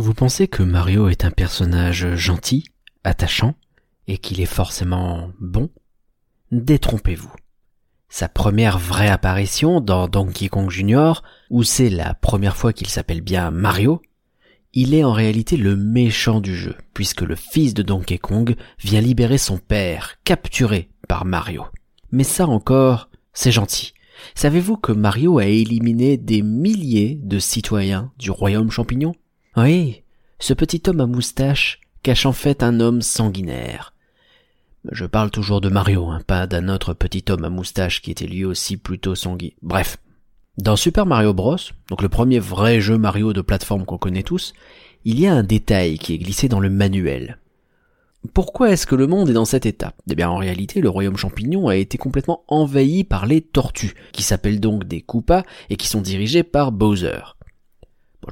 Vous pensez que Mario est un personnage gentil, attachant, et qu'il est forcément bon? Détrompez-vous. Sa première vraie apparition dans Donkey Kong Jr., où c'est la première fois qu'il s'appelle bien Mario, il est en réalité le méchant du jeu, puisque le fils de Donkey Kong vient libérer son père, capturé par Mario. Mais ça encore, c'est gentil. Savez-vous que Mario a éliminé des milliers de citoyens du royaume champignon? Oui, ce petit homme à moustache cache en fait un homme sanguinaire. Je parle toujours de Mario, hein, pas d'un autre petit homme à moustache qui était lui aussi plutôt sanguin. Bref. Dans Super Mario Bros, donc le premier vrai jeu Mario de plateforme qu'on connaît tous, il y a un détail qui est glissé dans le manuel. Pourquoi est-ce que le monde est dans cet état Eh bien en réalité, le royaume champignon a été complètement envahi par les tortues, qui s'appellent donc des Koopas et qui sont dirigés par Bowser.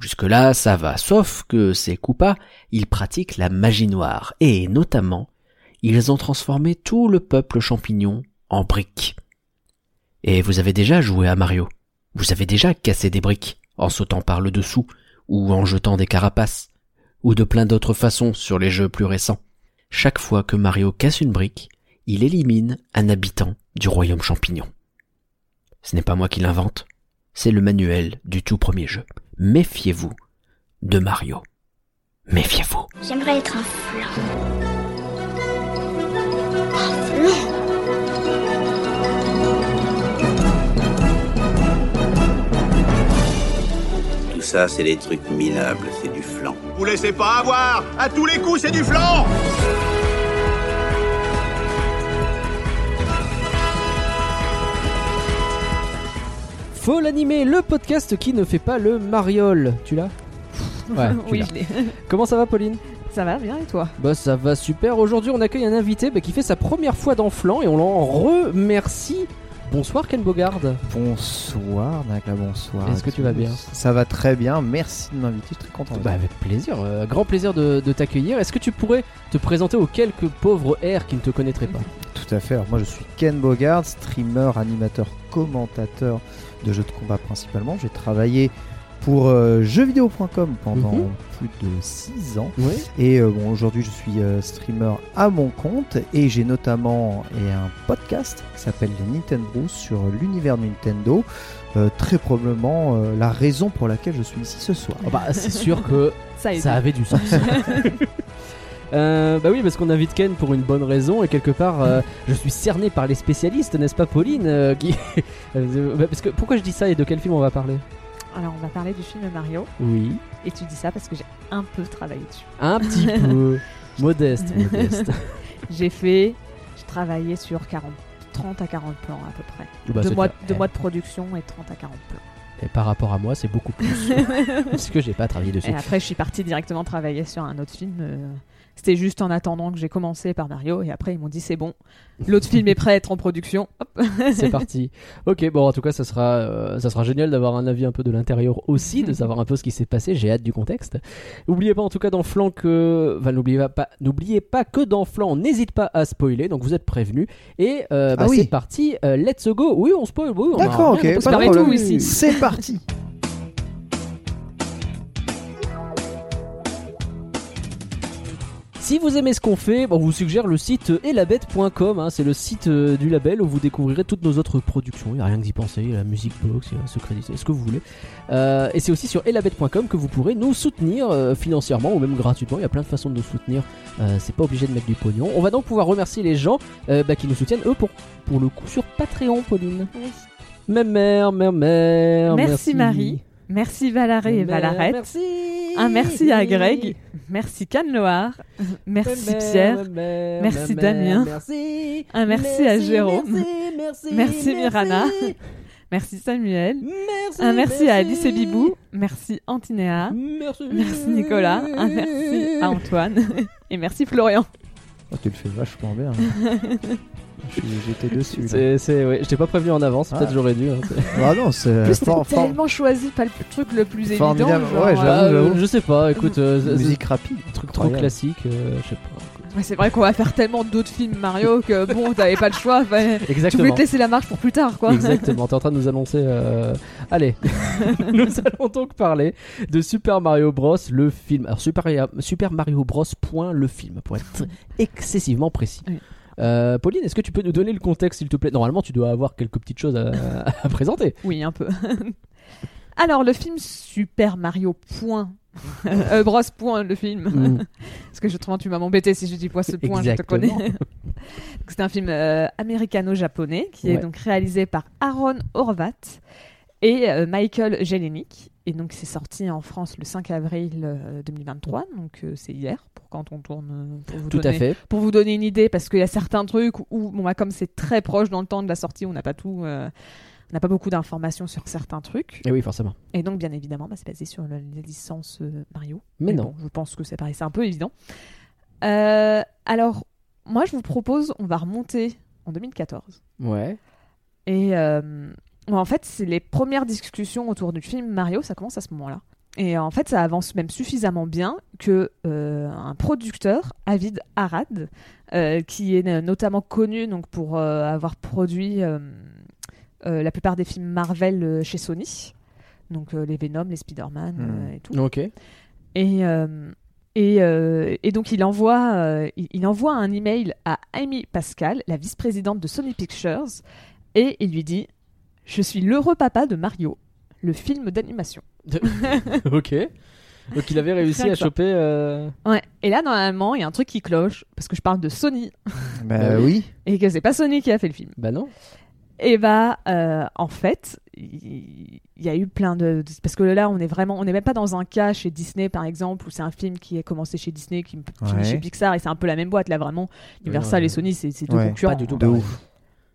Jusque-là, ça va, sauf que ces Koopas, ils pratiquent la magie noire, et notamment, ils ont transformé tout le peuple champignon en briques. Et vous avez déjà joué à Mario Vous avez déjà cassé des briques, en sautant par le dessous, ou en jetant des carapaces, ou de plein d'autres façons sur les jeux plus récents. Chaque fois que Mario casse une brique, il élimine un habitant du royaume champignon. Ce n'est pas moi qui l'invente, c'est le manuel du tout premier jeu. Méfiez-vous de Mario. Méfiez-vous. J'aimerais être un flan. Un flan Tout ça, c'est des trucs minables, c'est du flan. Vous laissez pas avoir À tous les coups, c'est du flan Faut l'animer, le podcast qui ne fait pas le mariole. Tu l'as Ouais, tu oui, l'as. je l'ai. Comment ça va, Pauline? Ça va bien et toi? Bah ça va super. Aujourd'hui, on accueille un invité bah, qui fait sa première fois dans Flan et on l'en remercie. Bonsoir Ken Bogard. Bonsoir, Naka, bonsoir. Est-ce que tu vas bien? Ça va très bien, merci de m'inviter, je suis très content. Bah avec plaisir, euh, grand plaisir de, de t'accueillir. Est-ce que tu pourrais te présenter aux quelques pauvres airs qui ne te connaîtraient pas? Tout à fait, Alors, moi je suis Ken Bogard, streamer, animateur, commentateur de jeux de combat principalement. J'ai travaillé pour euh, jeuxvideo.com pendant Mhm. plus de 6 ans. Oui. Et euh, bon, aujourd'hui, je suis euh, streamer à mon compte et j'ai notamment et un podcast qui s'appelle les Nintendo Bros sur l'univers Nintendo. Euh, très probablement euh, la raison pour laquelle je suis ici ce soir. bah c'est sûr que ça avait du sens. Euh, bah oui, parce qu'on invite Ken pour une bonne raison et quelque part, euh, je suis cerné par les spécialistes, n'est-ce pas, Pauline euh, qui... Bah, parce que pourquoi je dis ça et de quel film on va parler? Alors on va parler du film Mario Oui, et tu dis ça parce que j'ai un peu travaillé dessus. un petit peu modeste, modeste. J'ai fait, j'ai travaillé sur 40, 30 à 40 plans à peu près. Bah, deux, mois, deux mois de production et 30 à 40 plans. Et par rapport à moi, c'est beaucoup plus. parce que j'ai pas travaillé dessus. Et après je suis partie directement travailler sur un autre film. C'était juste en attendant que j'ai commencé par Mario et après ils m'ont dit c'est bon, l'autre film est prêt à être en production. C'est parti. Ok, bon, en tout cas, ça sera, euh, ça sera génial d'avoir un avis un peu de l'intérieur aussi, de savoir un peu ce qui s'est passé. J'ai hâte du contexte. N'oubliez pas, en tout cas, dans Flan que, enfin, n'oubliez pas, n'oubliez pas que dans Flan, on n'hésite pas à spoiler. Donc, vous êtes prévenus. Et euh, bah, Ah oui. c'est parti. euh, let's go. Oui, on spoil. Oui, on D'accord, ok, pas tout ici. C'est parti. Si vous aimez ce qu'on fait, on vous suggère le site elabette.com. hein, c'est le site euh, du label où vous découvrirez toutes nos autres productions. Il n'y a rien que d'y penser. Il y a la musique box, il y a Secret ce que vous voulez. Euh, et c'est aussi sur elabette.com que vous pourrez nous soutenir euh, financièrement ou même gratuitement. Il y a plein de façons de nous soutenir. Euh, c'est pas obligé de mettre du pognon. On va donc pouvoir remercier les gens bah, qui nous soutiennent, eux, pour, pour le coup, sur Patreon, Pauline. Mère, mère, mère, mère. Merci, Marie. Merci Valaré et Valarette. Merci. Un merci à Greg. Merci Cannes-Loire. Merci Pierre. Merci Damien. Merci. Un merci à Jérôme. Merci, merci, Merci Mirana. Merci Samuel. Un merci à Alice et Bibou. Merci Antinéa. Merci. Merci Nicolas. Un merci à Antoine. Et merci Florian. Oh, tu le fais vachement bien. J'étais dessus. C'est, c'est, ouais, je t'ai pas prévenu en avance, Ah. peut-être j'aurais dû. hein, Ah non, c'est plus, t'as for- tellement choisi pas le truc le plus évident. Formidable. genre, Ouais, euh, j'avoue, euh, j'avoue. je sais pas, écoute, euh, musique rapide. truc trop classique, euh, je sais pas. c'est vrai qu'on va faire tellement d'autres films Mario que bon, t'avais pas le choix. enfin, tu Exactement. voulais te laisser la marche pour plus tard, quoi. Exactement, t'es en train de nous annoncer. euh, Allez, nous allons donc parler de Super Mario Bros. le film. Alors Super, Super Mario Bros. Point le film pour être excessivement précis. Oui. Euh, Pauline, est-ce que tu peux nous donner le contexte, s'il te plaît? Normalement, tu dois avoir quelques petites choses à, à présenter. Oui, un peu. Alors, le film Super Mario Point. euh, Bros Point, le film. Mm. Parce que je trouve tu vas m'embêter si je dis pas ce point, je te Exactement. connais. C'est un film euh, américano-japonais qui Ouais. est donc réalisé par Aaron Horvat et euh, Michael Jelenic. Et donc c'est sorti en France le 5 avril euh, 2023, donc euh, c'est hier pour quand on tourne. euh, Pour vous Tout à donner, fait. Pour vous donner une idée, parce qu'il y a certains trucs où, bon, bah, comme c'est très proche dans le temps de la sortie, on n'a pas tout. euh, on n'a pas beaucoup d'informations sur certains trucs. Et oui, forcément. Et donc, bien évidemment, bah, c'est basé sur la licence euh, Mario. Mais non. bon, je pense que pareil, c'est un peu évident. Euh, alors, moi, je vous propose, on va remonter en 2014. Ouais. Et euh, en fait, c'est les premières discussions autour du film Mario, ça commence à ce moment-là. Et en fait, ça avance même suffisamment bien que euh, un producteur, Avid Arad, euh, qui est notamment connu donc pour euh, avoir produit la plupart des films Marvel chez Sony, donc les Venom, les Spider-Man Mm. euh, et tout. Ok. Et, et, euh, et donc il envoie, euh, il envoie un email à Amy Pascal, la vice-présidente de Sony Pictures, et il lui dit Je suis l'heureux papa de Mario, le film d'animation. ok. Donc il avait réussi à choper. euh, Ouais. Et là, normalement, il y a un truc qui cloche, parce que je parle de Sony, Bah oui. et que c'est pas Sony qui a fait le film. Bah non. Et bah, euh, en fait, il il y a eu plein de, de- parce que là, on est vraiment, on n'est même pas dans un cas chez Disney, par exemple, où c'est un film qui est commencé chez Disney, qui finit Ouais. chez Pixar, et c'est un peu la même boîte. Là, vraiment, Universal Ouais, et Sony, c'est c'est deux Ouais, concurrents. Pas du tout. De pareil. ouf.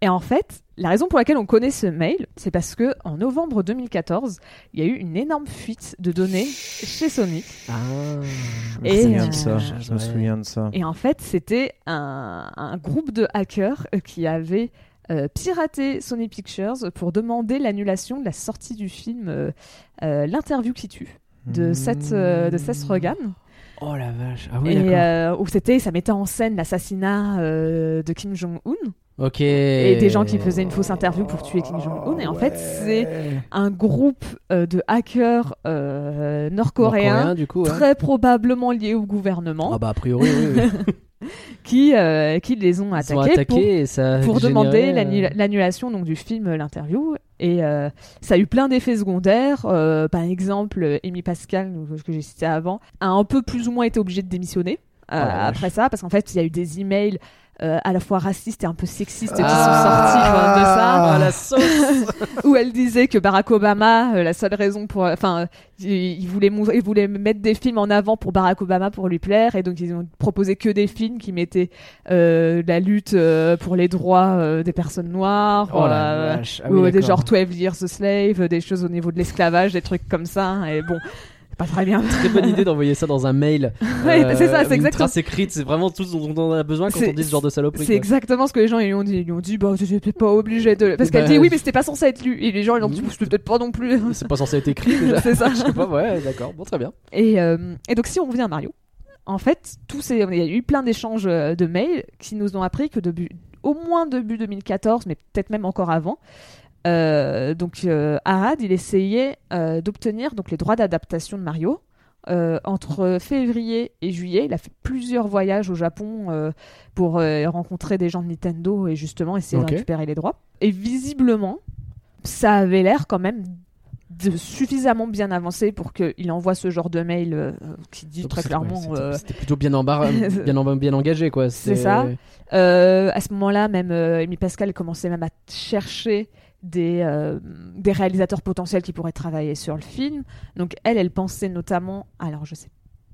Et en fait, la raison pour laquelle on connaît ce mail, c'est parce que en novembre 2014, il y a eu une énorme fuite de données chez Sony. Ah. Je me Et, souviens euh, de ça. Je me souviens de ça. Et en fait, c'était un, un groupe de hackers euh, qui avait euh, piraté Sony Pictures pour demander l'annulation de la sortie du film euh, euh, L'interview qui tue de Seth, euh, de Seth Rogen. Oh la vache. Ah oui, et euh, où c'était, ça mettait en scène l'assassinat euh, de Kim Jong-un Ok. et des gens qui faisaient une fausse interview pour tuer Kim Jong-un. Et en fait, c'est un groupe euh, de hackers euh, nord-coréens, ouais. très probablement liés au gouvernement, Ah bah a priori oui. oui. qui, euh, qui les ont attaqués, ont attaqué et ça. a pour, demander l'annu- l'annulation donc du film L'interview. Et ça a eu plein d'effets secondaires. Par exemple, Amy Pascal, donc, que j'ai cité avant, a un peu plus ou moins été obligée de démissionner. euh, Oh après ça, parce qu'en fait, il y a eu des emails euh, à la fois racistes et un peu sexistes qui sont Ah, sortis euh, de ça la sauce. où elle disait que Barack Obama, euh, la seule raison pour, enfin, euh, il, il voulait il voulait mettre des films en avant pour Barack Obama pour lui plaire, et donc ils ont proposé que des films qui mettaient euh, la lutte euh, pour les droits euh, des personnes noires, Oh la. Ah ou des d'accord. genre 12 Years a Slave, des choses au niveau de l'esclavage, des trucs comme ça, et bon, pas très bien. Très bonne idée d'envoyer ça dans un mail. Ouais, c'est ça, c'est une exactement- trace écrite, c'est vraiment tout ce dont on a besoin quand C'est- on dit ce genre de saloperie. C'est exactement ce que les gens ils lui ont dit. Ils lui ont dit, bah, t'es pas obligé de. Parce Bah, qu'elle dit, oui, mais c'était pas censé être lu. Et les gens, ils ont dit, Mhm. c'était peut-être pas non plus. C'est pas censé être écrit c'est ça. Je sais pas, ouais, d'accord. Bon, très bien. Et, euh, et donc, si on revient à Mario, en fait, tous ces, il y a eu plein d'échanges euh, de mails qui nous ont appris que début, au moins début 2014, mais peut-être même encore avant, euh, donc euh, Arad, il essayait euh, d'obtenir donc les droits d'adaptation de Mario. Euh, entre février et juillet, il a fait plusieurs voyages au Japon euh, pour euh, rencontrer des gens de Nintendo et justement essayer de récupérer les droits. Et visiblement, ça avait l'air quand même de suffisamment bien avancé pour qu'il envoie ce genre de mail euh, qui dit Donc, très clairement. ouais, c'était- euh, plutôt bien, embarras- bien, en- bien engagé, quoi. C'est ça. euh, à ce moment-là, même euh, Amy Pascal commençait même à chercher des, euh, des réalisateurs potentiels qui pourraient travailler sur le film. Donc elle, elle pensait notamment, alors je sais,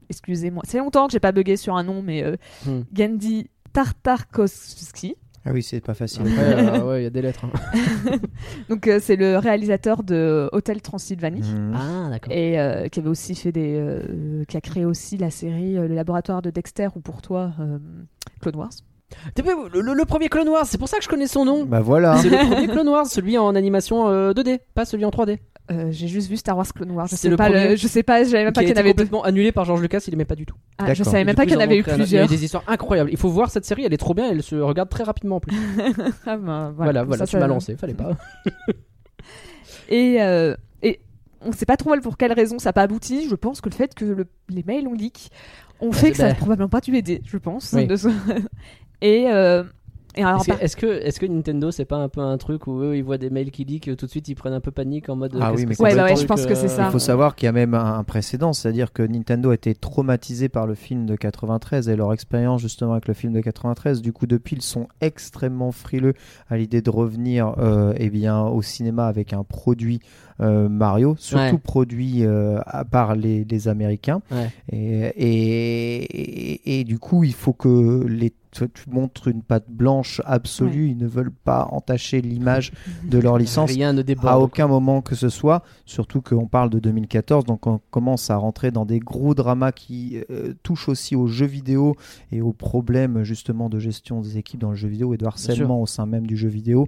excusez-moi, c'est longtemps que j'ai pas bugué sur un nom, mais euh, Hmm. Gandhi Tartakovsky. Ah oui, c'est pas facile. Après, euh, ouais, il y a des lettres. hein. Donc euh, c'est le réalisateur de Hôtel Transylvanie. Mhm. Ah, d'accord. Et euh, qui avait aussi fait des, euh, qui a créé aussi la série euh, Le laboratoire de Dexter ou pour toi euh, Clone Wars. Le, le- le premier Clone Wars, c'est pour ça que je connais son nom. Bah voilà. C'est le premier Clone Wars, celui en animation euh, 2D, pas celui en 3D. Euh, J'ai juste vu Star Wars Clone Wars. Je C'est sais le pas, le- je sais pas, j'avais même Qui pas qu'il y été en avait deux. complètement annulé par George Lucas, il aimait pas du tout. Ah, je savais même Du pas qu'il y en avait eu plusieurs. Il y a eu des histoires incroyables. Il faut voir cette série, elle est trop bien, elle se regarde très rapidement en plus. Ah, bah, Voilà, voilà, Ça, tu m'as lancé, fallait pas. Et, euh, et on sait pas trop pour quelle raison ça n'a pas abouti. Je pense que le fait que le- les mails ont leak ont fait c'est que ça n'a bah. probablement pas dû aider, je pense. Oui. et, euh, et alors, Est-ce que, par- est-ce que, est-ce que Nintendo c'est pas un peu un truc où eux ils voient des mails qui leak, tout de suite ils prennent un peu panique en mode. Ah qu'est-ce oui, mais Ouais, bah ouais, je pense que c'est ça. Il faut savoir qu'il y a même un, un précédent, c'est-à-dire que Nintendo a été traumatisé par le film de 93 et leur expérience justement avec le film de 93. Du coup, depuis, ils sont extrêmement frileux à l'idée de revenir euh, eh bien, au cinéma avec un produit euh, Mario, surtout Ouais. produit euh, à part les, les Américains. Ouais. Et, et, et- et du coup, il faut que les, tu montres une patte blanche absolue. Ils ne veulent pas entacher l'image de leur licence Rien ne à aucun moment que ce soit, surtout qu'on parle de 2014, donc on commence à rentrer dans des gros dramas qui euh, touchent aussi aux jeux vidéo et aux problèmes justement de gestion des équipes dans le jeu vidéo et de harcèlement au sein même du jeu vidéo.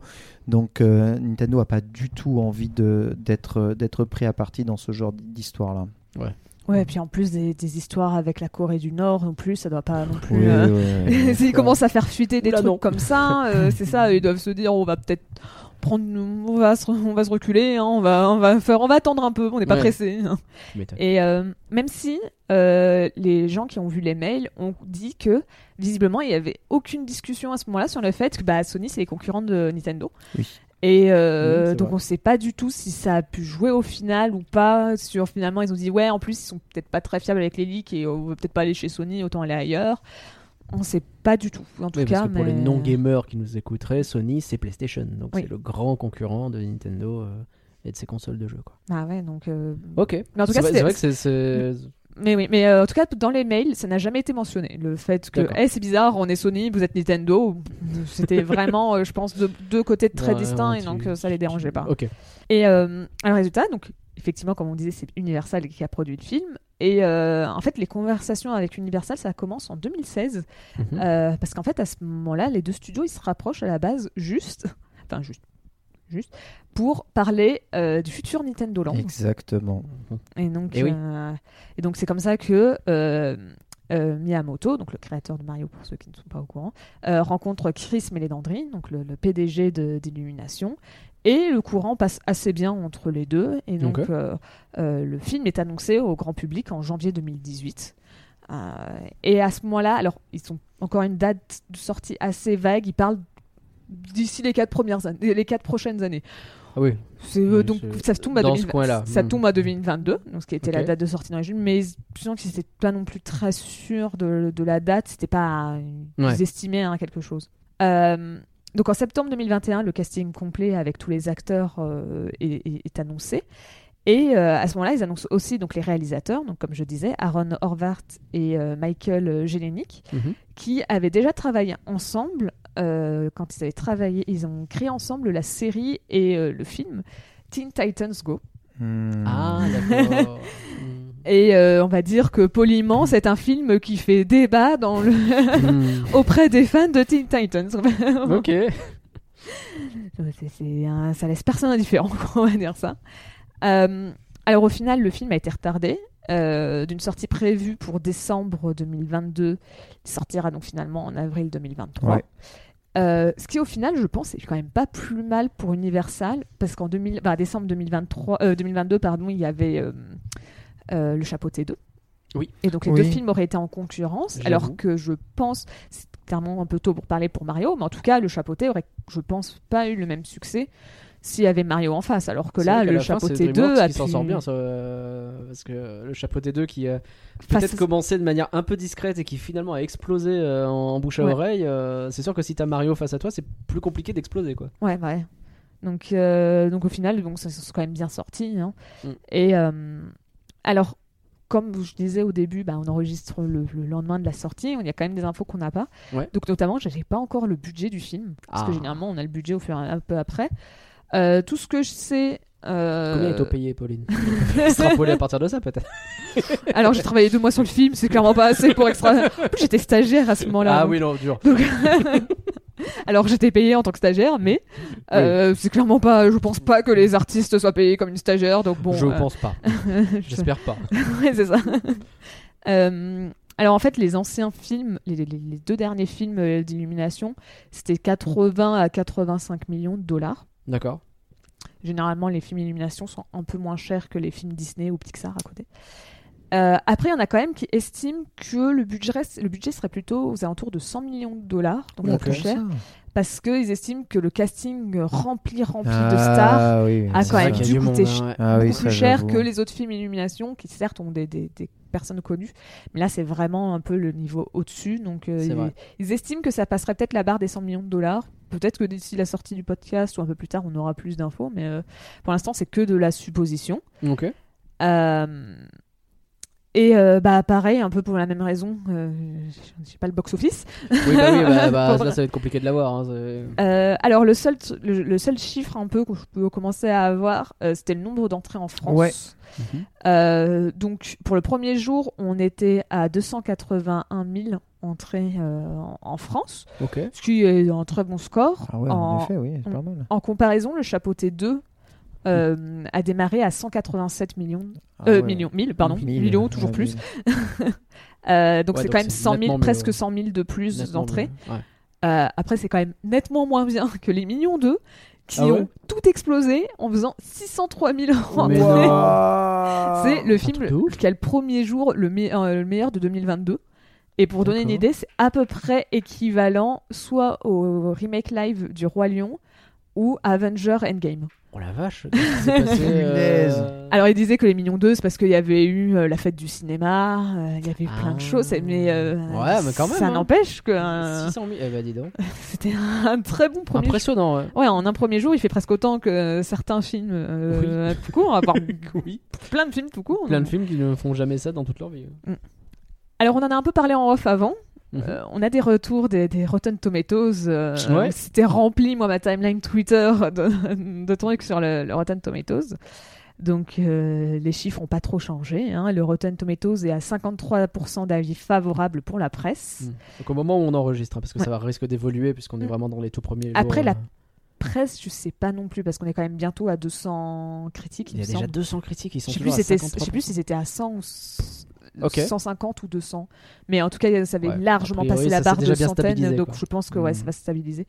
Donc euh, Nintendo n'a pas du tout envie d'être d'être pris à partie dans ce genre d'histoire-là. Et puis en plus des, des histoires avec la Corée du Nord, non plus, ça doit pas non plus. Oui, euh. S'ils commencent à faire fuiter des Oula, trucs non. comme ça, euh, c'est ça, ils doivent se dire on va peut-être prendre, on va se, on va se reculer, hein, on va, on va faire, on va attendre un peu, on n'est pas Ouais. pressé. hein. Et euh, même si euh, les gens qui ont vu les mails ont dit que visiblement il y avait aucune discussion à ce moment-là sur le fait que bah, Sony c'est les concurrents de Nintendo. Oui. Et euh, donc vrai. on sait pas du tout si ça a pu jouer au final ou pas. Sur finalement ils ont dit ouais en plus ils sont peut-être pas très fiables avec les leaks et on veut peut-être pas aller chez Sony autant aller ailleurs. On sait pas du tout en tout Oui, cas. parce que pour mais- les non-gamers qui nous écouteraient, Sony c'est PlayStation. Donc Oui. c'est le grand concurrent de Nintendo euh, et de ses consoles de jeux. Quoi. Ah ouais donc. euh, Ok. Mais en tout cas, c'est- vrai que c'est- c'est. Mais oui, mais euh, en tout cas, dans les mails, ça n'a jamais été mentionné. Le fait que. Eh, c'est bizarre, on est Sony, vous êtes Nintendo. C'était vraiment, euh, je pense, deux, côtés très Ouais, distincts ouais, et donc tu- euh, ça les dérangeait pas. Et euh, alors, résultat, donc, effectivement, comme on disait, c'est Universal qui a produit le film. Et en fait, les conversations avec Universal, ça commence en 2016. Mhm. parce qu'en fait, à ce moment-là, les deux studios, ils se rapprochent à la base juste, enfin, juste, juste, pour parler euh, du futur Nintendo Land. Exactement. Et donc, oui. euh, et donc c'est comme ça que euh, euh, Miyamoto, donc le créateur de Mario pour ceux qui ne sont pas au courant, euh, rencontre Chris Meledandri, donc le, le PDG d'Illumination. Et le courant passe assez bien entre les deux. Et donc euh, euh, le film est annoncé au grand public en janvier 2018. Euh, et à ce moment-là, alors ils sont encore une date de sortie assez vague. Ils parlent d'ici les quatre premières années, les quatre prochaines années. Ah oui. Euh, donc ça tombe à dans ce 2020 coin-là. Ça Mm. tombe à 2022, donc ce qui était la date de sortie films, mais je sens que c'était pas non plus très sûr de, de la date, c'était pas ils Ouais. estimaient hein, quelque chose. Euh, donc en septembre 2021, le casting complet avec tous les acteurs euh, est, annoncé. Et à ce moment-là, ils annoncent aussi donc les réalisateurs, donc comme je disais, Aaron Horvath et Michael Jelenic, Mhm. qui avaient déjà travaillé ensemble euh, quand ils avaient travaillé, ils ont créé ensemble la série et euh, le film Teen Titans Go. Hmm. Ah, d'accord. Et euh, on va dire que poliment, c'est un film qui fait débat dans le Hmm. auprès des fans de Teen Titans. Ok. C'est- c'est un- ça laisse personne indifférent, on va dire ça. Euh, alors au final, le film a été retardé euh, d'une sortie prévue pour décembre 2022. Il sortira donc finalement en avril 2023. Ouais. Euh, ce qui au final, je pense, est quand même pas plus mal pour Universal, parce qu'en 2000 bah, décembre 2023, euh, 2022, pardon, il y avait euh, euh, le Chapeau T2. Oui. Et donc les Oui. deux films auraient été en concurrence, alors que je pense, c'est clairement un peu tôt pour parler pour Mario, mais en tout cas, le Chapeauté aurait, je pense, pas eu le même succès s'il y avait Mario en face, alors que là, le la fin, Chapeauté c'est 2 DreamWorks a qui s'en sort bien, ça, euh, parce que le chapeauté 2 qui a face- peut-être commencé de manière un peu discrète et qui finalement a explosé euh, en, en bouche à Ouais. oreille, euh, c'est sûr que si t'as Mario face à toi, c'est plus compliqué d'exploser quoi. Ouais, ouais. Donc, euh, donc au final, donc, ça c'est quand même bien sorti. hein. Mm. Et euh, alors, comme je disais au début, bah, on enregistre le, le lendemain de la sortie. Il y a quand même des infos qu'on n'a pas. Ouais. Donc notamment, j'avais pas encore le budget du film, parce que Ah. généralement on a le budget au fur et à un peu après. Euh, tout ce que je sais. euh, Combien est-on payé, Pauline Extrapoler à partir de ça peut-être. Alors j'ai travaillé deux mois sur le film, c'est clairement pas assez pour extra. En plus, j'étais stagiaire à ce moment-là. Ah donc- oui, non, dur. Donc, Alors j'étais payée en tant que stagiaire, mais euh, c'est clairement pas. Je pense pas que les artistes soient payés comme une stagiaire, donc bon. je euh, pense pas. je- J'espère pas. Ouais, c'est ça. Euh, alors en fait, les anciens films, les, les- les deux derniers films d'illumination, c'était 80 à 85 millions de dollars. D'accord. Généralement, les films d'illumination sont un peu moins chers que les films Disney ou Pixar à côté. Euh, après, il y en a quand même qui estiment que le budget, reste- le budget serait plutôt aux alentours de 100 millions de dollars, donc peu cher, parce qu'ils estiment que le casting rempli, rempli de Ah, stars oui, a quand même dû du coûter ch- hein, ouais. Ah oui, plus cher que les autres films Illumination qui certes ont des, des- des personnes connues mais là c'est vraiment un peu le niveau au-dessus donc euh, ils estiment que ça passerait peut-être la barre des 100 millions de dollars. Peut-être que d'ici la sortie du podcast ou un peu plus tard on aura plus d'infos mais euh, pour l'instant c'est que de la supposition. Ok. Euh, et euh, bah pareil un peu pour la même raison euh, j'ai pas le box office Oui, bah oui, bah, bah, Pour- là, ça va être compliqué de l'avoir. hein, Euh, alors le seul, le, le seul chiffre un peu que je peux commencer à avoir, euh, c'était le nombre d'entrées en France. Ouais. Mhm. Euh, donc pour le premier jour, on était à 281 000 entrées euh, en, France, Ok. ce qui est un très bon score. Ah ouais, en, en, effet, oui, c'est pas mal. en comparaison, le chapeauté 2 euh, a démarré à 187 millions, Ah euh, ouais. millions, 1000 pardon, Mille, millions toujours ouais, plus. Euh, donc Ouais, c'est donc quand même c'est 100 000, nettement mieux, presque ouais. 100 000 de plus d'entrées. Euh, après, c'est quand même nettement moins bien que les Millions 2, qui Ah ont tout explosé en faisant 603 000 Mais entrées. C'est le film qui a le premier jour le, me- le meilleur de 2022. Et pour donner une idée, c'est à peu près équivalent soit au remake live du Roi Lion ou Avenger Endgame. Oh la vache, passé euh, Alors il disait que les Millions 2, c'est parce qu'il y avait eu euh, la fête du cinéma, euh, il y avait eu plein Ah. de choses, mais, euh, Ouais, mais quand même, ça hein. n'empêche que euh, 600 000, eh ben dis donc. c'était un très bon premier Impressionnant, ouais. Ouais, en un premier jour, il fait presque autant que certains films euh, tout court, à part Oui. plein de films tout court. Plein de films qui ne font jamais ça dans toute leur vie. Alors, on en a un peu parlé en off avant. Mhm. Euh, on a des retours des, des Rotten Tomatoes. euh, Ouais. C'était rempli, moi, ma timeline Twitter de, de trucs sur le, le Rotten Tomatoes. Donc, euh, les chiffres n'ont pas trop changé. hein. Le Rotten Tomatoes est à 53% d'avis favorables pour la presse. Mm. Donc au moment où on enregistre, hein, parce que Ouais. ça va risque d'évoluer puisqu'on est Mm. vraiment dans les tout premiers Après, jours, la. Presse, je sais pas non plus, parce qu'on est quand même bientôt à 200 critiques. Il y a déjà semble. 200 critiques, ils sont Je sais plus, à je sais 53%. plus si c'était à 100 ou s- Ok. 150 ou 200. Mais en tout cas, ça avait Ouais. largement priori, passé la barre de centaines. Donc quoi. je pense que ouais, ça va se stabiliser.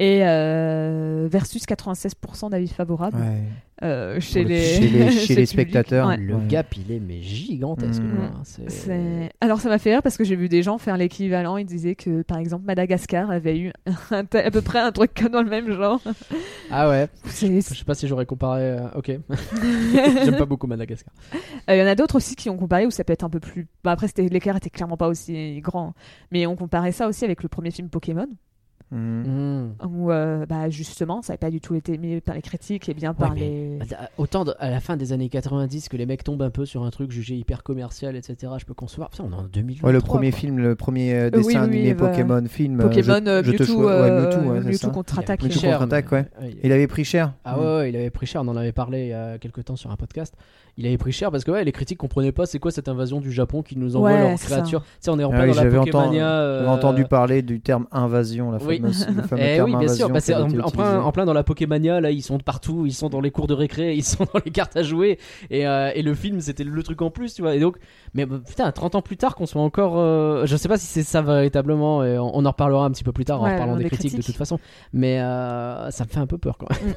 Et euh, versus 96% d'avis favorables Ouais. euh, chez, le- les, chez les- chez le les public. spectateurs. Ouais. Le Ouais. gap, il est mais gigantesque. Mm. hein, Alors ça m'a fait rire parce que j'ai vu des gens faire l'équivalent. Ils disaient que par exemple Madagascar avait eu un tel- à peu près un truc dans le même genre. Ah ouais. Je sais pas si j'aurais comparé. euh, Ok. J'aime pas beaucoup Madagascar. Euh, Il y en a d'autres aussi qui ont comparé où ça peut être un peu plus. Bah, après, c'était- l'écart était clairement pas aussi grand. Mais on comparait ça aussi avec le premier film Pokémon, Mhm. Mm. où euh, bah, justement, ça n'avait pas du tout été aimé par les critiques et bien par les. Bah, Autant de- à la fin des années 90 que les mecs tombent un peu sur un truc jugé hyper commercial, etc. Je peux concevoir. Putain, on est en 2023. Ouais, le premier quoi. film, le premier euh, Euh, dessin oui, oui, animé bah, Pokémon film. Pokémon je, je te Mewtwo, ouais, euh, Mewtwo, contre-attaque. Il avait pris Mewtwo cher, contre-attaque, ouais. il- Il avait pris cher. Ah ouais, ouais, il avait pris cher, on en avait parlé il y a quelques temps sur un podcast. Il avait pris cher parce que ouais, les critiques comprenaient pas c'est quoi cette invasion du Japon qui nous envoie Ouais, leurs créatures. Tu sais, on est en Ah plein oui, dans la Pokémania. euh, j'avais entendu parler du terme invasion, la Oui. fameuse, le fameux Eh terme oui, bien invasion. sûr, bah, c'est en, plein, utilisé. en plein dans la Pokémania, là, ils sont de partout, ils sont dans les cours de récré, ils sont dans les cartes à jouer, et, euh, et le film, c'était le truc en plus, tu vois. Et donc, mais bah, putain, 30 ans plus tard, qu'on soit encore. euh, je sais pas si c'est ça véritablement, et on, on en reparlera un petit peu plus tard en Ouais, reparlant des des critiques, de toute façon, mais euh, ça me fait un peu peur quand même.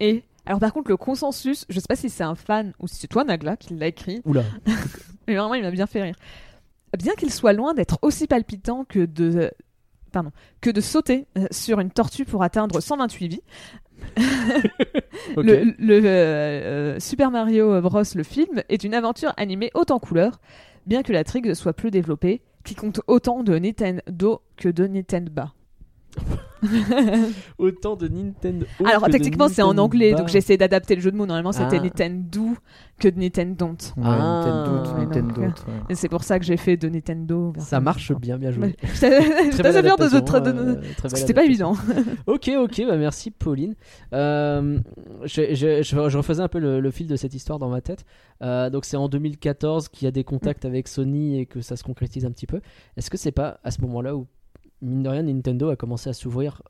Et alors, par contre, le consensus, je sais pas si c'est un fan ou si c'est toi, Nagla, qui l'a écrit, Oula. mais vraiment, il m'a bien fait rire. Bien qu'il soit loin d'être aussi palpitant que de. Pardon, que de sauter euh, sur une tortue pour atteindre 128 vies. Le, euh, euh, Super Mario Bros. le film est une aventure animée haute en couleurs, bien que la trigue soit plus développée, qui compte autant de Nintendo que de Nintendo. Autant de Nintendo. Alors techniquement c'est en Nintendo. anglais, donc j'ai essayé d'adapter le jeu de mots. Normalement c'était Ah. Nintendo que de Nintendo. Ouais, Ah. Nintendo, Nintendo. ouais. Et c'est pour ça que j'ai fait de Nintendo. Ça marche bien, bien joué. Assez fière de, de, adaptation, de- de- euh, très parce belle que c'était pas évident. Ok, ok, bah merci Pauline. Euh, je, je- je- je refaisais un peu le, le fil de cette histoire dans ma tête. Euh, donc c'est en 2014 qu'il y a des contacts avec Sony et que ça se concrétise un petit peu. Est-ce que c'est pas à ce moment-là où mine de rien, Nintendo a commencé à s'ouvrir.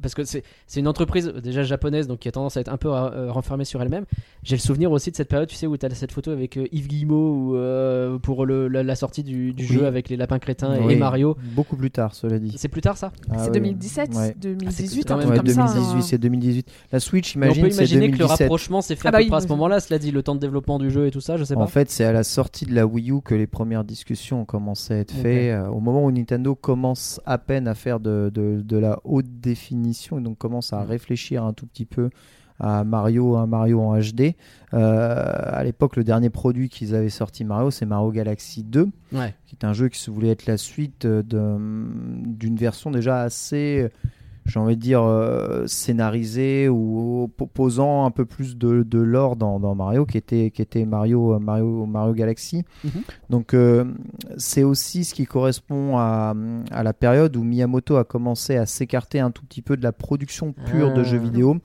Parce que c'est c'est une entreprise déjà japonaise, donc qui a tendance à être un peu euh, renfermée sur elle-même. J'ai le souvenir aussi de cette période, tu sais, où tu as cette photo avec euh, Yves Guillemot ou, euh, pour le, la, la sortie du, du Oui. jeu avec les lapins crétins et- Oui, et Mario. Beaucoup plus tard, cela dit. C'est plus tard ça? Ah c'est ouais. 2017, Ouais. 2018, quand un même Ouais, comme ça. 2018, hein. c'est 2018. La Switch, Mais On imagine, peut c'est imaginer que le 2017. rapprochement s'est fait Ah à bah peu oui, près à ce moment-là, cela dit, le temps de développement du jeu et tout ça, je sais pas. En fait, c'est à la sortie de la Wii U que les premières discussions ont commencé à être Ok. faites. Euh, Au moment où Nintendo commence à peine à faire de, de- de la haute définition et donc commence à Mm. réfléchir un tout petit peu à Mario, un Mario en HD. Euh, à l'époque, le dernier produit qu'ils avaient sorti Mario, c'est Mario Galaxy 2, Ouais. qui est un jeu qui se voulait être la suite euh, d'une version déjà assez, j'ai envie de dire, euh, scénarisée ou po- posant un peu plus de, de lore dans, dans Mario, qui était, qui était Mario, Mario, Mario Galaxy. Mhm. Donc euh, c'est aussi ce qui correspond à, à la période où Miyamoto a commencé à s'écarter un tout petit peu de la production pure de Ah. jeux vidéo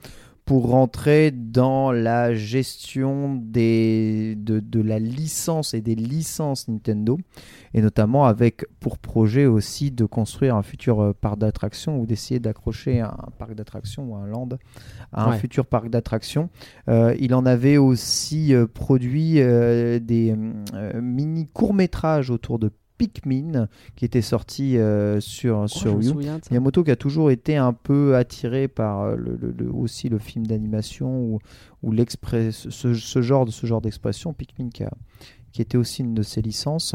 pour rentrer dans la gestion des, de, de la licence et des licences Nintendo, et notamment avec pour projet aussi de construire un futur euh, parc d'attractions ou d'essayer d'accrocher un parc d'attractions ou un land à un futur parc d'attractions. Euh, il en avait aussi euh, produit euh, des euh, mini courts-métrages autour de Pikmin qui étaient sortis euh, sur, Oh, sur Wii. Miyamoto qui a toujours été un peu attiré par euh, le, le- le- aussi le film d'animation ou, ou ce, ce genre de ce genre d'expression Pikmin qui, a- qui était aussi une de ses licences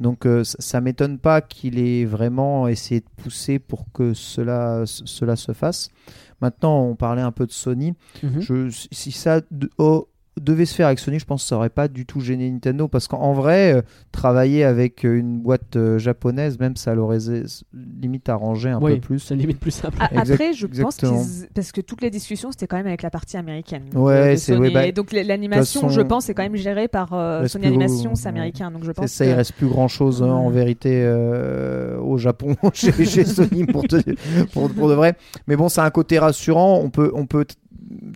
donc euh, ça, m'étonne pas qu'il ait vraiment essayé de pousser pour que cela cela se fasse maintenant on parlait un peu de Sony Mhm. je, si ça oh, devait se faire avec Sony, je pense que ça aurait pas du tout gêné Nintendo parce qu'en vrai, euh, travailler avec euh, une boîte euh, japonaise, même ça l'aurait limite arrangé un Oui, peu plus. c'est limite plus simple. Après, je pense qu'ils. Parce que toutes les discussions, c'était quand même avec la partie américaine. Ouais, c'est- Sony. ouais, bah, Et donc l'animation, je pense, est quand même gérée par euh, Sony Animation, c'est américain. Donc je pense ça, que. il reste plus grand chose en Ouais. vérité euh, au Japon chez, chez Sony pour, te- pour, pour de vrai. Mais bon, c'est un côté rassurant. On peut, on peut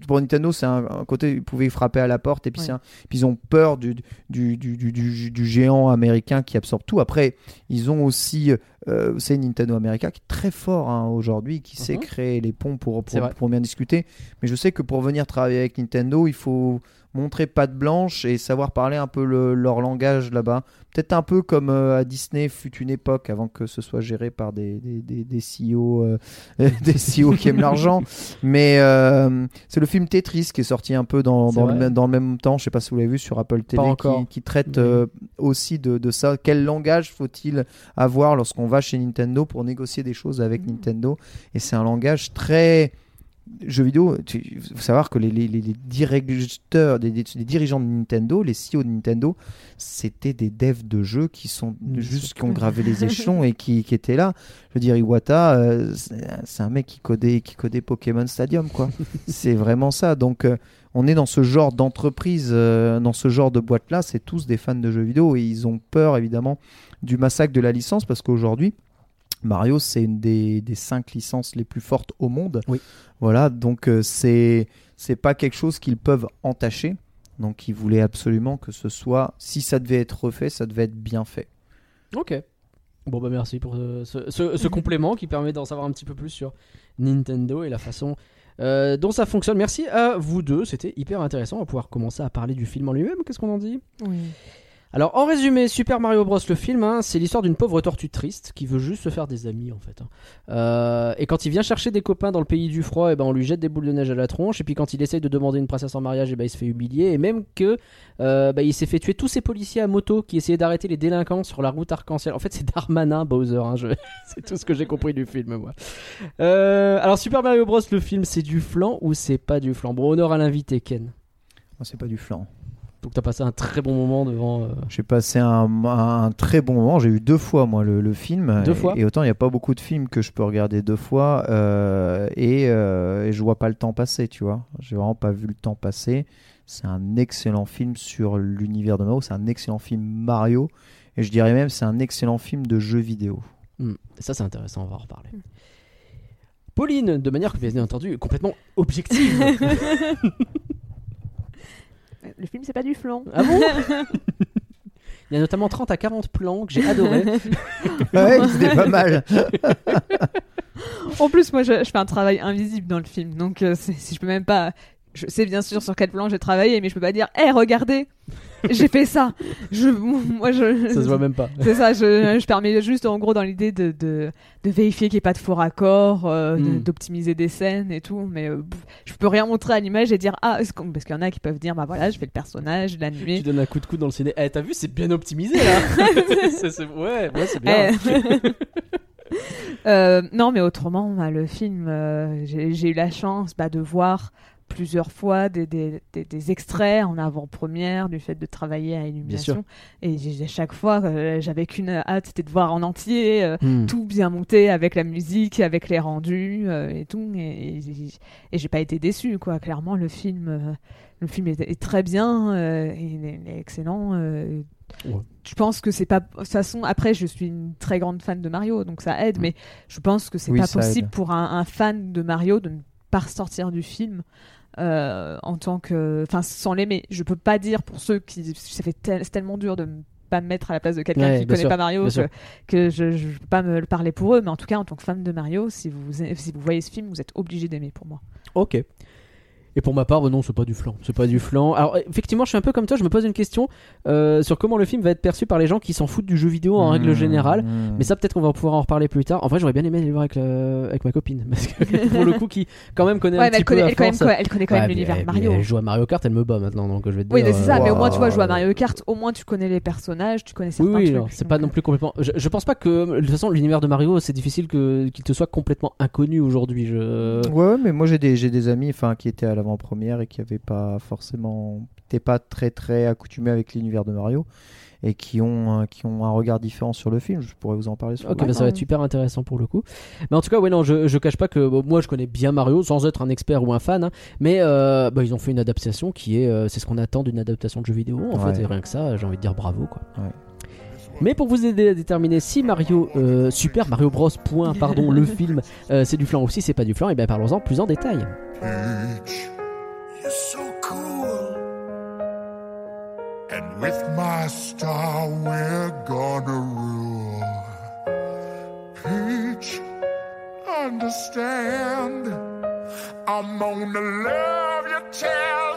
pour Nintendo, c'est un, un côté, ils pouvaient frapper à la porte et puis, Ouais. c'est un- puis ils ont peur du, du, du, du, du- du géant américain qui absorbe tout. Après, ils ont aussi, euh, c'est Nintendo America qui est très fort hein, aujourd'hui, qui sait Mhm. créer les ponts pour, pour, bien discuter. Mais je sais que pour venir travailler avec Nintendo, il faut montrer patte blanche et savoir parler un peu le- leur langage là-bas. Peut-être un peu comme euh, à Disney fut une époque avant que ce soit géré par des, des, des, des CEO, euh, des CEO qui aiment l'argent. Mais c'est le film Tetris qui est sorti un peu dans, dans, le, dans le même temps. Je sais pas si vous l'avez vu sur Apple TV qui, qui traite Oui. euh, aussi de, de ça. Quel langage faut-il avoir lorsqu'on va chez Nintendo pour négocier des choses avec Nintendo. Et c'est un langage très jeux vidéo, il faut savoir que les, les, les- les directeurs, des- des- les dirigeants de Nintendo, les CEO de Nintendo, c'était des devs de jeux qui sont juste qui ont gravé les échelons et qui, qui étaient là. Je veux dire, Iwata, euh, c'est c'est un mec qui codait, qui codait Pokémon Stadium, quoi. c'est vraiment ça. Donc, euh, on est dans ce genre d'entreprise, euh, dans ce genre de boîte-là. C'est tous des fans de jeux vidéo et ils ont peur, évidemment, du massacre de la licence parce qu'aujourd'hui, Mario, c'est une des, des cinq licences les plus fortes au monde. Oui. Voilà, donc euh, c'est c'est pas quelque chose qu'ils peuvent entacher. Donc ils voulaient absolument que ce soit, si ça devait être refait, ça devait être bien fait. Ok. Bon bah merci pour euh, ce, ce- ce complément qui permet d'en savoir un petit peu plus sur Nintendo et la façon euh, dont ça fonctionne. Merci à vous deux, c'était hyper intéressant. On va pouvoir commencer à parler du film en lui-même. Qu'est-ce qu'on en dit? Oui. Alors en résumé, Super Mario Bros le film, hein, c'est l'histoire d'une pauvre tortue triste qui veut juste se faire des amis en fait. hein. Euh, et quand il vient chercher des copains dans le pays du froid, et ben on lui jette des boules de neige à la tronche. Et puis quand il essaye de demander une princesse en mariage, et ben il se fait humilier. Et même que euh, bah, il s'est fait tuer tous ces policiers à moto qui essayaient d'arrêter les délinquants sur la route arc-en-ciel. En fait, c'est Darmanin Bowser. hein, c'est tout ce que j'ai compris du film, moi. Euh, alors Super Mario Bros le film, c'est du flan ou c'est pas du flan? Bon honneur à l'invité Ken. C'est pas du flan. Donc t'as passé un très bon moment devant. euh, J'ai passé un, un très bon moment. J'ai eu deux fois moi le, le film. Deux et, fois Et autant il n'y a pas beaucoup de films que je peux regarder deux fois euh, et, euh, et je vois pas le temps passer. Tu vois, j'ai vraiment pas vu le temps passer. C'est un excellent film sur l'univers de Mario. C'est un excellent film Mario. Et je dirais même c'est un excellent film de jeu vidéo. Hmm, Ça, c'est intéressant, on va en reparler. Pauline, de manière bien entendu complètement objective. Le film, c'est pas du flan. ah bon Il y a notamment 30 à 40 plans que j'ai adoré. Ouais, c'était pas mal. En plus, moi, je, je fais un travail invisible dans le film, donc euh, c'est- si je peux même pas. Je sais bien sûr sur quel plan j'ai travaillé, mais je peux pas dire, hé, regardez, j'ai fait ça. Je, moi, je. Ça se voit même pas. C'est ça, je, je permets juste en gros dans l'idée de, de, de vérifier qu'il n'y ait pas de faux raccords, euh, de- Mm. d'optimiser des scènes et tout, mais euh, je peux rien montrer à l'image et dire ah, parce qu'il y en a qui peuvent dire bah voilà, je fais le personnage, je l'ai Tu donnes un coup de coude dans le ciné. Eh, t'as vu, c'est bien optimisé là. Ouais, ouais, c'est bien. Eh. Euh, non, mais autrement, bah, le film, euh, j'ai j'ai eu la chance bah, de voir plusieurs fois des, des, des, des extraits en avant-première du fait de travailler à Illumination. Et à chaque fois, euh, j'avais qu'une hâte, c'était de voir en entier. euh, Hmm. tout bien monté avec la musique, avec les rendus euh, et tout. Et, et, et j'ai pas été déçu, quoi. Clairement, le film, le film est, est très bien, il est, excellent. Ouais. Je pense que c'est pas. De toute façon, après, je suis une très grande fan de Mario, donc ça aide, Mm. mais je pense que c'est Oui, pas possible aide. pour un, un fan de Mario de ne pas ressortir du film. Euh, en tant que enfin sans l'aimer je peux pas dire pour ceux qui ça fait tel- tellement dur de m- pas me mettre à la place de quelqu'un Ouais, qui connaît sûr, pas Mario que, je, je peux pas me le parler pour eux, mais en tout cas, en tant que fan de Mario, si vous, si vous voyez ce film, vous êtes obligé d'aimer pour moi. Ok. Et pour ma part, bah non, c'est pas du flan. C'est pas du flan. Alors, effectivement, je suis un peu comme toi, je me pose une question euh, sur comment le film va être perçu par les gens qui s'en foutent du jeu vidéo en règle Mmh, générale. mmh. Mais ça, peut-être qu'on va pouvoir en reparler plus tard. En vrai, j'aurais bien aimé aller le voir avec, le- avec ma copine. Parce que pour le coup, qui quand même connaît un Ouais, mais petit elle peu connaît, à elle, quand même, force- elle connaît quand même l'univers Mario. Elle joue à Mario Kart, elle me bat maintenant, donc je vais te Oui, c'est ça, euh, mais au moins tu vois, jouer à wow. Mario Kart, au moins tu connais les personnages, tu connais Oui, certains oui, trucs. non, c'est pas euh, non plus complètement. Je, je pense pas que de toute façon l'univers de Mario c'est difficile qu'il te soit complètement inconnu aujourd'hui. Je... Ouais, mais moi j'ai des, j'ai des amis enfin, qui étaient à l'avant-première et qui avaient pas forcément. n'étaient pas très très accoutumés avec l'univers de Mario et qui ont, un- qui ont un regard différent sur le film. Je pourrais vous en parler sur Ok, bah, ça va être super intéressant pour le coup. Mais en tout cas, ouais, non, je, je cache pas que bon, moi je connais bien Mario sans être un expert ou un fan, hein, mais euh, bah, ils ont fait une adaptation qui est, euh, c'est ce qu'on attend d'une adaptation de jeu vidéo en Ouais. fait, et rien que ça, j'ai envie de dire bravo quoi. Ouais. Mais pour vous aider à déterminer si Mario euh, Super Mario Bros. Point, pardon, le film, euh, c'est du flan ou si c'est pas du flan, et bien parlons-en plus en détail. Peach, so cool. And with my star, we're gonna rule. Peach, understand. I'm gonna love you till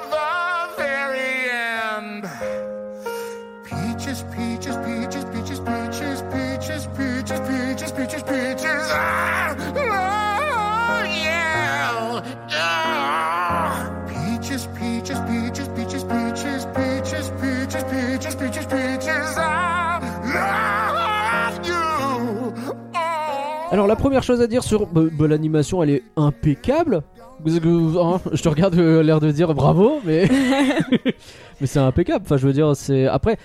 Alors la première chose à dire sur bah, bah, l'animation, elle est impeccable. Hein, je te regarde euh, l'air de dire bravo, mais mais c'est impeccable. Enfin, je veux dire, c'est après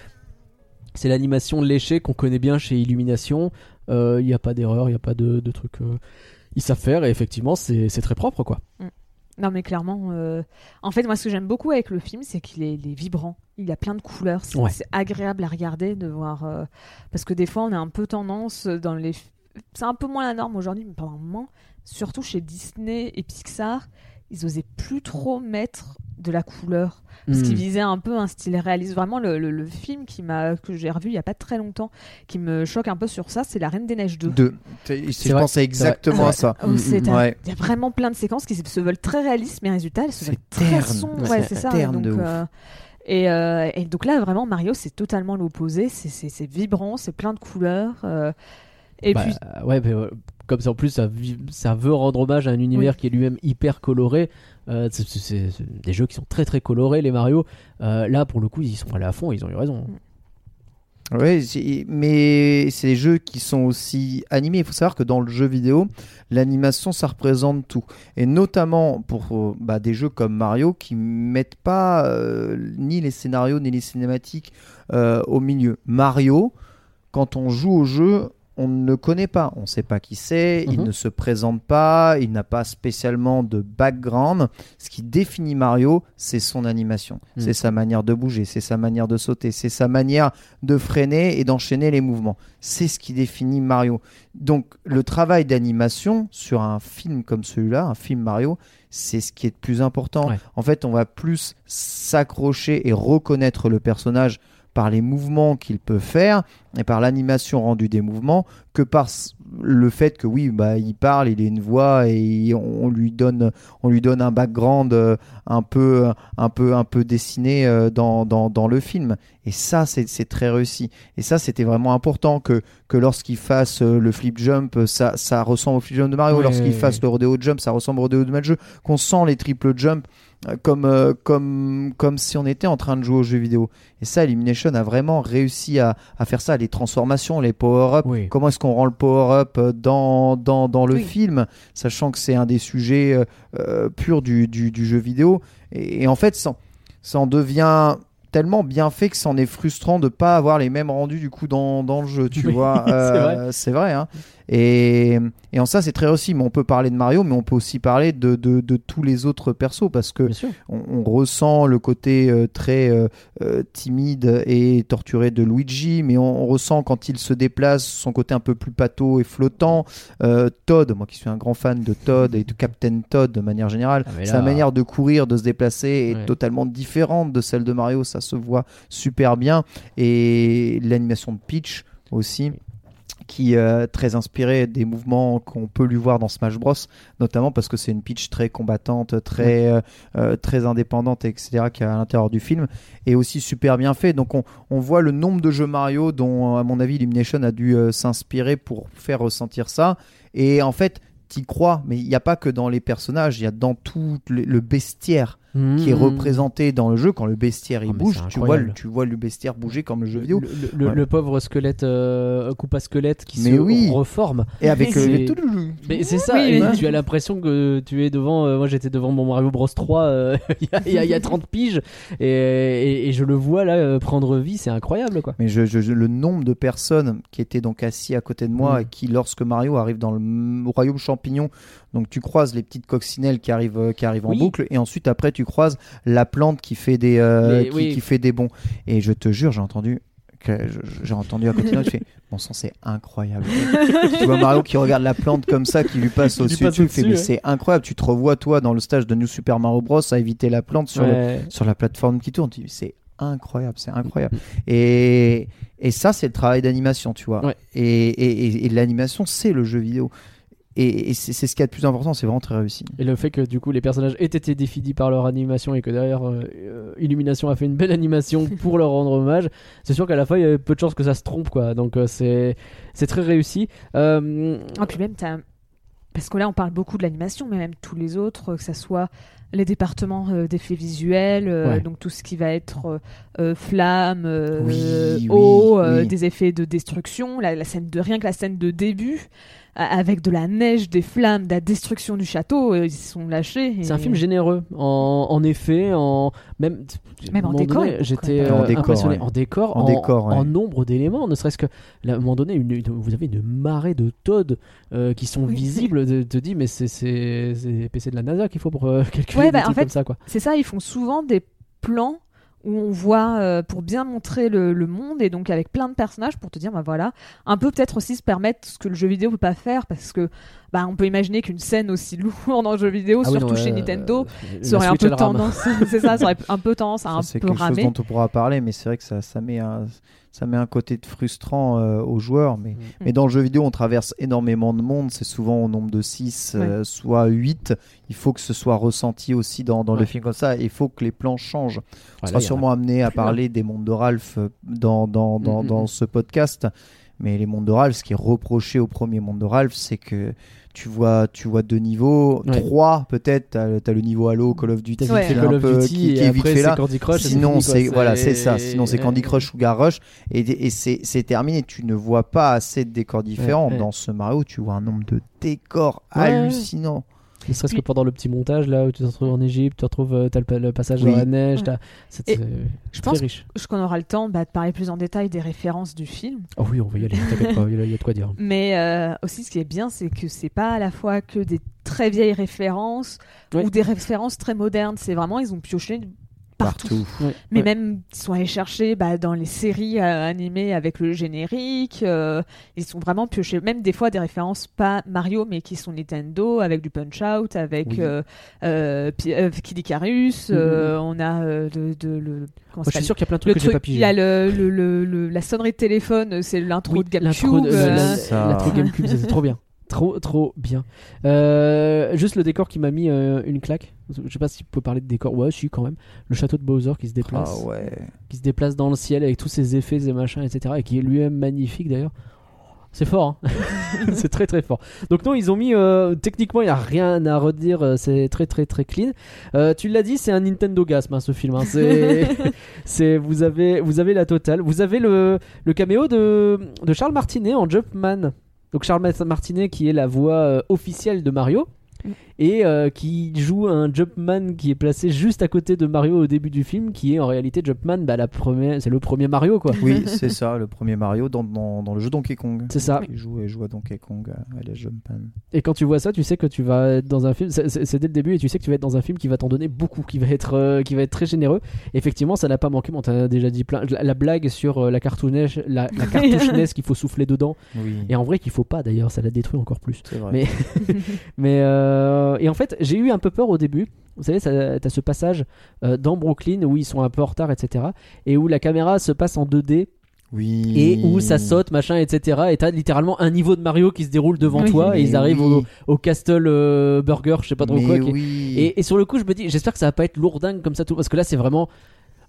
c'est l'animation léchée qu'on connaît bien chez Illumination. Euh, Il n'y a pas d'erreur, il n'y a pas de, de trucs. euh, Ils savent faire et effectivement, c'est très propre quoi. Non, mais clairement, euh, en fait, moi, ce que j'aime beaucoup avec le film, c'est qu'il est, vibrant. Il a plein de couleurs. C'est Ouais. agréable à regarder, de voir. euh, parce que des fois, on a un peu tendance dans les. C'est un peu moins la norme aujourd'hui, mais pendant un moment, surtout chez Disney et Pixar, ils osaient plus trop mettre de la couleur. Parce Hmm. qu'ils visaient un peu un style réaliste. Vraiment, le, le- le film qui m'a que j'ai revu il y a pas très longtemps, qui me choque un peu sur ça, c'est La Reine des Neiges 2. Deux. Je C'est vrai, pensais exactement à ça. où c'est- Mm, t'as- ouais. Il y a vraiment plein de séquences qui se veulent très réalistes, mais résultat, elles se C'est veulent très sombres. Ouais, c'est ça. terne donc, de ouf. euh, et, euh, et donc là, vraiment, Mario, c'est totalement l'opposé. C'est- C'est c'est vibrant, c'est plein de couleurs. euh, et Bah, puis, ouais, mais, euh, comme ça en plus, ça, veut rendre hommage à un univers qui est lui-même hyper coloré. Euh, c'est- des jeux qui sont très très colorés, les Mario. Euh, là, pour le coup, ils sont allés à fond, ils ont eu raison. Ouais, c'est- mais c'est des jeux qui sont aussi animés. Il faut savoir que dans le jeu vidéo, l'animation, ça représente tout. Et notamment pour bah, des jeux comme Mario qui mettent pas euh, ni les scénarios ni les cinématiques euh, au milieu. Mario, quand on joue au jeu, on ne le connaît pas. On ne sait pas qui c'est, il Mhm. ne se présente pas, il n'a pas spécialement de background. Ce qui définit Mario, c'est son animation. Mhm. C'est sa manière de bouger, c'est sa manière de sauter, c'est sa manière de freiner et d'enchaîner les mouvements. C'est ce qui définit Mario. Donc le travail d'animation sur un film comme celui-là, un film Mario, c'est ce qui est le plus important. Ouais. En fait, on va plus s'accrocher et reconnaître le personnage par les mouvements qu'il peut faire et par l'animation rendue des mouvements que par le fait que oui bah il parle il a une voix et on, lui donne on lui donne un background euh, un peu un peu un peu dessiné euh, dans, dans, dans le film. Et ça c'est très réussi. Et ça c'était vraiment important que que lorsqu'il fasse euh, le flip jump ça ça ressemble au flip jump de Mario. Lorsqu'il fasse le rodeo jump ça ressemble au rodeo de Mario qu'on sent les triple jump euh, comme, euh, comme, comme si on était en train de jouer au jeu vidéo. Et ça, Illumination a vraiment réussi à, à faire ça, les transformations, les power-up. Oui. Comment est-ce qu'on rend le power-up euh, dans, dans, dans le Oui. film, sachant que c'est un des sujets euh, purs du, du, du jeu vidéo. Et, et en fait, ça, ça en devient tellement bien fait que c'en est frustrant de pas avoir les mêmes rendus du coup dans, dans le jeu, tu Oui, vois. c'est Euh, c'est vrai. hein. Et, et en ça, c'est très réussi. Mais on peut parler de Mario, mais on peut aussi parler de, de, de tous les autres persos parce que on, on ressent le côté euh, très euh, euh, timide et torturé de Luigi, mais on, on ressent quand il se déplace son côté un peu plus pâteau et flottant. Euh, Todd, moi qui suis un grand fan de Todd et de Captain Todd de manière générale, Ah, sa manière de courir, de se déplacer est Ouais. totalement différente de celle de Mario, ça se voit super bien. Et l'animation de Peach aussi qui est très inspirée des mouvements qu'on peut lui voir dans Smash Bros, notamment parce que c'est une Peach très combattante, très, euh, euh, très indépendante, etc., qui est à l'intérieur du film, et aussi super bien fait. Donc on, on voit le nombre de jeux Mario dont, à mon avis, Illumination a dû euh, s'inspirer pour faire ressentir ça. Et en fait, t'y crois, mais il n'y a pas que dans les personnages, il y a dans tout le, le qui est Mmh. représenté dans le jeu. Quand le bestiaire il Ah, mais bouge, tu vois, tu vois le bestiaire bouger comme le jeu vidéo. Le, le- le- Ouais. le pauvre squelette, euh, coupe à squelette qui Mais se oui. reforme. Et avec euh, C'est- les... Mais c'est ça, Oui, et oui. tu as l'impression que tu es devant. euh, moi j'étais devant mon Mario Bros 3 euh, il y, a- il y a- il y a 30 piges et, et- et je le vois là euh, prendre vie, c'est incroyable quoi. Mais je, je- je- le nombre de personnes qui étaient donc assis à côté de moi Mm. et qui, lorsque Mario arrive dans le royaume champignon, donc tu croises les petites coccinelles qui arrivent, euh, qui arrivent Oui. en boucle, et ensuite après tu croises la plante qui fait des, euh, qui, oui. qui fait des bonds. Et je te jure, j'ai entendu. J'ai entendu à côté de moi, je fais Bon sang, c'est incroyable. tu vois Mario qui regarde la plante comme ça, qui lui passe au-dessus, tu fais Mais ouais. c'est incroyable. Tu te revois, toi, dans le stage de New Super Mario Bros, à éviter la plante sur, le- sur la plateforme qui tourne. C'est incroyable, c'est incroyable. Et, et ça, c'est le travail d'animation, tu vois. Ouais. Et, et, et- et l'animation, c'est le jeu vidéo. Et, et c'est ce qu'il y a de plus important, c'est vraiment très réussi. Et le fait que du coup les personnages aient été définis par leur animation et que derrière euh, euh, Illumination a fait une belle animation pour leur rendre hommage, c'est sûr qu'à la fin il y avait peu de chances que ça se trompe quoi. Donc euh, c'est c'est très réussi. Euh, Et puis même, t'as- parce que là, on parle beaucoup de l'animation, mais même tous les autres, que ça soit les départements euh, d'effets visuels, euh, Ouais. donc tout ce qui va être euh, flamme, euh, Oui, eau, oui, euh, oui. des effets de destruction, la, la scène de rien que la scène de début, avec de la neige, des flammes, de la destruction du château, euh, ils se sont lâchés. C'est un film généreux en, en effet, en même en décor, J'étais euh, décor, impressionné ouais. en décor, En en, décor, ouais. en nombre d'éléments, ne serait-ce que là, à un moment donné, une- une- vous avez une marée de Todd euh, qui sont Oui. visibles. Tu te dis mais c'est c'est c'est PC de la NASA qu'il faut pour euh, calculer Ouais, des bah, en trucs fait, comme ça quoi. C'est ça, ils font souvent des plans où on voit euh, pour bien montrer le, le monde et donc avec plein de personnages pour te dire bah voilà un peu peut-être aussi se permettre ce que le jeu vidéo peut pas faire parce que bah on peut imaginer qu'une scène aussi lourde en jeu vidéo Ah oui, surtout non, chez euh, Nintendo ça aurait un peu tendance c'est ça aurait un peu tendance à Ça, un c'est peu quelque chose dont on pourra parler, mais c'est vrai que ça, ça, met un, ça met un côté de frustrant euh, aux joueurs. Mais, mais dans le jeu vidéo, on traverse énormément de monde. C'est souvent au nombre de 6, soit 8. Il faut que ce soit ressenti aussi dans, dans le film comme ça. Il faut que les plans changent. On Ouais, sera sûrement amené à parler des mondes de Ralph euh, dans, dans, dans, Mm, mm, dans mm. ce podcast. Mais les mondes de Ralph, ce qui est reproché au premier monde de Ralph, c'est que tu vois, tu vois deux niveaux, Ouais. trois peut-être. T'as as le niveau Halo, Call of Duty, Ouais. qui est Call un of peu- Duty qui, qui et est vite après fait c'est là. Candy Crush. Sinon, c'est voilà, c'est ça. Sinon, c'est Candy Crush ou Garrush, et, et c'est c'est terminé. Tu ne vois pas assez de décors différents ouais. dans ce Mario. Tu vois un nombre de décors Ouais. hallucinants. Ne serait-ce que pendant le petit montage là où tu te retrouves en Égypte, tu retrouves euh, t'as le, pa- le passage Oui. dans la neige, Ouais. c'est très pense riche. je qu'on aura le temps bah, de parler plus en détail des références du film Oh oui, on va y aller, il y a- il y a de quoi dire. Mais euh, aussi, ce qui est bien, c'est que c'est pas à la fois que des très vieilles références Ouais. ou des références très modernes. C'est vraiment, ils ont pioché partout. Mais Ouais. même, ils sont allés chercher bah, dans les séries euh, animées avec le générique. euh, ils sont vraiment piochés. Même des fois, des références pas Mario, mais qui sont Nintendo, avec du Punch Out, avec Oui. euh, euh, euh, Kid Icarus. euh, on a euh, de, de- le. Comment Moi, je ça suis s'appelle sûr qu'il y a plein de le trucs que j'ai pas truc, il pigé. y a le, le, le- le- la sonnerie de téléphone, c'est l'intro Oui, de l'intro GameCube. de- euh, la- Ça. L'intro GameCube, c'était trop bien. Trop, trop bien. Euh, juste le décor qui m'a mis euh, une claque. Je sais pas si tu peux parler de décor. Ouais, si, quand même. Le château de Bowser qui se déplace. Ah ouais. Qui se déplace dans le ciel avec tous ses effets et machins, etc. Et qui est lui-même magnifique d'ailleurs. C'est fort, hein c'est très très fort. Donc non, ils ont mis euh, techniquement, il n'y a rien à redire, c'est très très très clean. Euh, tu l'as dit, c'est un Nintendo gasme hein, ce film. hein. C'est, c'est vous avez vous avez la totale. Vous avez le, le caméo de, de Charles Martinet en Jumpman. Donc Charles Martinet qui est la voix euh, officielle de Mario Mm. Et euh, qui joue un Jumpman qui est placé juste à côté de Mario au début du film, qui est en réalité Jumpman, bah, la première, c'est le premier Mario quoi. Oui, c'est ça, le premier Mario dans, dans, dans le jeu Donkey Kong. C'est ça. Il joue, il joue à Donkey Kong, à la Jumpman. Et quand tu vois ça, tu sais que tu vas être dans un film. C'est dès le début, et tu sais que tu vas être dans un film qui va t'en donner beaucoup, qui va être, euh, qui va être très généreux. Effectivement, ça n'a pas manqué. On t'a déjà dit plein. La, la blague sur euh, la cartouche, la, la cartouche NES qu'il faut souffler dedans. Oui, Et en vrai, qu'il faut pas d'ailleurs, ça la détruit encore plus. c'est vrai. Mais, mais euh, et en fait, j'ai eu un peu peur au début. Vous savez, t'as ce passage euh, dans Brooklyn où ils sont un peu en retard, etc. Et où la caméra se passe en 2D Oui. et où ça saute, machin, etc. Et t'as littéralement un niveau de Mario qui se déroule devant Oui. toi et ils arrivent oui. au, au Castle euh, Burger, je sais pas trop Mais quoi. qui. Et, et sur le coup, je me dis, j'espère que ça va pas être lourdingue comme ça tout, parce que là, c'est vraiment.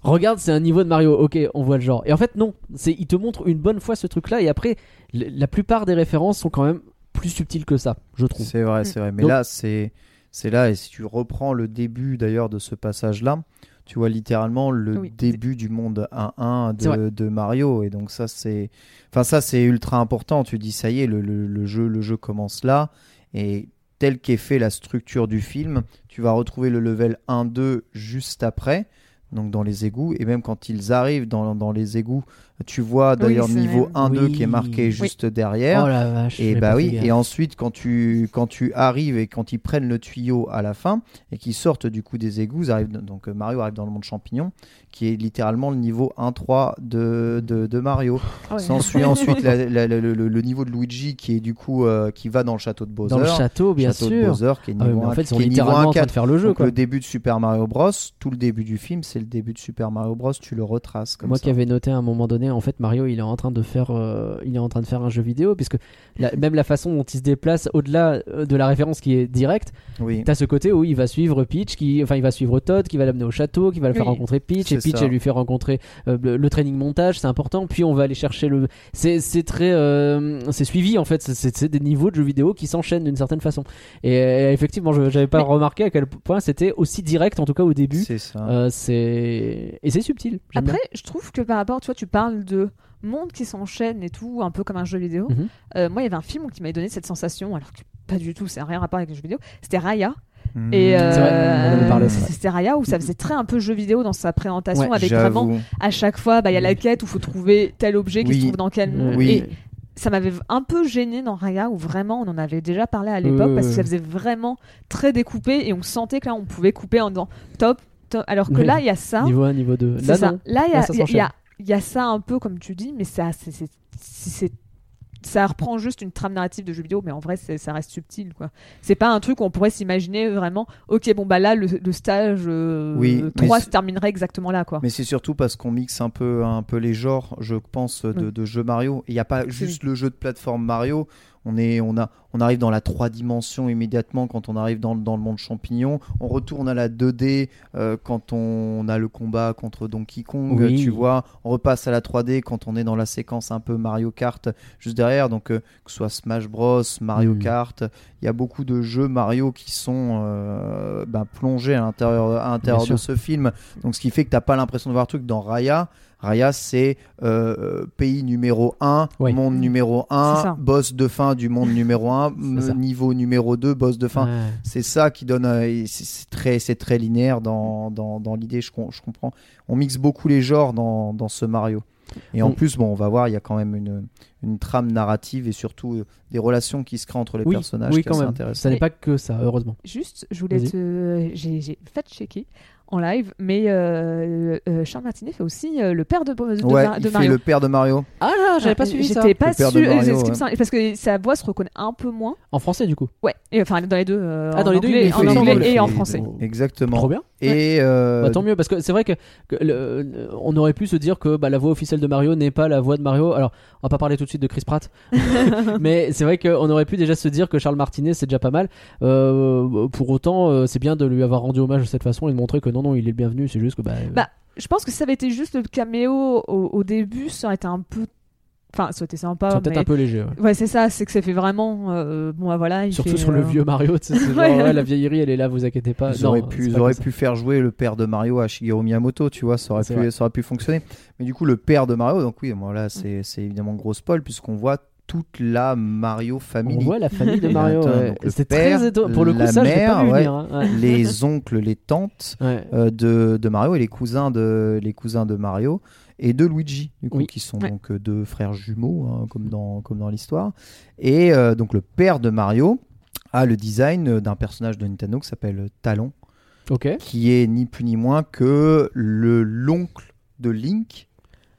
Regarde, c'est un niveau de Mario, ok, on voit le genre. Et en fait, non, c'est, il te montre une bonne fois ce truc-là, et après, la plupart des références sont quand même plus subtiles que ça, je trouve. C'est vrai, c'est vrai. Mais Donc- là, c'est c'est là, et si tu reprends le début d'ailleurs de ce passage-là, tu vois littéralement le Oui. début du monde 1-1 C'est vrai. de, de Mario. Et donc ça, c'est enfin ça c'est ultra important. Tu dis, ça y est, le, le- le jeu, le jeu commence là. Et tel qu'est fait la structure du film, tu vas retrouver le level 1-2 juste après. Donc dans les égouts, et même quand ils arrivent dans, dans les égouts, tu vois d'ailleurs c'est niveau vrai. 1-2 Oui. qui est marqué juste derrière. Oh la vache. Et bah oui, et ensuite quand tu quand tu arrives et quand ils prennent le tuyau à la fin et qu'ils sortent du coup des égouts, arrivent, donc euh, Mario arrive dans le monde champignon, qui est littéralement le niveau 1-3 de, de, de Mario. Ah ouais. S'ensuit ensuite la- la- la- le, le- le niveau de Luigi qui est du coup euh, qui va dans le château de Bowser. Dans le château, bien Château de sûr. Bowser qui est Ah niveau en 1, fait, ils sont littéralement en train 1-4. de faire le jeu, Donc quoi. le début de Super Mario Bros, tout le début du film, c'est le début de Super Mario Bros, tu le retraces comme Moi ça. qui avais noté à un moment donné, en fait, Mario, il est en train de faire, euh, il est en train de faire un jeu vidéo, puisque la- même la façon dont il se déplace, au-delà euh, de la référence qui est directe, Oui. T'as ce côté où il va suivre Peach, qui, enfin il va suivre Todd, qui va l'amener au château, qui va le faire rencontrer Peach, et Peach ça. elle lui fait rencontrer euh, le, le training montage, c'est important. Puis on va aller chercher le, c'est c'est très, euh, c'est suivi en fait, c'est- des niveaux de jeux vidéo qui s'enchaînent d'une certaine façon. Et euh, effectivement, je j'avais pas Mais- remarqué à quel point c'était aussi direct, en tout cas au début. C'est ça. Euh, c'est et c'est subtil. Après, je trouve que par rapport, tu vois, tu parles de monde qui s'enchaîne et tout, un peu comme un jeu vidéo. Mhm. Euh, moi, il y avait un film qui m'avait donné cette sensation, alors que pas du tout, ça n'a rien à rapport avec les jeux vidéo. C'était Raya. Hmm. Et euh, C'est c'est c'était Raya où ça faisait très un peu jeu vidéo dans sa présentation, Ouais, avec vraiment à chaque fois, bah, il y a la quête où il faut trouver tel objet qui se trouve dans quel monde. Oui. Et ça m'avait un peu gêné dans Raya où vraiment on en avait déjà parlé à l'époque Euh. parce que ça faisait vraiment très découpé et on sentait que là on pouvait couper en disant top, top. alors que Oui. là il y a ça. Niveau 1, niveau 2. C'est Là ça. Là, il y, Là, a- ça il y a- il y a- ça un peu comme tu dis, mais ça, c'est, ça reprend juste une trame narrative de jeu vidéo, mais en vrai, ça reste subtil. quoi. C'est pas un truc où on pourrait s'imaginer vraiment, ok, bon, bah là, le, le stage euh, Oui, mais 3 c'est- se terminerait exactement là. quoi. Mais c'est surtout parce qu'on mixe un peu, un peu les genres, je pense, de, Oui. de jeux Mario. Il n'y a pas juste le jeu de plateforme Mario. On, est, on, a, on arrive dans la 3 dimensions immédiatement quand on arrive dans, dans le monde champignon. On retourne à la 2D euh, quand on a le combat contre Donkey Kong, Oui. tu vois. On repasse à la 3D quand on est dans la séquence un peu Mario Kart juste derrière. Donc, euh, que ce soit Smash Bros, Mario Mm. Kart, il y a beaucoup de jeux Mario qui sont euh, ben, plongés à l'intérieur de ce film. Donc ce qui fait que t'as pas l'impression de voir un truc dans Raya. Raya c'est euh, pays numéro 1, Ouais. monde numéro C'est 1, ça. boss de fin du monde numéro 1, C'est ça. niveau numéro 2, boss de fin. Ouais. C'est ça qui donne. euh, c'est très, c'est très linéaire dans, dans, dans l'idée, je, com- je comprends. On mixe beaucoup les genres dans, dans ce Mario. Et en On- plus, bon, on va voir, il y a quand même une, une trame narrative et surtout euh, des relations qui se créent entre les Oui, personnages oui qui quand même. intéressant. Ça n'est pas que ça, heureusement. Juste, je voulais te. J'ai fait checker. En live, mais euh, euh, Charles Martinet fait aussi euh, le père de, de, ouais, Mar- de il fait Mario. le père de Mario. Ah, j'avais pas suivi ça. J'étais pas ouais. semble- parce que sa voix se reconnaît un peu moins. En français, du coup. Ouais, et, enfin dans les deux, euh, Ah, dans en les deux, anglais, en fait- anglais fait- et en français. Exactement. Trop bien. Et euh, Bah, tant mieux, parce que c'est vrai que, que le- on aurait pu se dire que bah, la voix officielle de Mario n'est pas la voix de Mario. Alors, on va pas parler tout de suite de Chris Pratt, mais c'est vrai qu'on aurait pu déjà se dire que Charles Martinet c'est déjà pas mal. Euh, pour autant, euh, c'est bien de lui avoir rendu hommage de cette façon et de montrer que non, non, il est le bienvenu. C'est juste que bah, Bah, Je pense que si ça avait été juste le caméo au, au début, ça aurait été un peu. Enfin, été sympa. c'est peut-être mais- un peu léger. ouais. Ouais, c'est ça, c'est que ça fait vraiment. euh, bon, bah, voilà. Il Surtout fait, sur le euh, vieux Mario, c'est genre, Ouais. la vieillerie elle est là, vous inquiétez pas. Ils Non, auraient pu, pas ils auraient pu faire jouer le père de Mario à Shigeru Miyamoto, tu vois, ça aurait, pu, ça aurait pu fonctionner. Mais du coup, le père de Mario, donc oui, bon, là, c'est c'est évidemment gros spoil, puisqu'on voit toute la Mario On Family. voit la famille de Mario. Ouais. C'est père, très étonnant. Pour le coup, la ça, je pas mère, vu ouais. venir, hein. Ouais. les oncles, les tantes Ouais. euh, de, de Mario et les cousins de, les cousins de Mario et de Luigi, du coup, Oui. qui sont Ouais. donc euh, deux frères jumeaux, hein, comme dans, comme dans l'histoire. Et euh, donc le père de Mario a le design euh, d'un personnage de Nintendo qui s'appelle Talon, qui est ni plus ni moins que le l'oncle de Link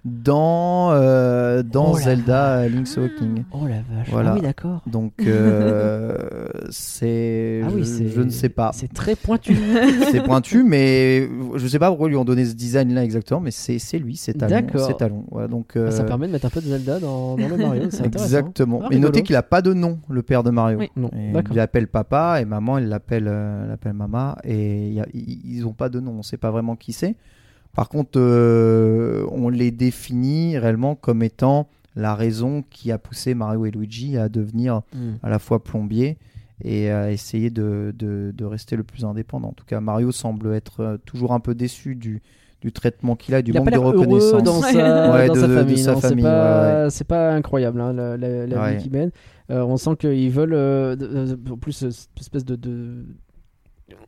dans, euh, dans Oh Zelda Link's Awakening. Oh la vache. Voilà. Ah oui, d'accord. Donc euh, c'est, Ah oui, je, ne sais pas. C'est très pointu. c'est pointu, mais je ne sais pas pourquoi ils lui ont donné ce design-là exactement, mais c'est lui, c'est Talon. D'accord. C'est Talon. Voilà, donc, Ah, Ça euh, permet de mettre un peu de Zelda dans, dans le Mario. Exactement. Ah, mais notez qu'il n'a pas de nom, le père de Mario. Oui. Non, il l'appelle papa et maman, il l'appelle elle l'appelle mama. Et y a- ils n'ont pas de nom, on ne sait pas vraiment qui c'est. Par contre, euh, on les définit réellement comme étant la raison qui a poussé Mario et Luigi à devenir Hmm. à la fois plombier et à essayer de, de- de rester le plus indépendant. En tout cas, Mario semble être euh, toujours un peu déçu du, du traitement qu'il a, du il a manque pas de reconnaissance. dans sa, Ouais, dans de- sa de- de famille. sa non, c'est pas, ouais, c'est pas incroyable hein, la, la- la Ouais. vie qu'ils mènent. Euh, on sent qu'ils veulent, euh, en plus, cette espèce de, de,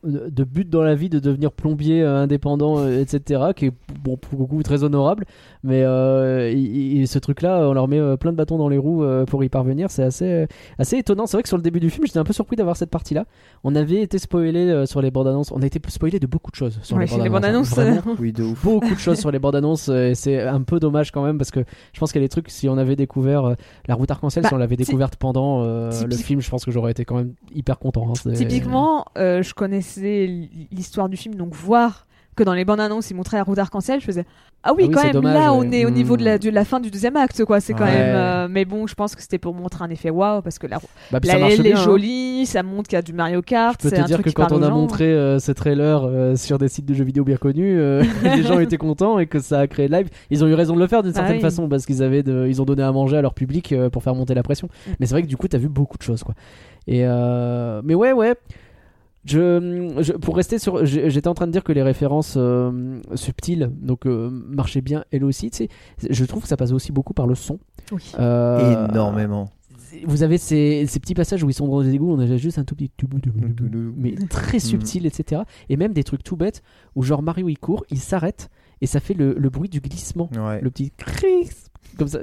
de but dans la vie de devenir plombier euh, indépendant, euh, etc., qui est bon, pour le coup très honorable. Mais euh, il- il- ce truc-là, on leur met euh, plein de bâtons dans les roues euh, pour y parvenir. C'est assez, assez étonnant. C'est vrai que sur le début du film, j'étais un peu surpris d'avoir cette partie-là. On avait été spoilé euh, sur les bandes annonces. On a été spoilé de beaucoup de choses sur Ouais, les bandes annonces. hein. Oui, de ouf. beaucoup de choses sur les bandes annonces et c'est un peu dommage quand même parce que je pense qu'il y a des trucs si on avait découvert euh, la route arc-en-ciel Bah, si on l'avait découverte pendant euh, le film je pense que j'aurais été quand même hyper content hein. Typiquement, euh, je connaissais l'histoire du film, donc voir que dans les bandes annonces ils montraient la route arc-en-ciel, je faisais ah oui, Ah oui, quand même dommage, là ouais. on est au niveau de la, de la fin du deuxième acte quoi, c'est quand Ouais. même. euh, mais bon, je pense que c'était pour montrer un effet waouh parce que la, Bah, la elle bien, est hein. jolie, ça montre qu'il y a du Mario Kart. Je peux te un dire truc que quand on a montré euh, ces trailers euh, sur des sites de jeux vidéo bien connus, euh, les gens étaient contents et que ça a créé le live. Ils ont eu raison de le faire d'une Ah certaine oui. façon parce qu'ils avaient, de- ils ont donné à manger à leur public pour faire monter la pression. Mm. Mais c'est vrai que du coup, t'as vu beaucoup de choses, quoi. Et mais ouais, ouais. Je, je- pour rester sur, j'étais en train de dire que les références euh, subtiles, donc euh, marchaient bien elles aussi. Tu sais, je trouve que ça passe aussi beaucoup par le son. Oui. Euh, Énormément. Vous avez ces, ces petits passages où ils sont dans des égouts, on a juste un tout petit mais très subtil, etc. Et même des trucs tout bêtes où genre Mario il court, il s'arrête et ça fait le, le bruit du glissement, Ouais. le petit crisp comme ça.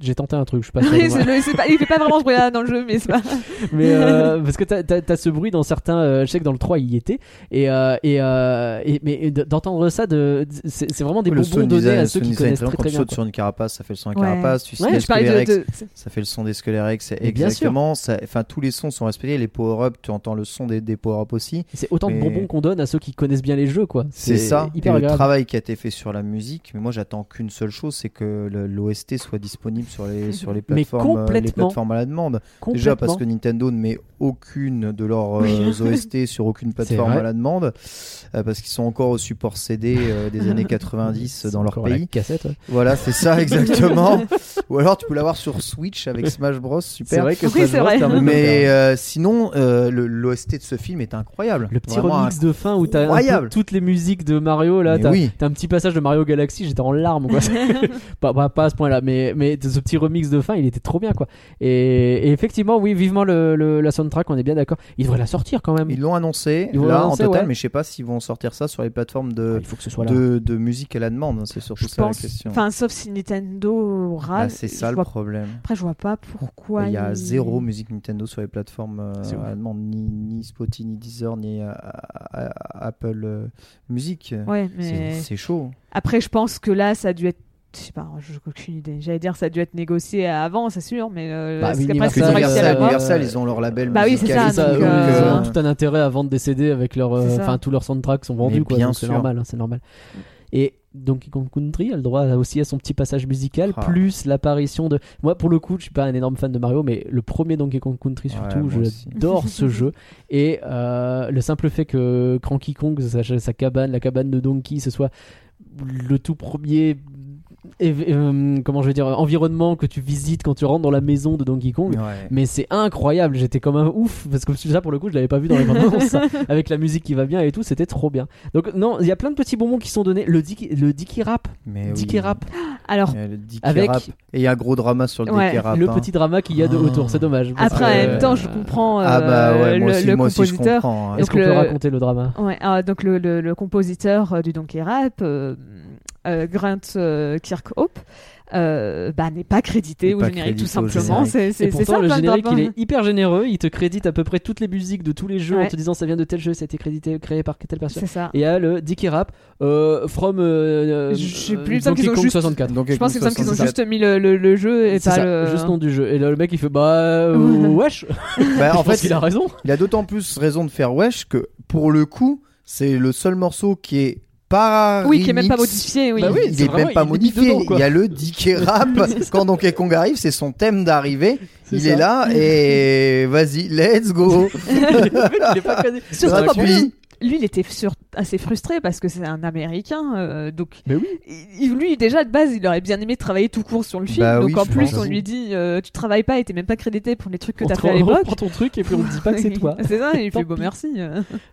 J'ai tenté un truc, je suis pas sûr. de le- pas- il fait pas vraiment ce bruit-là dans le jeu, mais c'est pas. mais euh, parce que t'as as, ce bruit dans certains euh, je sais que dans le 3 il y était et, euh, et, euh, et- mais d'entendre ça de c'est vraiment des le bonbons donnés design, à ceux sound qui connaissent très très bien. Quand tu sautes sur une carapace, ça fait le son de Ouais. carapace. Tu Ouais, je de. De- ça fait le son des sûr. Exactement. Enfin, tous les sons sont respectés. Les power-up, tu entends le son des, des power-up aussi. c'est autant de Mais- bonbons qu'on donne à ceux qui connaissent bien les jeux quoi C'est ça. hyper et le travail qui a été fait sur la musique. Mais moi, j'attends qu'une seule chose, c'est que l'OST soit disponible sur les sur les Mais plateformes, euh, les plateformes à la demande. Déjà parce que Nintendo ne met aucune de leurs euh, OST sur aucune plateforme à la demande, euh, parce qu'ils sont encore au support CD euh, des années 90 dans leur à la pays. cassette ouais. Voilà, c'est ça exactement. Ou alors tu peux l'avoir sur Switch avec Smash Bros. c'est Super. vrai que Oui, Smash c'est Bros vrai. Mais euh, sinon, euh, l'OST de ce film est incroyable. Le petit Vraiment remix de fin où peu incroyable. toutes les musiques de Mario là, t'as oui. un petit passage de Mario Galaxy, j'étais en larmes quoi. pas, pas, pas à ce point-là, mais, mais ce ce petit remix de fin, il était trop bien quoi. Et, et effectivement, oui, vivement le, le- la soundtrack, on est bien d'accord. Il devrait la sortir quand même. Ils l'ont annoncé Ils là l'annoncer, en total, ouais. mais je sais pas s'ils vont sortir ça sur les plateformes Ah, de, il faut que ce soit là. de, de musique à la demande. C'est surtout Je ça pense. la question. Enfin, sauf si Nintendo Bah, râle. c'est je ça le vois- problème. Après, je vois pas pourquoi. Il y a ils- zéro musique Nintendo sur les plateformes euh, C'est à la demande, ni, ni Spotify, ni Deezer, ni euh, à- à- Apple euh, Music. Ouais, C'est- mais C'est chaud. après, je pense que là, ça a dû être. Je sais pas, je n'ai aucune idée. J'allais dire, ça a dû être négocié avant, c'est sûr, mais euh, Bah, parce qu'après, Universal. Universal, ils ont leur label Bah oui, c'est musical. ça, donc, euh, ils ont euh, tout un intérêt à vendre des CD avec leur, euh, enfin tous leurs soundtracks sont vendus Mais quoi. C'est normal, hein, c'est normal. Et Donkey Kong Country a le droit aussi à son petit passage musical, Ah. plus l'apparition de. Moi, pour le coup, je suis pas un énorme fan de Mario, mais le premier Donkey Kong Country surtout, Ouais, j'adore ce jeu. Et euh, le simple fait que Cranky Kong, sa, sa cabane, la cabane de Donkey, ce soit le tout premier. Euh, comment je vais dire environnement que tu visites quand tu rentres dans la maison de Donkey Kong Ouais. mais c'est incroyable, j'étais comme un ouf parce que ça pour le coup je l'avais pas vu dans les bandes annonces, ça. avec la musique qui va bien et tout, c'était trop bien. Donc non, il y a plein de petits bonbons qui sont donnés. Le Dicky, le Dicky Rap, Mais Dicky oui. Rap, Alors, le Dicky Avec- Rap. Et il y a un gros drama sur le Ouais, Dicky Rap. le hein. petit drama qu'il y a de Oh. autour, c'est dommage. après, que, en même temps, euh, je comprends euh, Ah bah ouais, moi le, aussi, le moi aussi je compositeur. comprends. hein. Est-ce qu'on peut le- raconter le drama? Ouais, ah, donc le, le- le compositeur euh, du Donkey Rap, euh, Grant euh, Kirkhope, euh, bah, n'est pas crédité au générique tout simplement. C'est pourtant, ça le générique, il est hyper généreux. Il te crédite à peu près toutes les musiques de tous les jeux en te disant ça vient de tel jeu, ça a été crédité, créé par telle personne. C'est ça. Et il y a le Dicky Rap euh, from euh, Je sais plus, il Donkey qu'ils ont Kong juste- 64. Donc, Je pense semble qu'ils ont 64. juste mis le, le- le jeu et pas ça, le. juste nom du jeu. Et là, le mec il fait bah wesh. Bah, en fait, qu'il a raison. il a d'autant plus raison de faire Wesh que pour le coup, c'est le seul morceau qui est pas. Oui, qui est même pas remix. modifié. Oui. Bah oui, il est vraiment- même pas il est modifié. dedans, il y a le Dicky Rap. Quand Donkey Kong arrive, c'est son thème d'arrivée. Il ça. est là et vas-y, let's go. Il est pas. Surtout Ouais, qu'en plus, lui, il était sur- assez frustré parce que c'est un Américain, euh, donc Mais oui. il- lui déjà de base, il aurait bien aimé travailler tout court sur le film. Bah donc oui, en plus, on lui dit, euh, tu travailles pas et t'es même pas crédité pour les trucs que On t'as fait à on l'époque. reprend ton truc et puis on te dit pas que c'est toi. c'est ça, et il fait bon merci.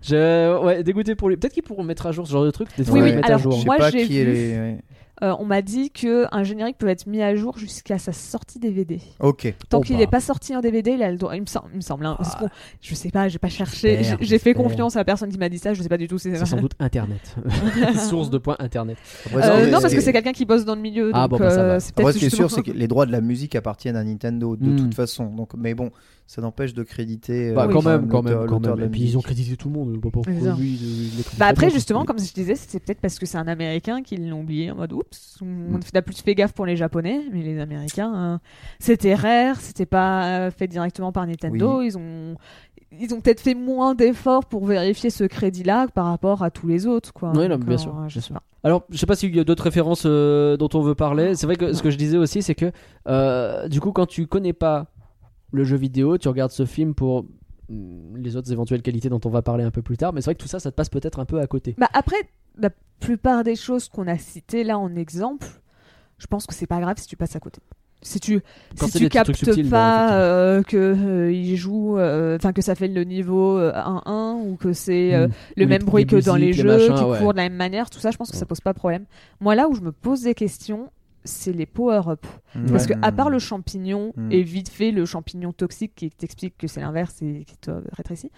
Je... Ouais, dégoûté pour lui. Peut-être qu'ils pourront mettre à jour ce genre de truc. Des Oui, fois, oui, alors, à jour. Je sais Moi, j'ai qui est vu- les- ouais. Euh, on m'a dit que un générique peut être mis à jour jusqu'à sa sortie DVD. Ok. Tant Oh, qu'il bah. n'est pas sorti en DVD, il a le droit. Il me semble, il me semble. hein. Ah. Bon, je sais pas, j'ai pas cherché. J'ai- fait confiance à la personne qui m'a dit ça. Je sais pas du tout. si C'est sans doute Internet. Source de points Internet. Après, Euh, non, parce que c'est quelqu'un qui bosse dans le milieu. Ah, donc, bon, bah, ça euh, va. Après, ce qui est sûr, c'est que les droits de la musique appartiennent à Nintendo de Hmm. toute façon. Donc, mais bon, ça n'empêche de créditer. Bah, euh, quand même, quand même, quand même. Et puis ils ont crédité tout le monde. Pas pourquoi lui, Bah après justement comme je disais c'est peut-être parce que c'est un américain qu'ils l'ont oublié en mode oups Mm. on a plus fait gaffe pour les japonais mais les américains euh, c'était rare c'était pas euh, fait directement par Nintendo ils ont ils ont peut-être fait moins d'efforts pour vérifier ce crédit là par rapport à tous les autres quoi Oui, non, bien euh, sûr, je bien sais pas. Alors, je sais pas s'il y a d'autres références euh, dont on veut parler. C'est vrai que ce que je disais aussi, c'est que euh, du coup, quand tu connais pas le jeu vidéo, tu regardes ce film pour mm, les autres éventuelles qualités dont on va parler un peu plus tard. Mais c'est vrai que tout ça, ça te passe peut-être un peu à côté. Bah après la plupart des choses qu'on a citées là en exemple je pense que c'est pas grave si tu passes à côté si tu Quand si tu captes subtils, pas euh, que euh, il joue euh, enfin que ça fait le niveau euh, 1-1 ou que c'est euh, Mm. le Ou même les- bruit les que dans les jeux machins, qui ouais. courent de la même manière tout ça je pense que ça Ouais. pose pas de problème moi là où je me pose des questions c'est les power-up. Parce que à part le champignon Mm. et vite fait le champignon toxique qui t'explique que c'est l'inverse et qui te rétrécit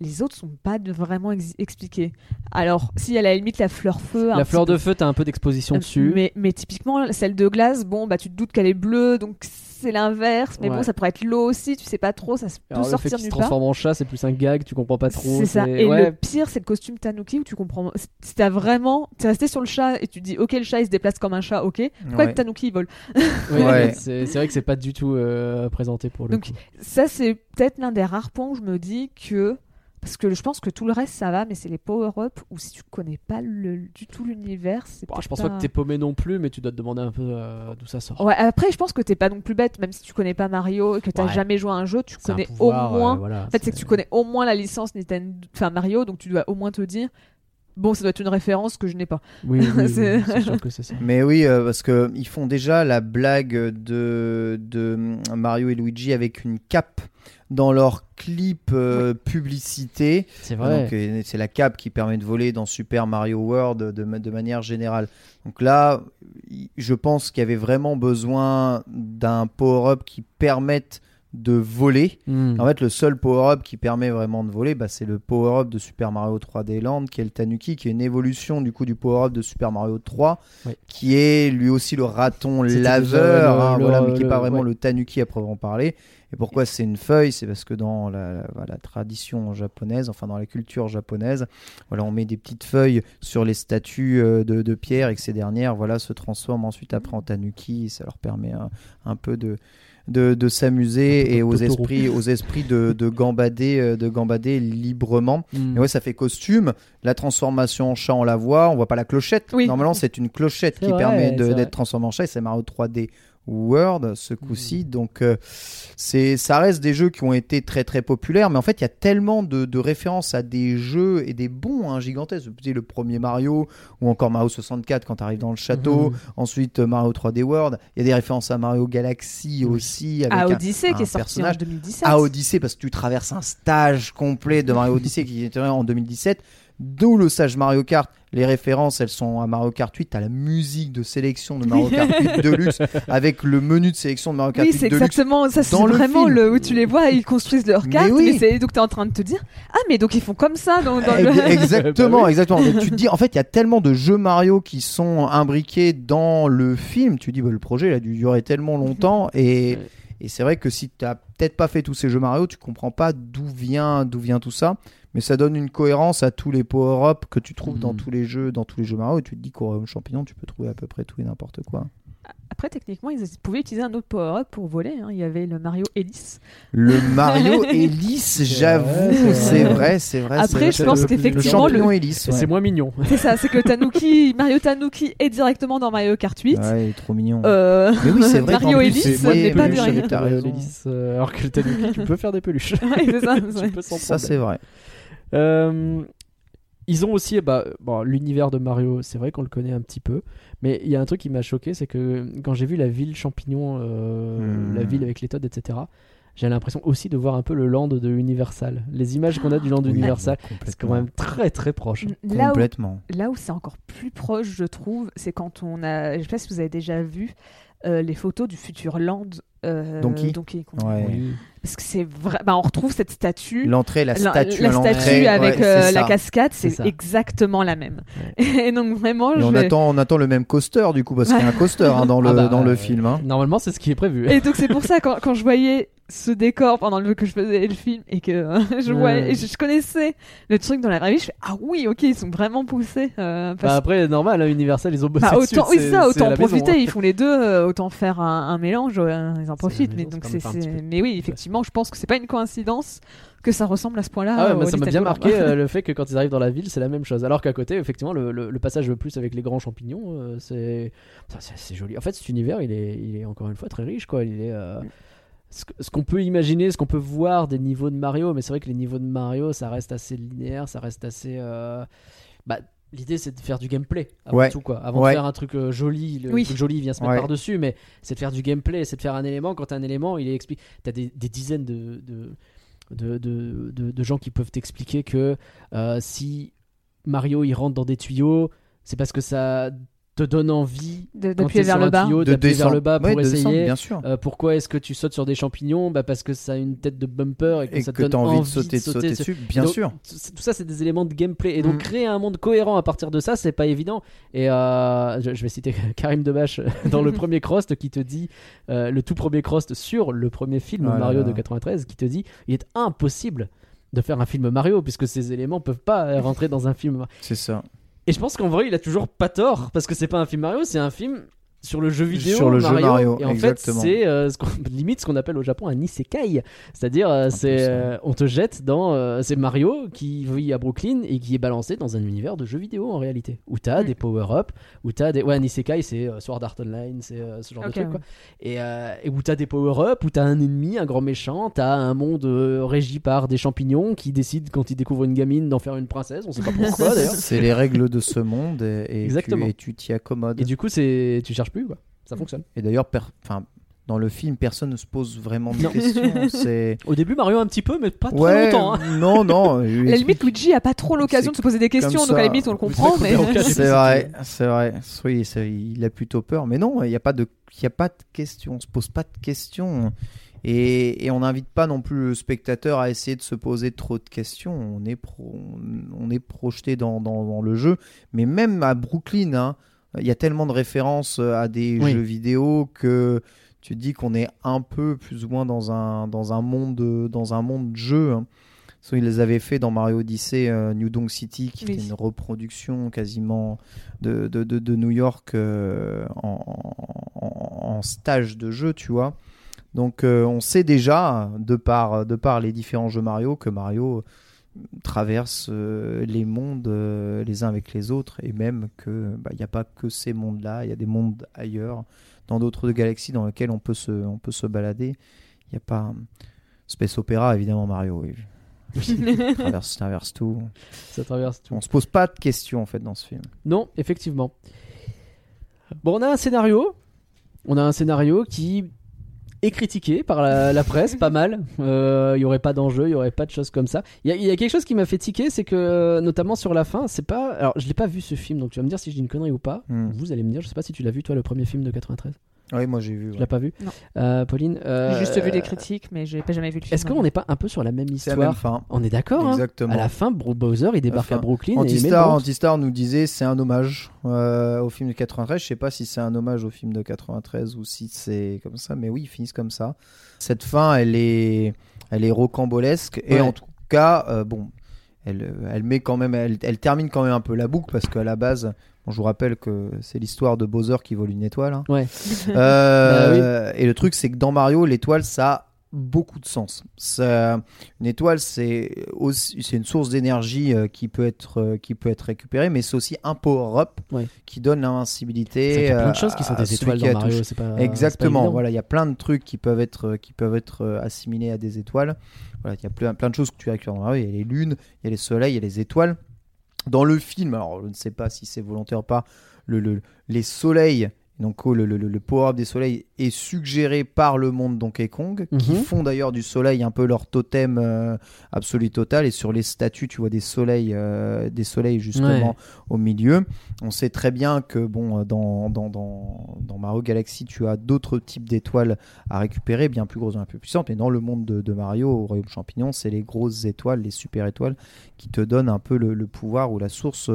les autres sont pas de vraiment ex- expliqués alors si à la limite la fleur feu La fleur peu- de feu, t'as un peu d'exposition euh, dessus. Mais, mais typiquement, celle de glace, bon, bah tu te doutes qu'elle est bleue, donc c'est l'inverse. Mais Ouais. bon, ça pourrait être l'eau aussi, tu sais pas trop, ça se peut Alors, le fait sortir qu'il se transforme en chat, c'est plus un gag, tu comprends pas trop. C'est ça. Et ouais. le pire, c'est le costume Tanuki où tu comprends. Si t'as vraiment. T'es resté sur le chat et tu dis, ok, le chat il se déplace comme un chat, ok. Pourquoi Ouais. Tanuki il vole c'est c'est vrai que c'est pas du tout euh, présenté pour le Donc, coup. Ça, c'est peut-être l'un des rares points où je me dis que. Parce que je pense que tout le reste ça va, mais c'est les power-up où si tu connais pas le, du tout l'univers, c'est Bon, je peut-être pense pas que t'es paumé non plus, mais tu dois te demander un peu euh, d'où ça sort. Ouais, après, je pense que t'es pas non plus bête, même si tu connais pas Mario et que t'as Ouais. jamais joué à un jeu, tu connais pouvoir, au moins. euh, voilà, En fait, c'est que tu connais au moins la licence Nintendo, enfin Mario, donc tu dois au moins te dire, bon, ça doit être une référence que je n'ai pas. Oui, oui, oui, C'est- sûr que c'est ça. Mais oui, euh, parce que ils font déjà la blague de, de Mario et Luigi avec une cape dans leurs clips euh, publicité. C'est vrai. euh, c'est la cape qui permet de voler dans Super Mario World de, ma- de manière générale. Donc là, je pense qu'il y avait vraiment besoin d'un power-up qui permette de voler. Hmm. En fait, le seul power-up qui permet vraiment de voler, bah, c'est le power-up de Super Mario 3D Land, qui est le Tanuki, qui est une évolution du coup du power-up de Super Mario 3, Oui. qui est lui aussi le raton laveur, le- hein, le- voilà, mais qui n'est pas vraiment ouais. le Tanuki à proprement parler. Et pourquoi c'est une feuille? C'est parce que dans la, tradition japonaise, enfin dans la culture japonaise, voilà, on met des petites feuilles sur les statues euh, de, de pierre et que ces dernières voilà, se transforment ensuite après en tanuki. Et ça leur permet un, un peu de, s'amuser et aux esprits, aux esprits de, de, gambader, euh, de gambader librement. Hmm. Et ouais, ça fait costume. La transformation en chat, on la voit. On voit pas la clochette. Oui. Normalement, c'est une clochette qui vrai, permet d'être transformé en chat. Et c'est Mario 3D World ce coup-ci. Mm. Donc, euh, c'est, ça reste des jeux qui ont été très très populaires. Mais en fait, il y a tellement de, de références à des jeux et des bons hein, gigantesques. Le premier Mario ou encore Mario 64 quand tu arrives dans le château. Mhm. Ensuite, euh, Mario 3D World. Il y a des références à Mario Galaxy aussi. Avec À un- Odyssey qui un est sorti en personnage. 2017. à Odyssey parce que tu traverses un stage complet de Mario Odyssey qui était en 2017. D'où le stage Mario Kart. Les références, elles sont à Mario Kart 8. T'as la musique de sélection de Mario Kart 8 Deluxe avec le menu de sélection de Mario Kart Oui, 8 c'est Deluxe. exactement ça. C'est vraiment le où tu les vois, ils construisent leur Mais carte. oui. Mais c'est donc t'es en train de te dire ah mais donc ils font comme ça dans, dans le. Exactement, Bah oui. exactement. Mais tu te dis, en fait, il y a tellement de jeux Mario qui sont imbriqués dans le film. Tu dis, bah, le projet, il a dû durer tellement longtemps. Et, Ouais. et c'est vrai que si tu peut-être pas fait tous ces jeux Mario, tu comprends pas d'où vient, d'où vient tout ça. Mais ça donne une cohérence à tous les power-up que tu trouves dans Mhm. tous les jeux, dans tous les jeux Mario. Et tu te dis qu'au Royaume Champignon, tu peux trouver à peu près tout et n'importe quoi. Après techniquement ils pouvaient utiliser un autre power-up pour voler. hein. Il y avait le Mario Hélice. Le Mario Hélice, j'avoue, c'est vrai. c'est vrai. Après, vrai. je pense le qu'effectivement le, Hélice. C'est ouais. c'est moins mignon. c'est ça, c'est que Tanuki, Mario Tanuki est directement dans Mario Kart 8. Ouais, il est trop mignon. Euh, Mais oui, c'est vrai Mario Hélice n'est pas. L'hélice, euh, alors que le Tanuki, tu peux faire des peluches. Ouais, ça, c'est vrai. Euh, ils ont aussi bah, bon, l'univers de Mario, c'est vrai qu'on le connaît un petit peu, mais il y a un truc qui m'a choqué, c'est que quand j'ai vu la ville champignon, euh, Hmm. la ville avec les Toads, etc., j'ai l'impression aussi de voir un peu le land de Universal. Les images qu'on a du land Oui, d'Universal, c'est quand même très très proche. Là où, Complètement. là où c'est encore plus proche, je trouve, c'est quand on a. Je sais pas si vous avez déjà vu euh, les photos du futur land euh, Donkey Kong. Ouais. Oui. Parce que c'est vrai. Bah, on retrouve cette statue. L'entrée, la statue la avec ouais, euh, la cascade, C'est exactement la même. Et donc vraiment, Et je on, vais- attend, on attend le même coaster du coup, parce qu'il y a un coaster hein, dans, le, Ah bah, dans le euh, film. hein. Normalement, c'est ce qui est prévu. Et donc c'est pour ça quand, quand je voyais ce décor pendant le que je faisais le film et que euh, je Ouais. voyais, et je, je connaissais le truc dans la vraie vie, je fais ah oui ok ils sont vraiment poussés. euh, parce Bah après, normal, hein, Universal, ils ont bossé Bah, dessus, autant, oui, c'est- ça, autant en la maison, profiter. hein. Ils font les deux, euh, autant faire un, un mélange. euh, ils en maison, Mais donc c'est, mais oui, effectivement, je pense que c'est pas une coïncidence que ça ressemble à ce point-là. Ah ouais, euh, moi, ça m'a bien marqué euh, le fait que quand ils arrivent dans la ville, c'est la même chose. Alors qu'à côté, effectivement, le, le- le passage le plus avec les grands champignons, euh, c'est c'est joli. En fait, cet univers, il est, il est encore une fois très riche, quoi. Il est euh, ce qu'on peut imaginer, ce qu'on peut voir des niveaux de Mario, mais c'est vrai que les niveaux de Mario, ça reste assez linéaire, ça reste assez. euh, Bah, l'idée, c'est de faire du gameplay avant Ouais. tout, quoi. Avant Ouais. de faire un truc euh, joli, le Oui. truc joli vient se mettre Ouais. par dessus, mais c'est de faire du gameplay, c'est de faire un élément. Quand t'as un élément, il est expliqué. T'as des, des dizaines de, de, de, de, de- de gens qui peuvent t'expliquer que euh, si Mario il rentre dans des tuyaux, c'est parce que ça te donne envie De- t'es vers sur le bas. tuyau, De d'appuyer vers le bas pour Ouais, de descendre, essayer. bien sûr. Euh, pourquoi est-ce que tu sautes sur des champignons? Bah Parce que ça a une tête de bumper et que Et ça te que donne tu as envie de sauter, de dessus, bien donc, sûr. Tout ça, c'est des éléments de gameplay. Et donc, Mm. créer un monde cohérent à partir de ça, c'est pas évident. Et euh, je, je vais citer Karim Debache dans le premier Crost qui te dit, euh, le tout premier Crost sur le premier film là Mario de 93, qui te dit il est impossible de faire un film Mario puisque ces éléments peuvent pas rentrer dans un film. C'est ça. Et je pense qu'en vrai, il a toujours pas tort parce que c'est pas un film Mario, c'est un film sur le jeu vidéo Sur le jeu Mario, et en exactement. fait c'est euh, ce limite ce qu'on appelle au Japon un isekai c'est-à-dire euh, c'est euh, on te jette dans euh, c'est Mario qui vit à Brooklyn et qui est balancé dans un univers de jeux vidéo en réalité où t'as Mm. des power-up où t'as des ouais un isekai c'est euh, Sword Art Online c'est euh, ce genre de truc quoi et, euh, et où t'as des power-up où t'as un ennemi un grand méchant t'as un monde euh, régi par des champignons qui décident quand ils découvrent une gamine d'en faire une princesse on sait pas pourquoi d'ailleurs C'est les règles de ce monde et, et Exactement. tu- t'y accommodes. et du coup c'est tu cherches plus quoi ça Mm. fonctionne Et d'ailleurs, dans le film, personne ne se pose vraiment de Non. questions. Au début, Mario un petit peu, mais pas trop ouais, longtemps. hein. non, non. À la limite, Luigi a pas trop l'occasion de se poser des questions, donc à la limite, on le comprend. Mais... C'est vrai, c'est vrai. Oui, il a plutôt peur. Mais non, il n'y a pas de, il y a pas de questions. On se pose pas de questions. Et, et on n'invite pas non plus le spectateur à essayer de se poser trop de questions. On est, pro- on est projeté dans, dans- dans le jeu. Mais même à Brooklyn, hein, il y a tellement de références à des Oui. jeux vidéo que tu te dis qu'on est un peu plus ou moins dans un, dans un monde, dans un monde jeu. hein. So, ils les avaient fait dans Mario Odyssey euh, New Donk City, qui Oui. était une reproduction quasiment de, de, de- de New York euh, en, en- en stage de jeu, tu vois. Donc euh, on sait déjà, de par, de par les différents jeux Mario, que Mario traverse euh, les mondes euh, les uns avec les autres, et même que bah, il n'y a pas que ces mondes-là, il y a des mondes ailleurs, dans d'autres galaxies dans lesquelles on peut se, on peut se balader. Il n'y a pas... Space Opera, évidemment, Mario, oui. Traverse, traverse tout. Ça traverse tout. On se pose pas de questions en fait dans ce film. Non, effectivement. Bon, on a un scénario. On a un scénario qui est critiqué par la, la presse, pas mal. Euh, Il y aurait pas d'enjeu, il y aurait pas de choses comme ça. Il y, a- il y a quelque chose qui m'a fait tiquer, c'est que notamment sur la fin, c'est pas. Alors, je l'ai pas vu ce film, donc tu vas me dire si je dis une connerie ou pas. Hmm. Vous allez me dire, je sais pas si tu l'as vu toi le premier film de 93. Oui, moi j'ai vu. Tu l'as pas vu Non. Euh, Pauline. euh, J'ai juste vu les critiques, mais j'ai pas jamais vu le film. Est-ce qu'on n'est pas un peu sur la même C'est la même histoire fin. On est d'accord. hein Exactement. à la fin, Bro- Bowser il débarque à. Brooklyn et Antistar, Bronx. Antistar nous disait c'est un hommage euh, au film de 93. Je sais pas si c'est un hommage au film de 93 ou si c'est comme ça, mais oui, ils finissent comme ça. Cette fin, elle est, elle est rocambolesque et en tout cas, euh, bon, elle, euh, elle met quand même, elle, elle termine quand même un peu la boucle parce qu'à la base, bon, je vous rappelle que c'est l'histoire de Bowser qui vole une étoile. hein. Ouais. Euh, Et le truc, c'est que dans Mario, l'étoile, ça beaucoup de sens. Ça- une étoile, c'est une source d'énergie euh, qui peut être euh, qui peut être récupérée, mais c'est aussi un power-up Ouais. qui donne l'invincibilité. fait plein euh, de choses qui sont à des étoiles dans a Mario. pas- pas Exactement. Voilà, il y a plein de trucs qui peuvent être euh, qui peuvent être euh, assimilés à des étoiles. Voilà, il y a plein plein de choses que tu récupères dans Mario. Il y a les lunes, il y a les soleils, il y a les étoiles. Dans le film, alors je ne sais pas si c'est volontaire ou pas, le, le- les soleils, donc oh, le, le, le power-up des soleils est suggéré par le monde Donkey Kong, qui Mhm. font d'ailleurs du soleil un peu leur totem euh, absolu total. Et sur les statues, tu vois des soleils, euh, des soleils justement Ouais. au milieu. On sait très bien que bon, dans, dans, dans, dans Mario Galaxy, tu as d'autres types d'étoiles à récupérer, bien plus grosses, bien plus puissantes. Mais dans le monde de, de Mario, au Royaume Champignon, c'est les grosses étoiles, les super étoiles, qui te donnent un peu le, le pouvoir ou la source,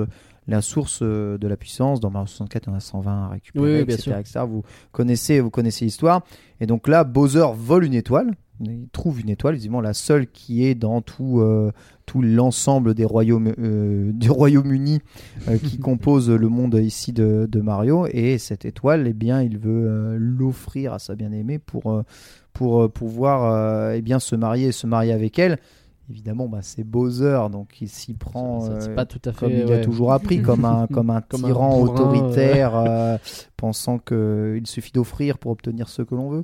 la source euh, de la puissance. Dans Mario 64, il y en a 120 à récupérer, Oui, oui, bien etc., sûr. etc. Vous connaissez, vous connaissez l'histoire. Et donc là, Bowser vole une étoile. Il trouve une étoile, évidemment la seule qui est dans tout, euh, tout l'ensemble des royaumes euh, du Royaume-Uni euh, qui compose le monde ici de, de Mario. Et cette étoile, eh bien, il veut l'offrir à sa bien-aimée pour, pour pouvoir eh bien, se marier et se marier avec elle. Évidemment, bah, c'est Bowser, donc il s'y prend Ça, euh, pas tout à fait. comme il a toujours appris, comme un, comme un Comme un tyran bourrin, autoritaire, euh, pensant qu'il suffit d'offrir pour obtenir ce que l'on veut.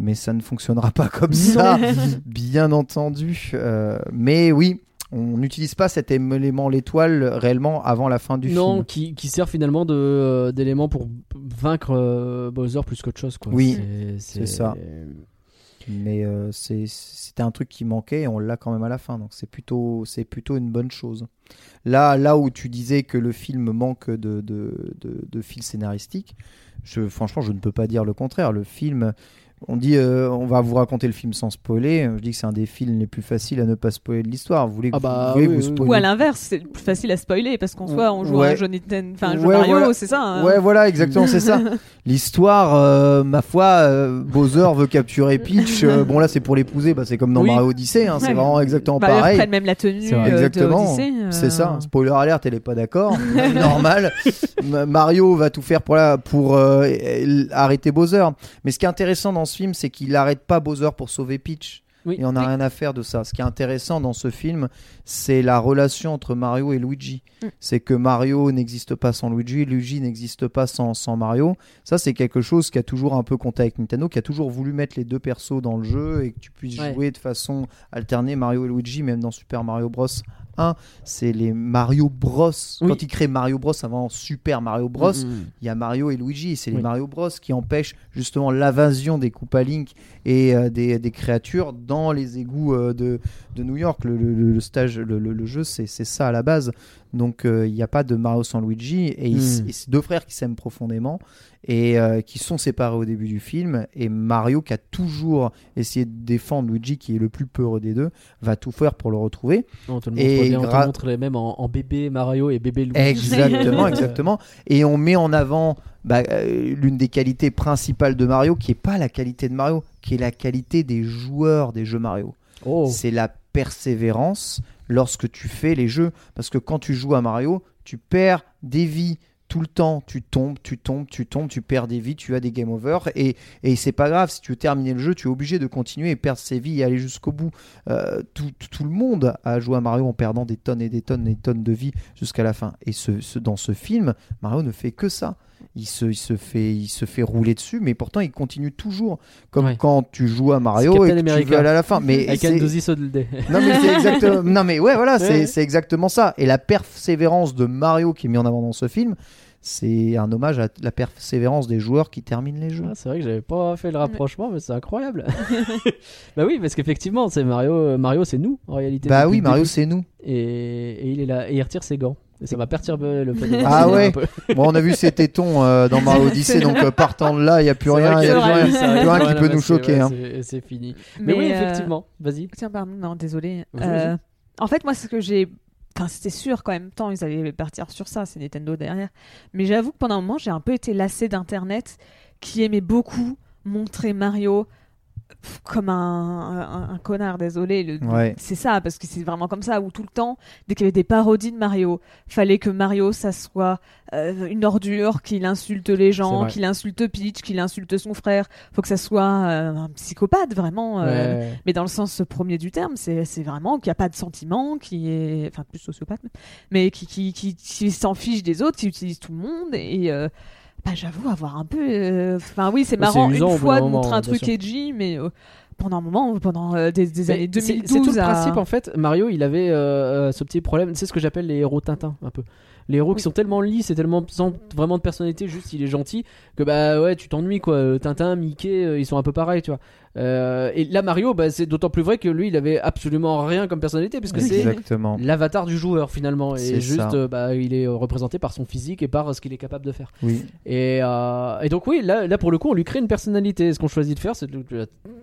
Mais ça ne fonctionnera pas comme ça, bien entendu. Euh, mais oui, on n'utilise pas cet élément, l'étoile, réellement avant la fin du non, film. qui, qui sert finalement de, euh, d'élément pour vaincre euh, Bowser plus qu'autre chose. Quoi. Oui, c'est ça. Mais euh, c'était un truc qui manquait et on l'a quand même à la fin. Donc c'est plutôt, c'est plutôt une bonne chose. Là, là où tu disais que le film manque de, de, de, de fil scénaristique, je, franchement, je ne peux pas dire le contraire. Le film, on dit, euh, on va vous raconter le film sans spoiler. Je dis que c'est un des films les plus faciles à ne pas spoiler de l'histoire. Vous voulez, que Ah bah vous, voulez oui, vous spoiler Ou à l'inverse, c'est plus facile à spoiler parce qu'en soi, on joue à Ouais. un jeu Nintendo, enfin Ouais, Mario, voilà. c'est ça. hein. Ouais, voilà, exactement, c'est ça. L'histoire, euh, ma foi, euh, Bowser veut capturer Peach. euh, bon, là, c'est pour l'épouser. Bah, c'est comme dans Oui. Mario Odyssey. hein, c'est vraiment exactement Bah, ils pareil. reprennent même la tenue C'est vrai. euh, Exactement. euh, C'est ça. Spoiler alert, elle est pas d'accord. Normal. Ma- Mario va tout faire pour, la, pour euh, arrêter Bowser. Mais ce qui est intéressant dans ce film, c'est qu'il arrête pas Bowser pour sauver Peach. Oui. Et on n'a Oui. rien à faire de ça. Ce qui est intéressant dans ce film, c'est la relation entre Mario et Luigi. Mm. C'est que Mario n'existe pas sans Luigi, Luigi n'existe pas sans, sans Mario. Ça, c'est quelque chose qui a toujours un peu compté avec Nintendo, qui a toujours voulu mettre les deux persos dans le jeu et que tu puisses Ouais. jouer de façon alternée Mario et Luigi, même dans Super Mario Bros. 1, c'est les Mario Bros. Oui. Quand ils créent Mario Bros avant Super Mario Bros, Mm, mm. il y a Mario et Luigi, c'est les Oui. Mario Bros qui empêchent justement l'invasion des Koopa Link et euh, des, des créatures dans les égouts euh, de, de New York. Le, le- le- le stage, le, jeu, c'est ça à la base. Donc euh, il n'y a pas de Mario sans Luigi et, Mm. c'est deux frères qui s'aiment profondément et euh, qui sont séparés au début du film. Et Mario, qui a toujours essayé de défendre Luigi, qui est le plus peureux des deux, va tout faire pour le retrouver. On te le Et bien, on te montre les mêmes en, en bébé Mario et bébé Luigi. Exactement, exactement. Et on met en avant bah, euh, l'une des qualités principales de Mario, qui est pas la qualité de Mario, qui est la qualité des joueurs des jeux Mario. Oh. C'est la persévérance lorsque tu fais les jeux. Parce que quand tu joues à Mario, tu perds des vies tout le temps. Tu tombes, tu tombes, tu tombes, tu perds des vies, tu as des game over. Et, et c'est pas grave, si tu veux terminer le jeu, tu es obligé de continuer et perdre ses vies et aller jusqu'au bout. Euh, tout, tout- le monde a joué à Mario en perdant des tonnes et des tonnes et des tonnes de vies jusqu'à la fin. Et ce- dans ce film, Mario ne fait que ça. Il se, il, se fait, il se fait rouler dessus, mais pourtant il continue toujours. Comme Ouais. quand tu joues à Mario et tu veux aller à la fin. Mais c'est- non mais c'est exactement. Non mais ouais voilà, c'est Ouais. c'est exactement ça. Et la persévérance de Mario qui est mis en avant dans ce film, c'est un hommage à la persévérance des joueurs qui terminent les jeux. Ah, c'est vrai que j'avais pas fait le rapprochement, mais c'est incroyable. bah oui, parce qu'effectivement, c'est Mario. Mario, c'est nous en réalité. Bah oui, Mario c'est nous. Et, et il est là et il retire ses gants. Ça m'a perturbé le fait de Ah ouais. Bon, on a vu ses tétons euh, dans Mario Odyssey, donc euh, partant de là, il y a plus rien, il y a plus rien, plus ouais, rien qui peut nous choquer. ouais, hein. c'est- fini. Mais, oui, euh, effectivement. Vas-y. Tiens, pardon, non, désolé. Euh, en fait, moi, ce que j'ai. Enfin, c'était sûr qu'en même temps, ils allaient partir sur ça, c'est Nintendo derrière. Mais j'avoue que pendant un moment, j'ai un peu été lassée d'Internet qui aimait beaucoup montrer Mario pff, comme un, un- un connard, désolé. le- Ouais. C'est ça, parce que c'est vraiment comme ça, où tout le temps, dès qu'il y avait des parodies de Mario, fallait que Mario, ça soit euh, une ordure, qu'il insulte les gens, qu'il insulte Peach, qu'il insulte son frère. Faut que ça soit euh, un psychopathe, vraiment. euh, Ouais. mais dans le sens premier du terme, c'est c'est vraiment qu'il n'y a pas de sentiment, qui est, enfin plus sociopathe, mais qui, qui, qui, qui s'en fiche des autres, qui utilise tout le monde. Et bah, j'avoue avoir un peu. euh, Enfin oui, c'est c'est marrant usant une fois de montrer un bien truc edgy, mais euh, pendant un moment, pendant euh, des, années c'est- 2012 C'est tout le à- principe en fait. Mario, il avait euh, ce petit problème. C'est ce que j'appelle les héros Tintin un peu. Les héros qui sont tellement lisses et tellement sans vraiment de personnalité, juste il est gentil que bah ouais tu t'ennuies quoi. Tintin, Mickey, ils sont un peu pareils tu vois. Euh, et là Mario, bah, c'est d'autant plus vrai que lui il avait absolument rien comme personnalité puisque c'est Exactement. l'avatar du joueur finalement et C'est juste euh, bah, il est euh, représenté par son physique et par euh, ce qu'il est capable de faire. Oui. Et, euh, et donc oui, là, là pour le coup, on lui crée une personnalité. Ce qu'on choisit de faire, c'est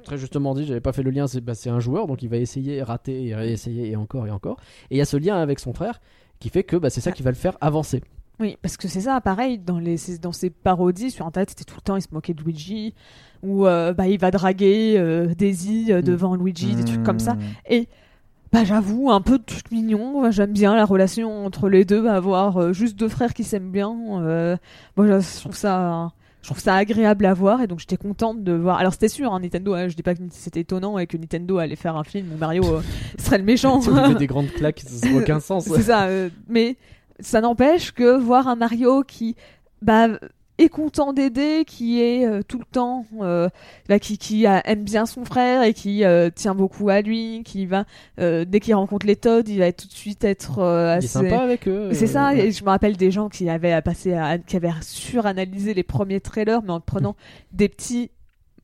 très justement dit, j'avais pas fait le lien, c'est bah, c'est un joueur, donc il va essayer, rater, et réessayer, et encore et encore. Et il y a ce lien avec son frère qui fait que bah, c'est ça qui va le faire avancer. Oui, parce que c'est ça, pareil, dans, les, dans ses parodies sur Internet, c'était tout le temps, il se moquait de Luigi, ou euh, bah, il va draguer euh, Daisy euh, devant Luigi, des trucs comme ça. Mmh. Et bah, j'avoue, un peu de truc mignon, j'aime bien la relation entre les deux, avoir juste deux frères qui s'aiment bien. moi, je trouve ça... Je trouve ça agréable à voir et donc j'étais contente de voir. Alors c'était sûr, hein, Nintendo, hein, je dis pas que c'était étonnant et que Nintendo allait faire un film où Mario serait le méchant. Des grandes claques, ça n'a aucun sens. C'est ça. mais ça n'empêche que voir un Mario qui bah, est content d'aider, qui est euh, tout le temps, euh, bah, qui, qui a- aime bien son frère et qui euh, tient beaucoup à lui, qui va euh, dès qu'il rencontre les Todd, il va tout de suite être euh, Il assez. est sympa avec eux. C'est ça, ouais. et je me rappelle des gens qui avaient passé à, qui avaient suranalysé les premiers trailers, mais en prenant des petits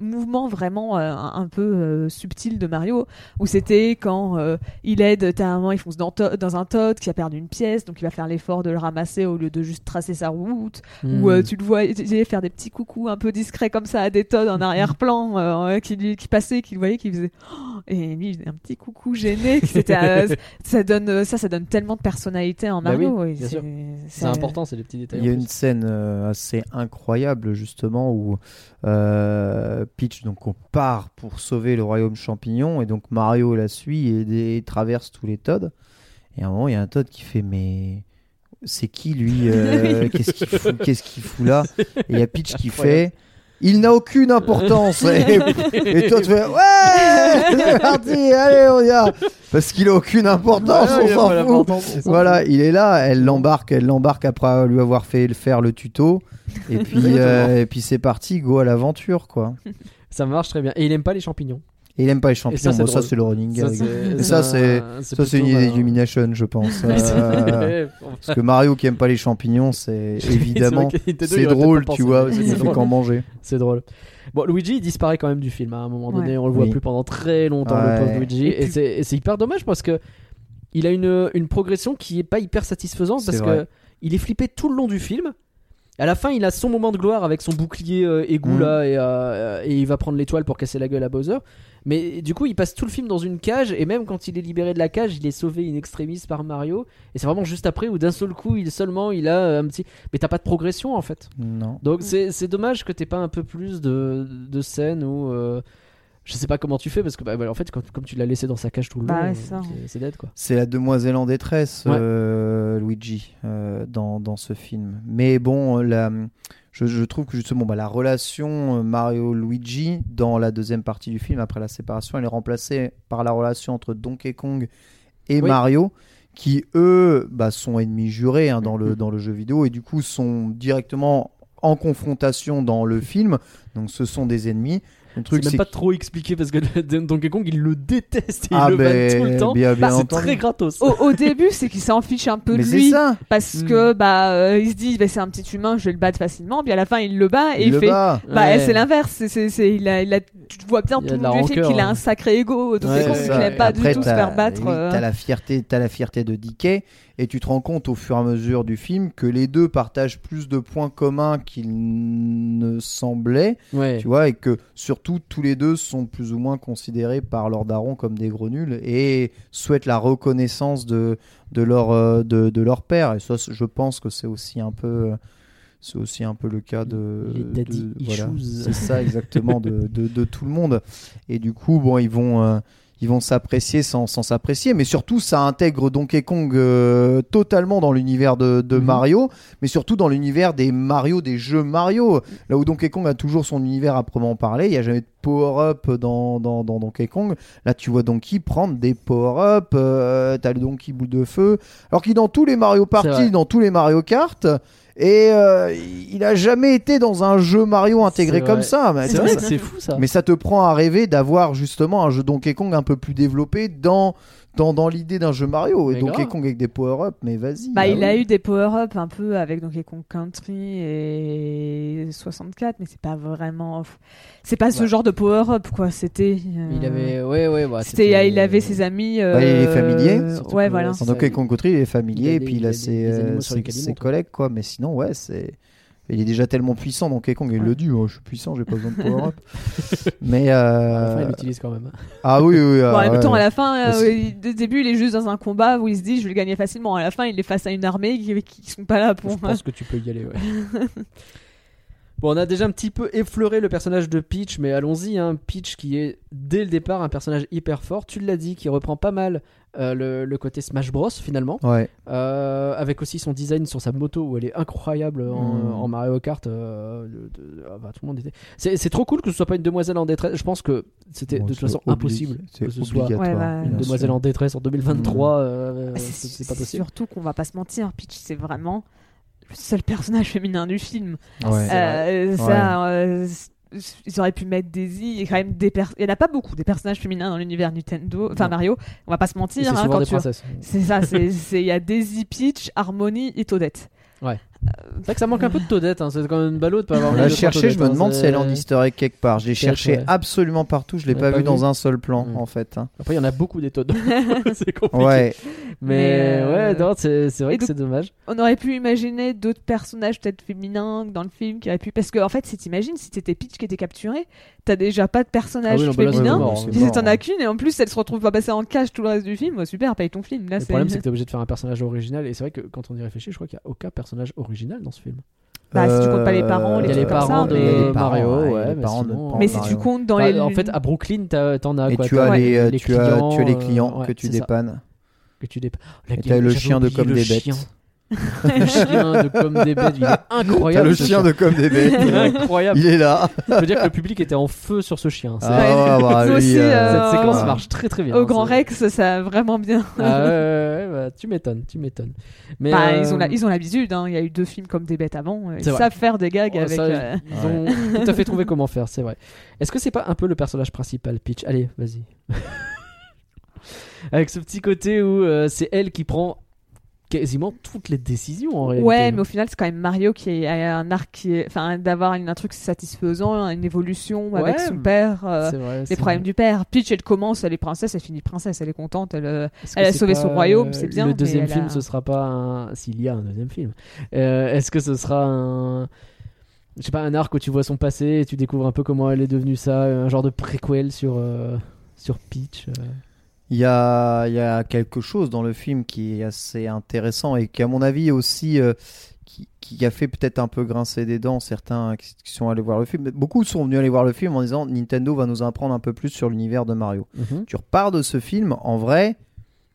mouvements vraiment euh, un, peu euh, subtils de Mario, où c'était quand euh, il aide, t'as un moment, il fonce dans, To- dans un Todd qui a perdu une pièce, donc il va faire l'effort de le ramasser au lieu de juste tracer sa route, Hmm. ou euh, tu le vois il allait faire des petits coucous un peu discrets comme ça à des Todd en arrière-plan, euh, qui, lui- qui passait, qui le voyait, qui faisait Oh et lui il faisait un petit coucou gêné, ça donne ça, ça donne tellement de personnalité en Bah oui, Mario. c'est- sûr. C'est important, c'est les petits détails. Il y a une scène assez incroyable justement où euh, Peach donc on part pour sauver le royaume champignon et donc Mario la suit et, et traverse tous les Todd. Et à un moment il y a un Todd qui fait mais c'est qui lui euh, qu'est-ce qu'il fout qu'est-ce qu'il fout là? Et il y a Peach qui fait il n'a aucune importance et, et toi tu fais ouais c'est parti allez on y va parce qu'il a aucune importance Ouais, on s'en fout voilà, il est là, elle l'embarque, elle l'embarque après lui avoir fait faire le tuto, et puis euh, et puis c'est parti, go à l'aventure quoi. Ça marche très bien. Et il aime pas les champignons. Et il aime pas les champignons. ça, c'est Bon, ça, drôle. c'est le running Ça, gag. ça, c'est un- ça, c'est une idée d'Illumination, je pense. Euh, Parce que Mario qui aime pas les champignons, c'est évidemment c'est drôle, tu vois. c'est fait qu'en manger. C'est drôle. Bon, Luigi il disparaît quand même du film. hein. À un moment donné, Ouais. on le voit Oui. plus pendant très longtemps, le pauvre Luigi. Et puis- c'est et c'est hyper dommage parce que il a une, une progression qui est pas hyper satisfaisante parce vrai. que il est flippé tout le long du film. À la fin, il a son moment de gloire avec son bouclier euh, égout Mm. là et, euh, et il va prendre l'étoile pour casser la gueule à Bowser. Mais du coup, il passe tout le film dans une cage et même quand il est libéré de la cage, il est sauvé in extremis par Mario. Et c'est vraiment juste après où d'un seul coup, il seulement il a euh, un petit. Mais t'as pas de progression en fait. Non. Donc c'est c'est dommage que t'aies pas un peu plus de, de scènes où euh, je sais pas comment tu fais parce que bah, bah, en fait quand- comme tu l'as laissé dans sa cage tout le long, Bah ouais, euh, c'est dead quoi. C'est la demoiselle en détresse, Ouais. euh, Luigi, euh, dans, dans ce film. Mais bon, la, je, je trouve que justement, bah, la relation euh, Mario-Luigi dans la deuxième partie du film, après la séparation, elle est remplacée par la relation entre Donkey Kong et Oui. Mario, qui eux bah, sont ennemis jurés hein, dans, le, Mhm. dans le jeu vidéo et du coup sont directement en confrontation dans le film. Donc ce sont des ennemis. Le C'est truc, même c'est pas trop expliqué parce que Donkey Kong il le déteste et Ah, il le ben, vanne tout le temps. bien- bien c'est très gratos. Au, au début, c'est qu'il s'en fiche un peu Mais de lui. ça. Parce Mm. que bah euh, il se dit bah, c'est un petit humain, je vais le battre facilement. Puis à la fin il le bat et il, le fait bat. bah Ouais. c'est l'inverse. C'est, c'est, c'est- il a, il a, tu vois bien tout a le de long la du film rancœur, qu'il a hein. un sacré ego. Donc Ouais, c'est qu'il ça. n'aime pas Après, du tout se t'as- faire battre. euh. T'as la fierté, t'as la fierté de Dickey, et tu te rends compte au fur et à mesure du film que les deux partagent plus de points communs qu'il ne semblait, Ouais. tu vois, et que surtout tous les deux sont plus ou moins considérés par leur daron comme des gros nuls et souhaitent la reconnaissance de de leur euh, de, de leur père. Et ça, je pense que c'est aussi un peu c'est aussi un peu le cas de, Les daddy de- voilà. issues. c'est ça exactement de, de, de tout le monde et du coup bon ils vont euh, ils vont s'apprécier sans sans s'apprécier mais surtout ça intègre Donkey Kong euh, totalement dans l'univers de, de Mhm. Mario mais surtout dans l'univers des Mario des jeux Mario là où Donkey Kong a toujours son univers à proprement parler il y a jamais de power-up dans, dans, dans Donkey Kong là tu vois Donkey prendre des power-up euh, t'as le Donkey boule de feu alors qu'il dans tous les Mario. Party dans tous les Mario Kart et euh, il a jamais été dans un jeu Mario intégré comme ça mais C'est ça- vrai que c'est fou ça. mais ça te prend à rêver d'avoir justement un jeu Donkey Kong un peu plus développé dans, dans, dans l'idée d'un jeu Mario. Et Mais Donkey grave. Kong avec des power-up, mais vas-y. Bah, ah il a eu des power-up un peu avec Donkey Kong Country et 64, mais c'est pas vraiment. C'est pas ce Ouais. genre de power-up, quoi. C'était. euh, Il avait ouais ouais bah, C'était, il avait ses amis. Bah, il est euh, familier, surtout Ouais, voilà. Dans Donkey Kong Country, il est familier, Il et puis il il a des- ses, des euh, ses- ses collègues, quoi. Mais sinon, ouais, c'est. Il est déjà tellement puissant, Donkey Kong, il Ouais. le dit, oh, je suis puissant, j'ai pas besoin de power-up. mais. À euh, la fin, il l'utilise quand même. Ah oui, oui, oui. Bon, ah, en même ouais. temps, à la fin, euh, au début, il est juste dans un combat où il se dit je vais le gagner facilement. À la fin, il est face à une armée qui, qui sont pas là pour. Je pense que tu peux y aller, ouais. bon, on a déjà un petit peu effleuré le personnage de Peach, mais allons-y. Hein. Peach qui est dès le départ un personnage hyper fort, tu l'as dit, qui reprend pas mal euh, le, le côté Smash Bros finalement, Ouais. Euh, avec aussi son design sur sa moto où elle est incroyable en, Mm. en Mario Kart. euh, de- de- ah bah, tout le monde était. C'est c'est trop cool que ce soit pas une demoiselle en détresse. Je pense que c'était Bon, de toute façon impossible C'est que ce soit. Ouais, bah, une demoiselle sûr. en détresse en 2023. euh, Ah, c'est pas possible. surtout qu'on va pas se mentir, Peach, c'est vraiment le seul personnage féminin du film. Ouais. Euh, ça, euh, ils auraient pu mettre Daisy. Il y a quand même des per- Il y en a pas beaucoup des personnages féminins dans l'univers Nintendo, enfin. Mario. On va pas se mentir. C'est hein, souvent quand des tu- princesses. C'est ça. c'est- Il y a Daisy, Peach, Harmony et Toadette. C'est vrai que ça manque un peu de Toadette, hein. c'est quand même ballot de pas avoir On l'a cherché, je me Toadettes, demande hein, si elle est en easter egg quelque part. Je l'ai cherché ouais. absolument partout, je l'ai pas vu dans un seul plan Mm. en fait. hein. Après, il y en a beaucoup des Toads. c'est compliqué. Ouais, Mais, euh, ouais, c'est c'est vrai et que c'est dommage. On aurait pu imaginer d'autres personnages peut-être féminins dans le film qui auraient pu. Parce que en fait, si t'imagines, si c'était Peach qui était capturée, t'as déjà pas de personnage Ah oui, non, bah féminin. hein. Si t'en as qu'une et en plus elle se retrouve pas passer en cage tout le reste du film, ouais, super, paye ton film. Là, Le problème, c'est que t'es obligé de faire un personnage original. Et c'est vrai que quand on y réfléchit, je crois qu'il n'y a aucun personnage original dans ce film. Bah, si tu comptes pas les parents, Il y a les comme ça, parents de mais- les parents, Mario, ouais, ouais, les mais parents de- sinon- parents Mais de si tu comptes dans Enfin, les. En fait, à Brooklyn, t'as- t'en as Et quoi tu t'as as les, euh, les tu as, clients, tu as les euh, clients ouais, que tu dépannes. Que tu dépannes. La Et t'as le chien de comme des chien. bêtes. Le chien de comme des bêtes, il est incroyable. le chien de comme des Il est bêtes. incroyable. Il est là. Je veux dire que le public était en feu sur ce chien. Ah, ouais, bah, lui, aussi, euh, euh, Cette séquence euh, marche très très bien. Au hein, Grand Rex, ça a vraiment bien. Ah ouais, ouais, ouais, bah, tu m'étonnes, tu m'étonnes. Mais Bah, euh, ils ont la- ils ont l'habitude, hein. il y a eu deux films comme des bêtes avant, ils C'est vrai. savent faire des gags oh, avec. ça, euh, ils ont tout à fait trouvé comment faire, c'est vrai. Est-ce que c'est pas un peu le personnage principal, Peach? Allez, vas-y. Avec ce petit côté où euh, c'est elle qui prend quasiment toutes les décisions en réalité. Ouais, mais au final, c'est quand même Mario qui a un arc qui est. Enfin, d'avoir un truc satisfaisant, une évolution avec Ouais, son père. euh, vrai, les problèmes vrai. du père. Peach, elle commence, elle est princesse, elle finit princesse, elle est contente, elle, euh, elle a sauvé son royaume, euh, c'est bien, Le deuxième film, a- ce sera pas un. S'il y a un deuxième film. Euh, Est-ce que ce sera un. Je sais pas, un arc où tu vois son passé et tu découvres un peu comment elle est devenue ça, un genre de préquel sur, euh, sur Peach. euh. Il y a, il y a quelque chose dans le film qui est assez intéressant et qui, à mon avis, aussi, euh, qui, qui a fait peut-être un peu grincer des dents certains qui, qui sont allés voir le film. Beaucoup sont venus aller voir le film en disant Nintendo va nous apprendre un peu plus sur l'univers de Mario. Mhm. Tu repars de ce film, en vrai,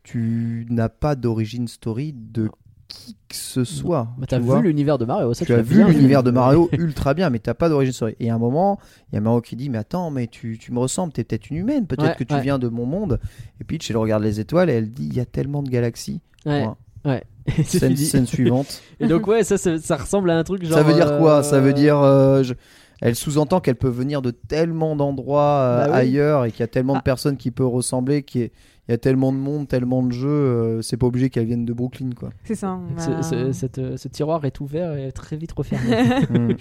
tu n'as pas d'origine story de qui que ce soit. Bah, tu t'as vu l'univers de Mario, ça tu as vu l'univers de Mario ultra bien, mais t'as pas d'origine story. Et à un moment, il y a Mario qui dit Mais attends, mais tu, tu me ressembles, t'es peut-être une humaine, peut-être Ouais, que tu ouais. viens de mon monde. Et Peach, elle regarde les étoiles et elle dit Il y a tellement de galaxies. Ouais, Point. ouais. Scène, scène suivante. Et donc, ouais, ça, ça, ça ressemble à un truc genre. ça veut dire quoi? euh, Ça veut dire. euh, je- Elle sous-entend qu'elle peut venir de tellement d'endroits euh, Bah oui. ailleurs et qu'il y a tellement Ah. de personnes qui peuvent ressembler, qu'il y a- il y a tellement de monde, tellement de jeux, euh, c'est pas obligé qu'elles viennent de Brooklyn quoi. c'est ça. on Ce, a- ce- cette, euh, ce tiroir est ouvert et très vite refermé. Mm.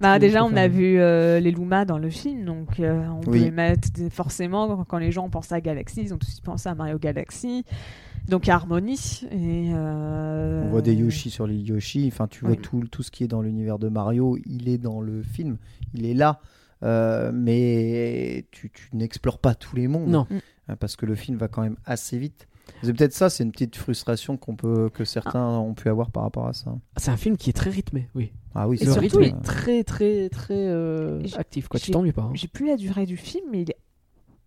Bah, déjà, on a vu euh, les Luma dans le film, donc euh, on Oui. peut mettre forcément quand- les gens pensent à Galaxy, ils ont suite pensé à Mario Galaxy, donc à Harmony. Et, euh, On voit des Yoshi sur les Yoshi, enfin tu vois Oui. tout, tout ce qui est dans l'univers de Mario, il est dans le film, il est là, Euh, mais tu, tu n'explores pas tous les mondes, non. Hein, parce que le film va quand même assez vite. C'est peut-être ça, c'est une petite frustration qu'on peut, que certains ont pu avoir par rapport à ça. C'est un film qui est très rythmé, oui. Ah oui, Et c'est Le vrai. surtout, rythme il- est très, très, très euh, actif. Quoi. Tu t'ennuies pas. hein. J'ai plus la durée du film, mais il est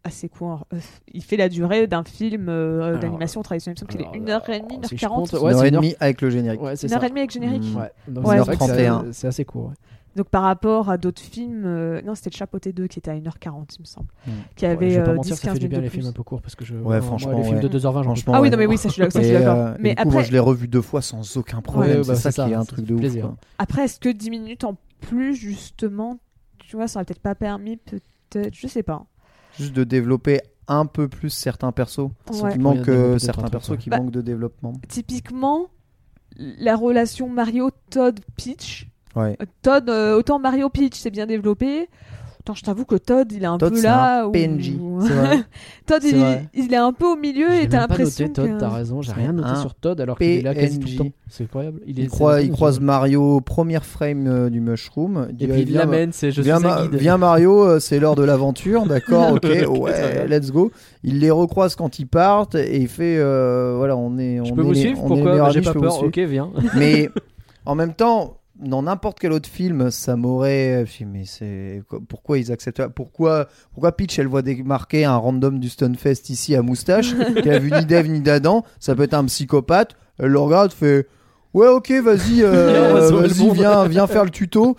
assez court. Euh, il fait la durée d'un film euh, d'animation traditionnel. Il me semble qu'il est 1h30, alors, si je 1h40. compte, Une ouais, heure c'est et une heure- demie avec le générique. Ouais, c'est Une ça. heure et demie avec générique. Mm. Ouais, donc Ouais, c'est vrai que 1h31. c'est- c'est assez court. Ouais. Donc par rapport à d'autres films, euh, non, c'était le Chapeauté 2 qui était à 1h40, il me semble. Mm. Qui Ouais, avait je vais pas euh, mentir, 10-15 ça fait du bien les minutes films un peu courts parce que je. Ouais, moi, franchement, les films de ouais. 2h20, j'en peux Franchement, Ah oui, ouais. non, mais oui, ça, je suis d'accord. euh, mais du coup, après, moi je l'ai revu deux fois sans aucun problème. Ouais, c'est bah, ça qui est un ça truc de ouf. plaisir. quoi. après, est-ce que 10 minutes en plus, justement, tu vois, ça aurait peut-être pas permis, peut-être, je sais pas. Juste de développer un peu plus certains persos. Ouais. Euh, d'autres certains trucs, persos ouais. qui Bah, manquent de développement. Typiquement, la relation Mario-Todd-Peach. Ouais. Todd, euh, autant Mario Peach c'est bien développé. Autant je t'avoue que Todd il est un Todd, peu c'est là. un où- PNJ. C'est vrai. Todd C'est il, vrai. il est un peu au milieu J'ai et t'as même pas l'impression noté Todd, que. t'as raison, j'ai rien noté un sur Todd alors qu'il est là quasi tout le temps. C'est incroyable. Il, est, Il, croise, il. Mario, première frame euh, du Mushroom. Et puis il viens, l'amène, c'est je viens, un Ma- guide. viens Mario, euh, c'est l'heure de l'aventure, d'accord, ok, ouais, let's go. Il les recroise quand ils partent et il fait, euh, voilà, on est, on Je peux est vous suivre est Pourquoi? Bah, J'ai pas peur. Ok, viens. Mais en même temps, dans n'importe quel autre film, ça m'aurait. Mais c'est pourquoi ils acceptent Pourquoi pourquoi Peach elle voit démarquer un random du Stunfest ici à moustache qui a vu ni d'Eve ni d'Adam Ça peut être un psychopathe. Elle le regarde, fait ouais ok vas-y, euh, viens faire le tuto.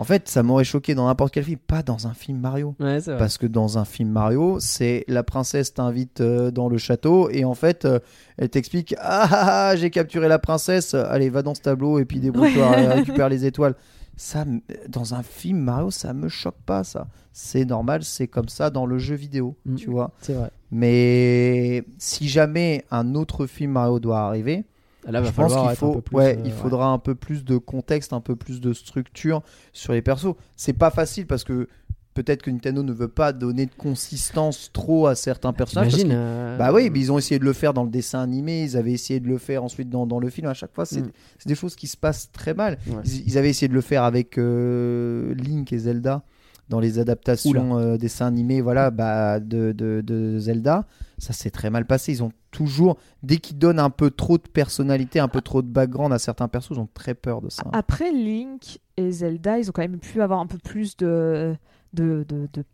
En fait, ça m'aurait choqué dans n'importe quel film, pas dans un film Mario. Ouais, c'est vrai. Parce que dans un film Mario, c'est la princesse t'invite euh, dans le château et en fait, euh, elle t'explique ah, ah, ah, j'ai capturé la princesse, allez va dans ce tableau et puis débrouille-toi, Ouais. euh, récupère les étoiles. Ça, dans un film Mario, ça me choque pas ça. C'est normal, c'est comme ça dans le jeu vidéo, Mm. tu vois. C'est vrai. Mais si jamais un autre film Mario doit arriver, Là, va je pense qu'il faut, peu plus, ouais, euh, il ouais. faudra un peu plus de contexte, un peu plus de structure sur les persos. C'est pas facile parce que peut-être que Nintendo ne veut pas donner de consistance trop à certains personnages. parce qu'ils- euh, Bah oui, mais ils ont essayé de le faire dans le dessin animé, ils avaient essayé de le faire ensuite dans, dans le film. À chaque fois, c'est Mm. des choses qui se passent très mal. Ouais. Ils, ils avaient essayé de le faire avec euh, Link et Zelda dans les adaptations euh, dessins animés voilà, bah, de, de- de Zelda. Ça s'est très mal passé. Ils ont toujours, dès qu'ils donnent un peu trop de personnalité, un peu trop de background à certains persos, ils ont très peur de ça. Après Link et Zelda, ils ont quand même pu avoir un peu plus de, de, de, de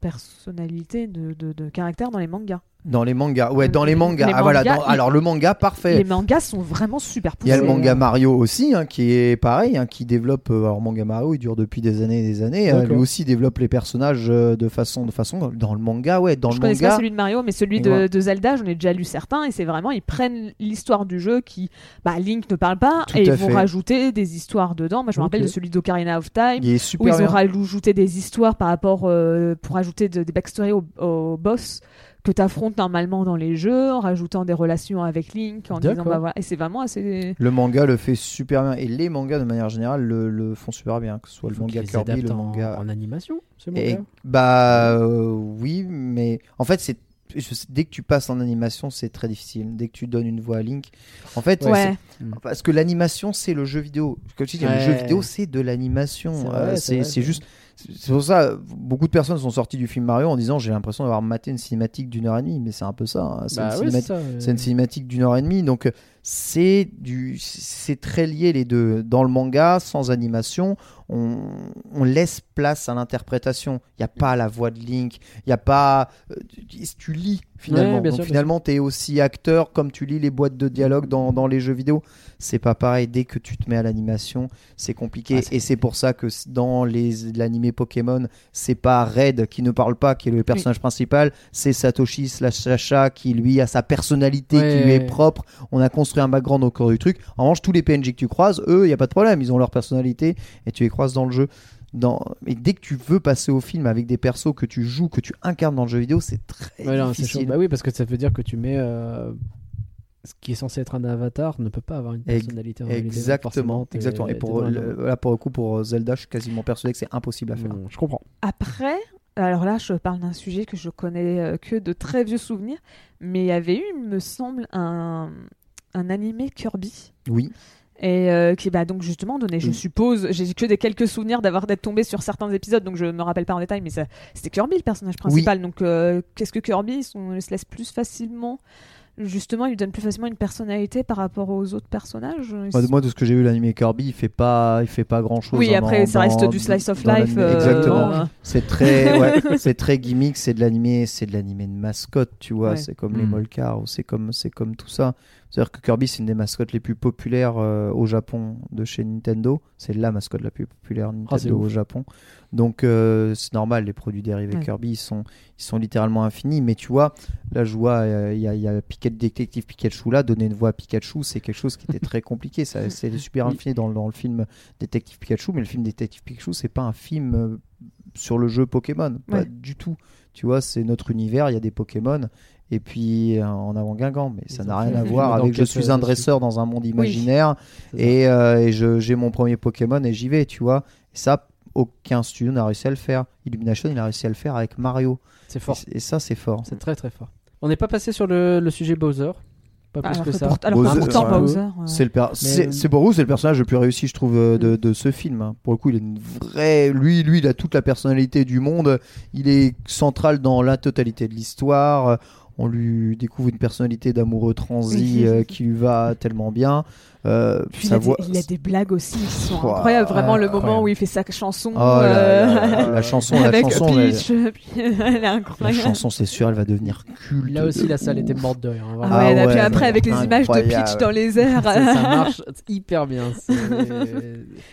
personnalité, de, de, de caractère dans les mangas. Dans les mangas, ouais, dans les mangas. les Ah, voilà, dans- ils- alors le manga, parfait. Les mangas sont vraiment super Il y a le poussés. manga Mario aussi, hein, qui est pareil, hein, qui développe. euh, alors manga Mario, il dure depuis des années et des années. euh, D'accord. lui aussi développe les personnages euh, de façon, de façon. Dans le manga, ouais, dans je le manga. pas celui de Mario, mais celui de, Zelda, j'en ai déjà lu certains, et c'est vraiment, ils prennent l'histoire du jeu qui, bah, Link ne parle pas, Tout et ils vont rajouter des histoires dedans. Moi, je me rappelle de celui d'Ocarina of Time, Il est où super ils ont bien. rajouté des histoires par rapport, euh, pour ajouter de- des backstories au, au boss que tu affrontes normalement dans les jeux, en rajoutant des relations avec Link, en disant, bah voilà, et c'est vraiment assez. Le manga le fait super bien et les mangas de manière générale le, le font super bien, que ce soit le manga Kirby, le en- manga. en, animation. ce Et manga bah euh, oui, mais en fait c'est dès que tu passes en animation, c'est très difficile. Dès que tu donnes une voix à Link, en fait, Ouais. c'est- parce que l'animation c'est le jeu vidéo. Comme je dis, le jeu vidéo c'est de l'animation. C'est Euh, juste. C'est pour ça, beaucoup de personnes sont sorties du film Mario en disant j'ai l'impression d'avoir maté une cinématique d'une heure et demie, mais c'est un peu ça. hein. C'est Bah une ouais, cinématique- c'est une cinématique d'une heure et demie, donc c'est du, c'est très lié les deux. Dans le manga, sans animation, on, on laisse place à l'interprétation. Il n'y a pas la voix de Link, il n'y a pas, euh, tu, tu lis finalement. Ouais, bien donc sûr, bien finalement, tu es aussi acteur comme tu lis les boîtes de dialogue dans, dans les jeux vidéo. C'est pas pareil. Dès que tu te mets à l'animation, c'est compliqué. Ah, et c'est pour ça que dans l'animé Pokémon, c'est pas Red qui ne parle pas, qui est le personnage principal, c'est Satoshi slash Sacha qui lui a sa personnalité Ouais, qui lui est propre. On a construit un background au cours du truc. En revanche, tous les PNJ que tu croises, eux, il y a pas de problème, ils ont leur personnalité et tu les croises dans le jeu. Dans... Mais dès que tu veux passer au film avec des persos que tu joues, que tu incarnes dans le jeu vidéo, c'est très Ouais, non, difficile. Bah oui, parce que ça veut dire que tu mets. euh, Ce qui est censé être un avatar ne peut pas avoir une personnalité. Exactement, exactement. Et pour le- là, pour le coup, pour Zelda, je suis quasiment persuadé que c'est impossible à faire. Hmm, Je comprends. Après, alors là, je parle d'un sujet que je connais euh, que de très vieux souvenirs, mais il y avait eu, il me semble, un, un animé Kirby. Oui. Et euh, qui bah donc justement donné, je Oui. suppose, j'ai que des quelques souvenirs d'avoir d'être tombé sur certains épisodes, donc je me rappelle pas en détail, mais c'était Kirby le personnage principal. Donc euh, qu'est-ce que Kirby, ils se laisse plus facilement, justement, il lui donne plus facilement une personnalité par rapport aux autres personnages. Moi, de- sont- moi, de ce que j'ai vu, l'animé Kirby, il fait pas, il fait pas grand chose. oui, après ça reste du slice of life. euh, Exactement. euh, C'est très, ouais, c'est très gimmick, c'est de l'animé, c'est de l'animé de mascotte, tu vois. Ouais. C'est comme les Mm. Molcars, ou c'est comme, c'est comme tout ça. C'est-à-dire que Kirby, c'est une des mascottes les plus populaires euh, au Japon de chez Nintendo. C'est la mascotte la plus populaire Ah, Nintendo au Japon. Donc euh, c'est normal, les produits dérivés Ouais. Kirby, ils sont, ils sont littéralement infinis. Mais tu vois, là, je vois, euh, il y a, il y a Pika- Détective Pikachu là, donner une voix à Pikachu, c'est quelque chose qui était très compliqué. C'est super infini dans, le- dans le film Détective Pikachu, mais le film Détective Pikachu, c'est pas un film sur le jeu Pokémon, pas du tout. Tu vois, c'est notre univers, il y a des Pokémon. Et puis euh, en avant Guingamp, mais ça n'a rien à voir avec je suis un dresseur dans un monde imaginaire ça. et, euh, et je- j'ai mon premier Pokémon et j'y vais, tu vois. Et ça, aucun studio n'a réussi à le faire. Illumination, il a réussi à le faire avec Mario. C'est fort. Et, et ça, c'est fort. C'est très très fort. On n'est pas passé sur le, le sujet Bowser. Pas plus alors que que ça. pour- alors Bowser, pourtant. Bowser. C'est le per- c'est c'est pour vous, c'est le personnage le plus réussi, je trouve, euh, de, de ce film. hein. Pour le coup, il est une vraie. Lui, lui, il a toute la personnalité du monde. Il est central dans la totalité de l'histoire. On lui découvre une personnalité d'amoureux transi euh, qui lui va tellement bien. Euh, Puis il, a des, il a des blagues aussi qui sont incroyables. Vraiment, le incroyable. moment où il fait sa chanson. Oh euh, la chanson, la avec chanson, elle- Peach. puis elle est La incroyable. chanson, c'est sûr, elle va devenir culte. Là aussi, la salle était morte de rire. hein, Ah ouais, Ah là, ouais, après, avec les images de. Peach dans les airs. ça, ça marche hyper bien.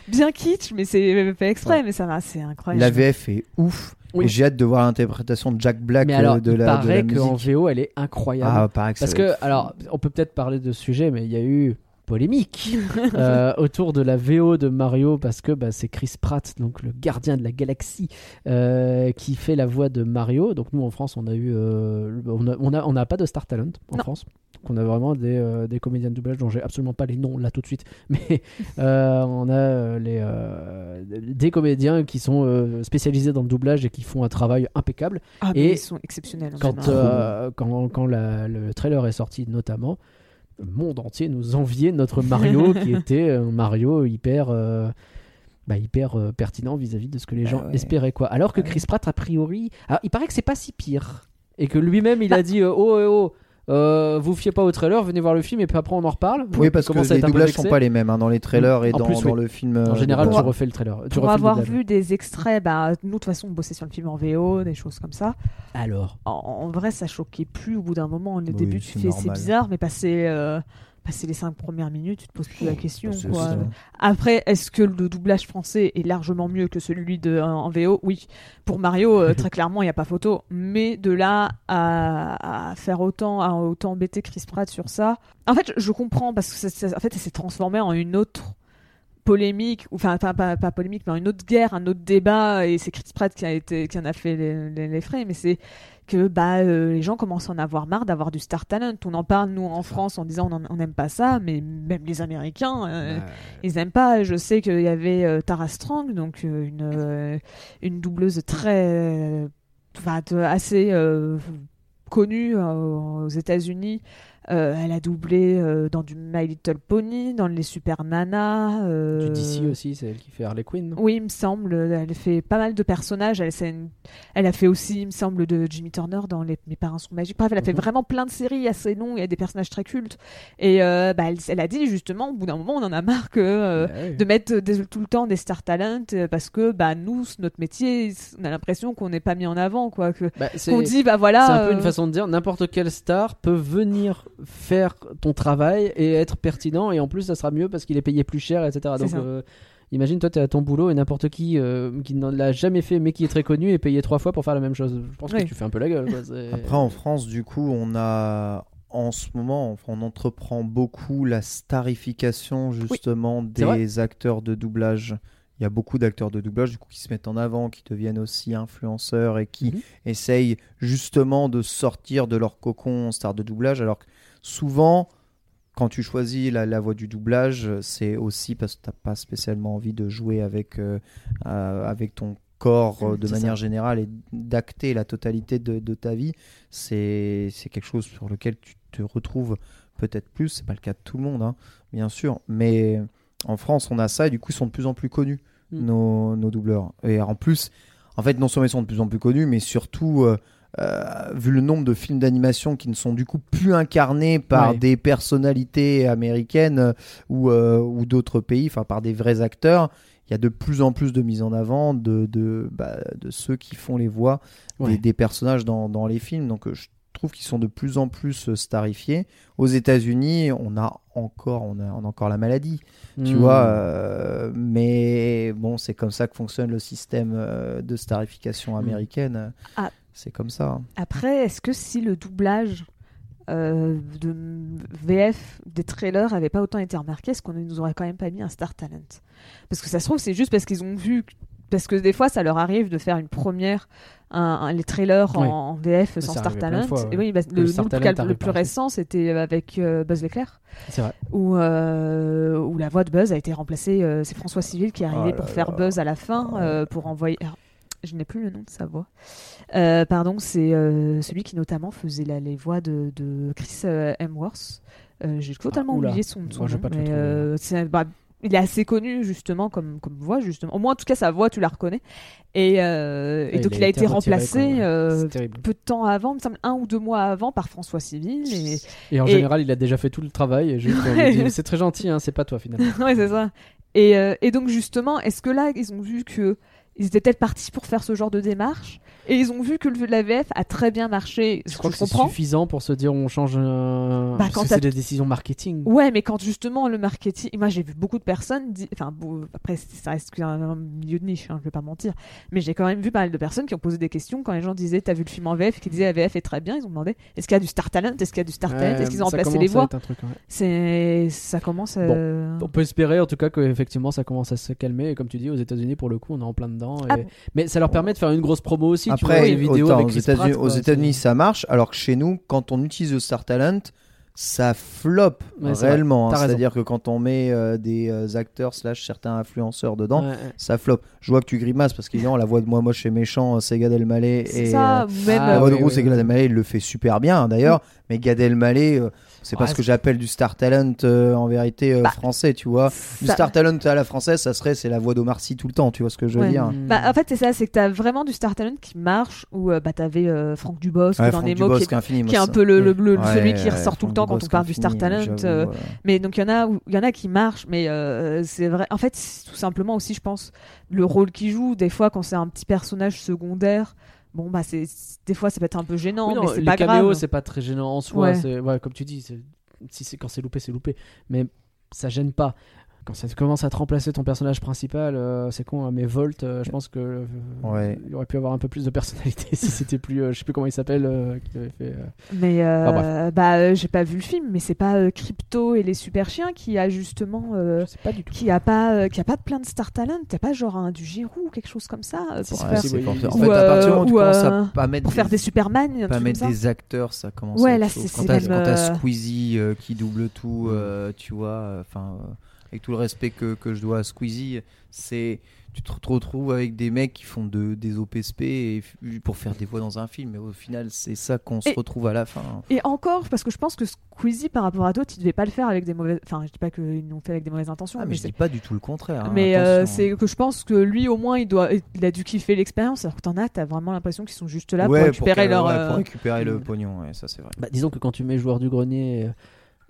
Bien kitsch, mais c'est fait exprès, mais ça va, c'est incroyable. La VF est ouf. Oui. Et j'ai hâte de voir l'interprétation de Jack Black Mais euh, alors, de il la, de la paraît qu'en musique. VO, elle est incroyable. Ah, que Parce que, être- alors, on peut peut-être parler de ce sujet, mais il y a eu polémique euh, autour de la VO de Mario parce que bah, c'est Chris Pratt, donc le gardien de la galaxie, euh, qui fait la voix de Mario. Donc nous en France, on a eu, euh, on a, on a, on n'a pas de Star Talent en Non. France. Donc on a vraiment des, des comédiens de doublage dont j'ai absolument pas les noms là tout de suite, mais on a les, des comédiens qui sont spécialisés dans le doublage et qui font un travail impeccable. Ah, mais Et ils sont exceptionnels. Quand, quand, quand la- le trailer est sorti, notamment, le monde entier nous enviait notre Mario qui était un Mario hyper, euh, bah, hyper euh, pertinent vis-à-vis de ce que les Bah gens ouais. espéraient. Quoi. Alors que. Chris Pratt, a priori, alors, il paraît que c'est pas si pire. Et que lui-même, il Bah. a dit euh, Oh, eh, oh, euh, vous fiez pas au trailer, venez voir le film et puis après on en reparle. Oui, parce que les doublages sont pas les mêmes hein, dans les trailers et En dans, plus, dans oui. le film. En euh, général, tu refais le trailer. Tu Pour avoir vu des extraits, bah, nous de toute façon on bossait sur le film en VO, des choses comme ça. Alors? En, en vrai, ça choquait plus au bout d'un moment. Oui, début, tu c'est fais c'est bizarre, mais passer, euh, passer les cinq premières minutes, tu te poses plus la question. Quoi. c'est- Après, est-ce que le doublage français est largement mieux que celui de en VO Oui. Pour Mario, euh, très clairement, il n'y a pas photo. Mais de là à, à faire autant, à autant embêter Chris Pratt sur ça. En fait, je comprends parce que ça, ça- en fait, ça s'est transformé en une autre polémique, enfin pas, pas, pas polémique, mais en une autre guerre, un autre débat, et c'est Chris Pratt qui a été, qui en a fait les, les- les frais, mais c'est que bah euh, les gens commencent à en avoir marre d'avoir du star talent. On en parle nous en France en disant on n'aime pas ça, mais même les Américains, euh, ils aiment pas. Je sais qu'il y avait euh, Tara Strong, donc une une doubleuse très, assez connue aux États-Unis. Euh, elle a doublé euh, dans du My Little Pony, dans les Super Nana. euh, Du DC aussi, c'est elle qui fait Harley Quinn. oui, il me semble. Elle fait pas mal de personnages. Elle, c'est une- elle a fait aussi, il me semble, de Jimmy Turner dans les... Mes parents sont magiques. Bref, elle a fait Mhm. vraiment plein de séries assez longues et des personnages très cultes. Et euh, bah, elle, elle a dit justement, au bout d'un moment, on en a marre que, de mettre des- tout le temps des star talent euh, parce que bah, nous, notre métier, on a l'impression qu'on n'est pas mis en avant. Quoi, que, Bah, qu'on dit, bah voilà. C'est un peu une façon de dire n'importe quelle star peut venir faire ton travail et être pertinent et en plus ça sera mieux parce qu'il est payé plus cher etc. Donc euh, imagine toi tu es à ton boulot et n'importe qui euh, qui ne l'a jamais fait mais qui est très connu est payé trois fois pour faire la même chose. Je pense Oui. que tu fais un peu la gueule. quoi. Après, en France, du coup, on a en ce moment, on entreprend beaucoup la starification justement des acteurs de doublage. Il y a beaucoup d'acteurs de doublage du coup, qui se mettent en avant, qui deviennent aussi influenceurs et qui Mhm. essayent justement de sortir de leur cocon star de doublage. Alors que souvent, quand tu choisis la, la voix du doublage, c'est aussi parce que tu n'as pas spécialement envie de jouer avec, euh, euh, avec ton corps euh, de manière générale et d'acter la totalité de, de ta vie. C'est quelque chose sur lequel tu te retrouves peut-être plus. C'est pas le cas de tout le monde, hein, bien sûr. Mais en France, on a ça et du coup, ils sont de plus en plus connus, Mm. nos, nos doubleurs. Et en plus, en fait, non seulement ils sont de plus en plus connus, mais surtout, euh, euh, vu le nombre de films d'animation qui ne sont du coup plus incarnés par Ouais. des personnalités américaines euh, ou, euh, ou d'autres pays, enfin par des vrais acteurs, il y a de plus en plus de mise en avant de, de, bah, de ceux qui font les voix des, Ouais. des personnages dans, dans les films. Donc je trouve qu'ils sont de plus en plus starifiés. Aux États-Unis, on a encore, on a, on a encore la maladie, tu Hmm. vois. euh, mais bon, c'est comme ça que fonctionne le système de starification Mm. américaine. Ah. C'est comme ça. Après, est-ce que si le doublage euh, de VF des trailers avait pas autant été remarqué, est-ce qu'on ne nous aurait quand même pas mis un Star Talent? Parce que ça se trouve, c'est juste parce qu'ils ont vu. Parce que des fois, ça leur arrive de faire une première, un, un- les trailers en, VF sans Star Talent. de fois, ouais. Et oui, bah, le, Star plus récent, c'était avec euh, Buzz l'éclair, C'est vrai. où, euh, où la voix de Buzz a été remplacée. euh, c'est François Civil qui est arrivé Oh pour faire. Buzz à la fin, pour envoyer. Je n'ai plus le nom de sa voix. Euh, pardon, c'est euh, celui qui notamment faisait la- les voix de, de Chris euh, Hemsworth. Euh, J'ai totalement Ah, oublié son, nom, mais bah, il est assez connu justement comme, comme voix justement. Au moins en tout cas sa voix tu la reconnais. Et, donc il a, été, remplacé peu de temps avant, il me semble un ou deux mois avant par François Civil. Et... Et en Et- général, il a déjà fait tout le travail. C'est très gentil, hein, c'est pas toi finalement. ouais, c'est ça. Et donc justement, est-ce que là, ils ont vu que ils étaient peut-être partis pour faire ce genre de démarche et ils ont vu que le la VF a très bien marché. Je ce crois que je c'est suffisant pour se dire on change. un- Bah, quand c'est des décisions marketing. Ouais, mais quand justement le marketing, moi j'ai vu beaucoup de personnes, enfin après ça reste qu'un un milieu de niche, hein, je vais pas mentir, mais j'ai quand même vu pas mal de personnes qui ont posé des questions quand les gens disaient t'as vu le film en VF, qui disaient la VF est très bien, ils ont demandé est-ce qu'il y a du star talent, est-ce qu'il y a du star talent, Ouais, est-ce qu'ils ont remplacé les voix, ouais. c'est ça commence. À... On peut espérer en tout cas qu'effectivement ça commence à se calmer. Et comme tu dis, aux États-Unis pour le coup, on est en plein dedans. Et- Ah. Mais ça leur permet de faire une grosse promo aussi. tu vois, Après, des vidéos autant avec aux États-Unis, aux États-Unis, c'est- ça marche, alors que chez nous, quand on utilise le Star Talent, ça floppe Ouais, c'est réellement. hein. C'est-à-dire que quand on met euh, des euh, acteurs slash certains influenceurs dedans, Ouais, ça floppe. Je vois que tu grimaces parce qu'évidemment la voix de moi moche et méchant, c'est Gad Elmaleh C'est et ça, euh, même. Ah, la voix de oui, oui, et Gad. Elmaleh, il le fait super bien d'ailleurs. Mais Gad Elmaleh, euh, c'est pas Ouais, ce que j'appelle du star talent euh, en vérité euh, Bah, français, tu vois. Du star talent à la française, ça serait c'est la voix d'Omar Sy tout le temps, tu vois ce que je veux Ouais. dire. Bah, en fait, c'est ça, c'est que t'as vraiment du Star Talent qui marche, où euh, bah, t'avais euh, Franck Dubosc Ouais, dans Franck Nemo, qui est, qui un peu le, le- le- Ouais, celui qui ressort tout le temps quand on parle du Star Talent. Mais donc il y en a, il y en a qui marchent, mais c'est vrai. En fait, tout simplement aussi, je pense, le rôle qu'il joue. Des fois, quand c'est un petit personnage secondaire, bon bah c'est des fois ça peut être un peu gênant, Oui, non, mais c'est pas grave. c'est pas très gênant en soi. Ouais. c'est- ouais, comme tu dis, si c'est quand c'est loupé, c'est loupé. Mais ça gêne pas. Quand ça commence à te remplacer ton personnage principal, euh, c'est con, hein, mais Volt, euh, je pense que euh, Ouais. il aurait pu avoir un peu plus de personnalité si c'était plus, euh, je sais plus comment il s'appelle, euh, qui avait fait. euh, Mais euh, Ah, bah euh, j'ai pas vu le film, mais c'est pas euh, Crypto et les super chiens qui a justement. euh, je sais pas du tout. qui a pas euh, qui a pas plein de star talent t'as pas genre un du Giroud ou quelque chose comme ça euh, pour, c'est Ouais, faire, En Ou, fait, à partir du moment où tu commences ou, à pas mettre pour faire des Superman pas mettre comme ça. des acteurs, ça commence Ouais, à être là, c'est- Quand c'est t'as même, quand t'as Squeezie euh, qui double tout, euh, tu vois, euh, enfin, euh, avec tout le respect que, que je dois à Squeezie, c'est tu te retrouves avec des mecs qui font de, des OPSP et pour faire des voix dans un film, et au final, c'est ça qu'on se Et- retrouve à la fin. Et encore, parce que je pense que Squeezie, par rapport à d'autres, il devait pas le faire avec des mauvaises. Enfin, je dis pas qu'ils l'ont fait avec des mauvaises intentions, Ah, mais mais je dis pas du tout le contraire. hein, Mais euh, c'est que je pense que lui, au moins, il doit, il a dû kiffer l'expérience. Alors que t'en as, t'as vraiment l'impression qu'ils sont juste là Ouais, pour récupérer leur. ouais, euh, pour récupérer le pognon, ouais, ça c'est vrai. Bah, disons que quand tu mets joueur du grenier euh,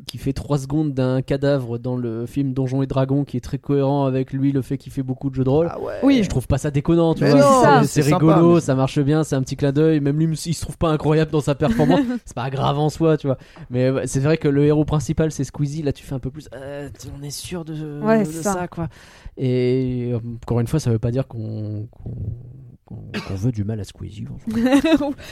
qui fait 3 secondes d'un cadavre dans le film Donjons et Dragons qui est très cohérent avec lui le fait qu'il fait beaucoup de jeux de rôle. Ah ouais. Oui, Je trouve pas ça déconnant, tu Mais vois. C'est- rigolo, mais- ça marche bien, c'est un petit clin d'œil. Même lui, s'il se trouve pas incroyable dans sa performance, c'est pas grave en soi, tu vois. Mais ouais, c'est vrai que le héros principal, c'est Squeezie. Là, tu fais un peu plus. euh, on est sûr de, Ouais, de ça. ça. quoi. Et euh, encore une fois, ça veut pas dire qu'on qu'on- qu'on- veut du mal à Squeezie.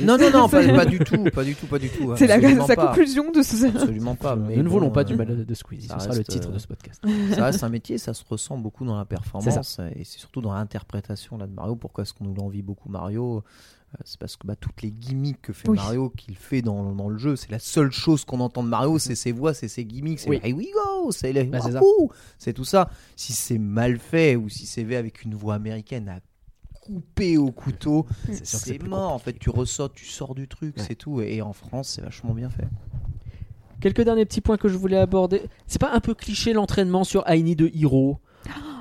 Non, non, non, pas, pas du tout, pas du tout, pas du tout. c'est sa conclusion de ce. Absolument pas. mais Nous ne bon, voulons pas euh, du mal de Squeezie. ça Ce sera le titre euh, de ce podcast. ça reste un métier, ça se ressent beaucoup dans la performance et c'est surtout dans l'interprétation là de Mario. Pourquoi est-ce qu'on nous l'envie beaucoup Mario? Euh, C'est parce que bah, toutes les gimmicks que fait Oui. Mario, qu'il fait dans, dans le jeu, c'est la seule chose qu'on entend de Mario, c'est ses voix, c'est ses gimmicks, c'est Oui. le we go, c'est les Bah, c'est tout ça. Si c'est mal fait ou si c'est fait avec une voix américaine à couper au couteau, C'est mort. En fait, tu ressors, tu sors du truc, Ouais. c'est tout. Et en France, c'est vachement bien fait. Quelques derniers petits points que je voulais aborder. C'est pas un peu cliché l'entraînement sur I Need a Hero?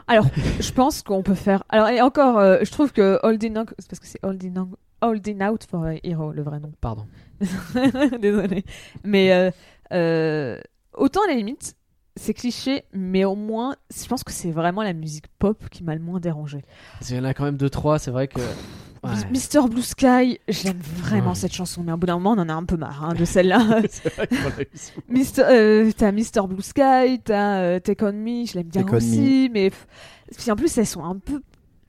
Alors, je pense qu'on peut faire. Alors, et encore, euh, je trouve que Holding Out, c'est parce que c'est Holding, Out- Holding Out for a Hero, le vrai nom. Pardon. Désolé. Mais euh, euh, autant à la limite, c'est cliché, mais au moins, je pense que c'est vraiment la musique pop qui m'a le moins dérangé. Qu'il y en a quand même deux trois. C'est vrai que. Ouais. Mr. Blue Sky, j'aime vraiment Ouais. cette chanson, mais au bout d'un moment, on en a un peu marre hein, de celle-là. Mister, euh, t'as Mr. Blue Sky, t'as euh, Take On Me, je l'aime bien Take aussi, mais puis en plus elles sont un peu.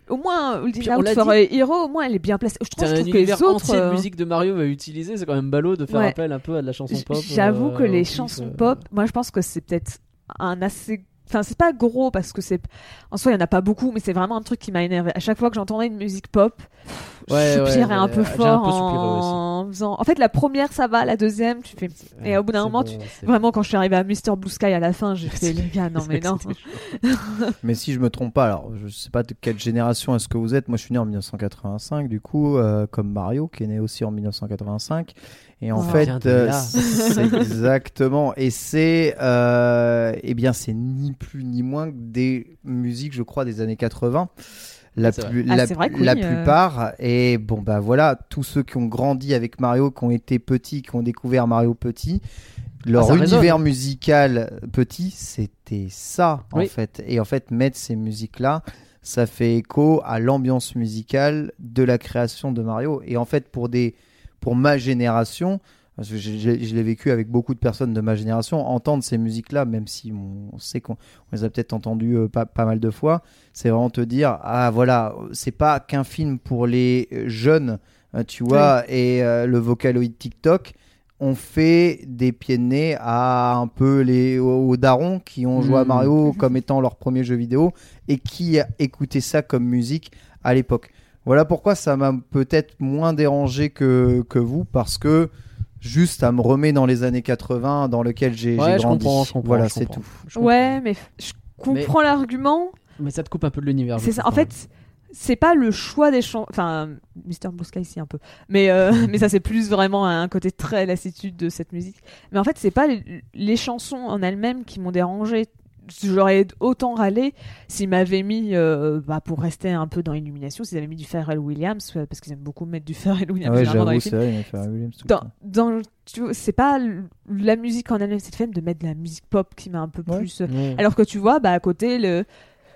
Au moins, Puis on Out for dit. a Hero, au moins elle est bien placée. Je trouve, je trouve que les autres. entier de euh, musique de Mario va utiliser. C'est quand même ballot de faire Ouais. appel un peu à de la chanson pop. J'avoue euh, que les chansons euh. pop, moi je pense que c'est peut-être un assez. Enfin, c'est pas gros parce que c'est. En soi, il y en a pas beaucoup, mais c'est vraiment un truc qui m'a énervé. À chaque fois que j'entendais une musique pop, Ouais, je ouais, soupirais un ouais, peu un fort peu en faisant. En fait, la première ça va, la deuxième, tu fais. Et au bout d'un moment, bon, tu- c'est- Vraiment, quand je suis arrivée à Mr. Blue Sky à la fin, j'ai fait les gars, non mais non. Mais si je me trompe pas, alors je sais pas de quelle génération est-ce que vous êtes. Moi, je suis né en 1985, du coup, euh, comme Mario, qui est né aussi en 1985. Et en Oh. fait, euh, c'est exactement. Et c'est, euh, eh bien, c'est ni plus ni moins que des musiques, je crois, des années 80. La, C'est vrai. plus, Ah, la, vrai la oui, euh. plupart. Et bon, bah voilà, tous ceux qui ont grandi avec Mario, qui ont été petits, qui ont découvert Mario petit, leur Ah, résonne. univers musical petit, c'était ça, en Oui. fait. Et en fait, mettre ces musiques-là, ça fait écho à l'ambiance musicale de la création de Mario. Et en fait, pour, des, pour ma génération, parce que je l'ai vécu avec beaucoup de personnes de ma génération, entendre ces musiques-là, même si on, sait qu'on on les a peut-être entendues euh, pas, pas mal de fois, c'est vraiment te dire ah voilà, c'est pas qu'un film pour les euh, jeunes, euh, tu vois, et euh, le vocaloid TikTok. On fait des pieds de nez à un peu les aux, aux darons qui ont joué à Mm. Mario comme étant leur premier jeu vidéo et qui écouté ça comme musique à l'époque. Voilà pourquoi ça m'a peut-être moins dérangé que, que vous parce que juste ça me remet dans les années 80 dans lequel j'ai Ouais, j'ai je grandi. comprends, je comprends, voilà, c'est tout. Je. Ouais, mais je comprends l'argument. Mais ça te coupe un peu de l'univers. C'est ça. En fait, c'est pas le choix des chansons. Enfin, Mr. Blue Sky, si un peu. Mais, euh, mais ça, c'est plus vraiment un côté très lassitude de cette musique. Mais en fait, c'est pas les, les chansons en elles-mêmes qui m'ont dérangé. J'aurais autant râlé s'ils m'avaient mis, euh, bah, pour rester un peu dans l'illumination, s'ils avaient mis du Pharrell Williams, euh, parce qu'ils aiment beaucoup mettre du Pharrell Ah Williams ouais, dans les c'est films. vrai, il m'a fait un Williams tout le Dans, temps. dans, tu vois, c'est pas la musique en elle-même, c'est le fait de mettre de la musique pop qui m'a un peu Ouais. plus. euh, Ouais. alors que tu vois, bah, à côté, le,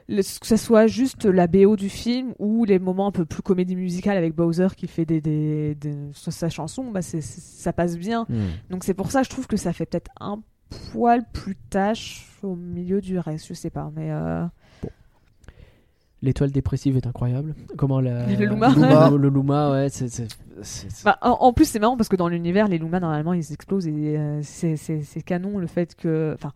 le- que ce soit juste la BO du film ou les moments un peu plus comédie musicale avec Bowser qui fait des, des, sa chanson, bah, c'est, ça passe bien. Hmm. Donc c'est pour ça, je trouve que ça fait peut-être un poil plus tâche au milieu du reste, je sais pas. Mais euh, L'étoile dépressive est incroyable. Comment la. Le Luma. Luma. Le, Luma, ouais, bah, en, en plus, c'est marrant parce que dans l'univers, les Lumas, normalement, ils explosent et euh, c'est canon le fait que. Enfin,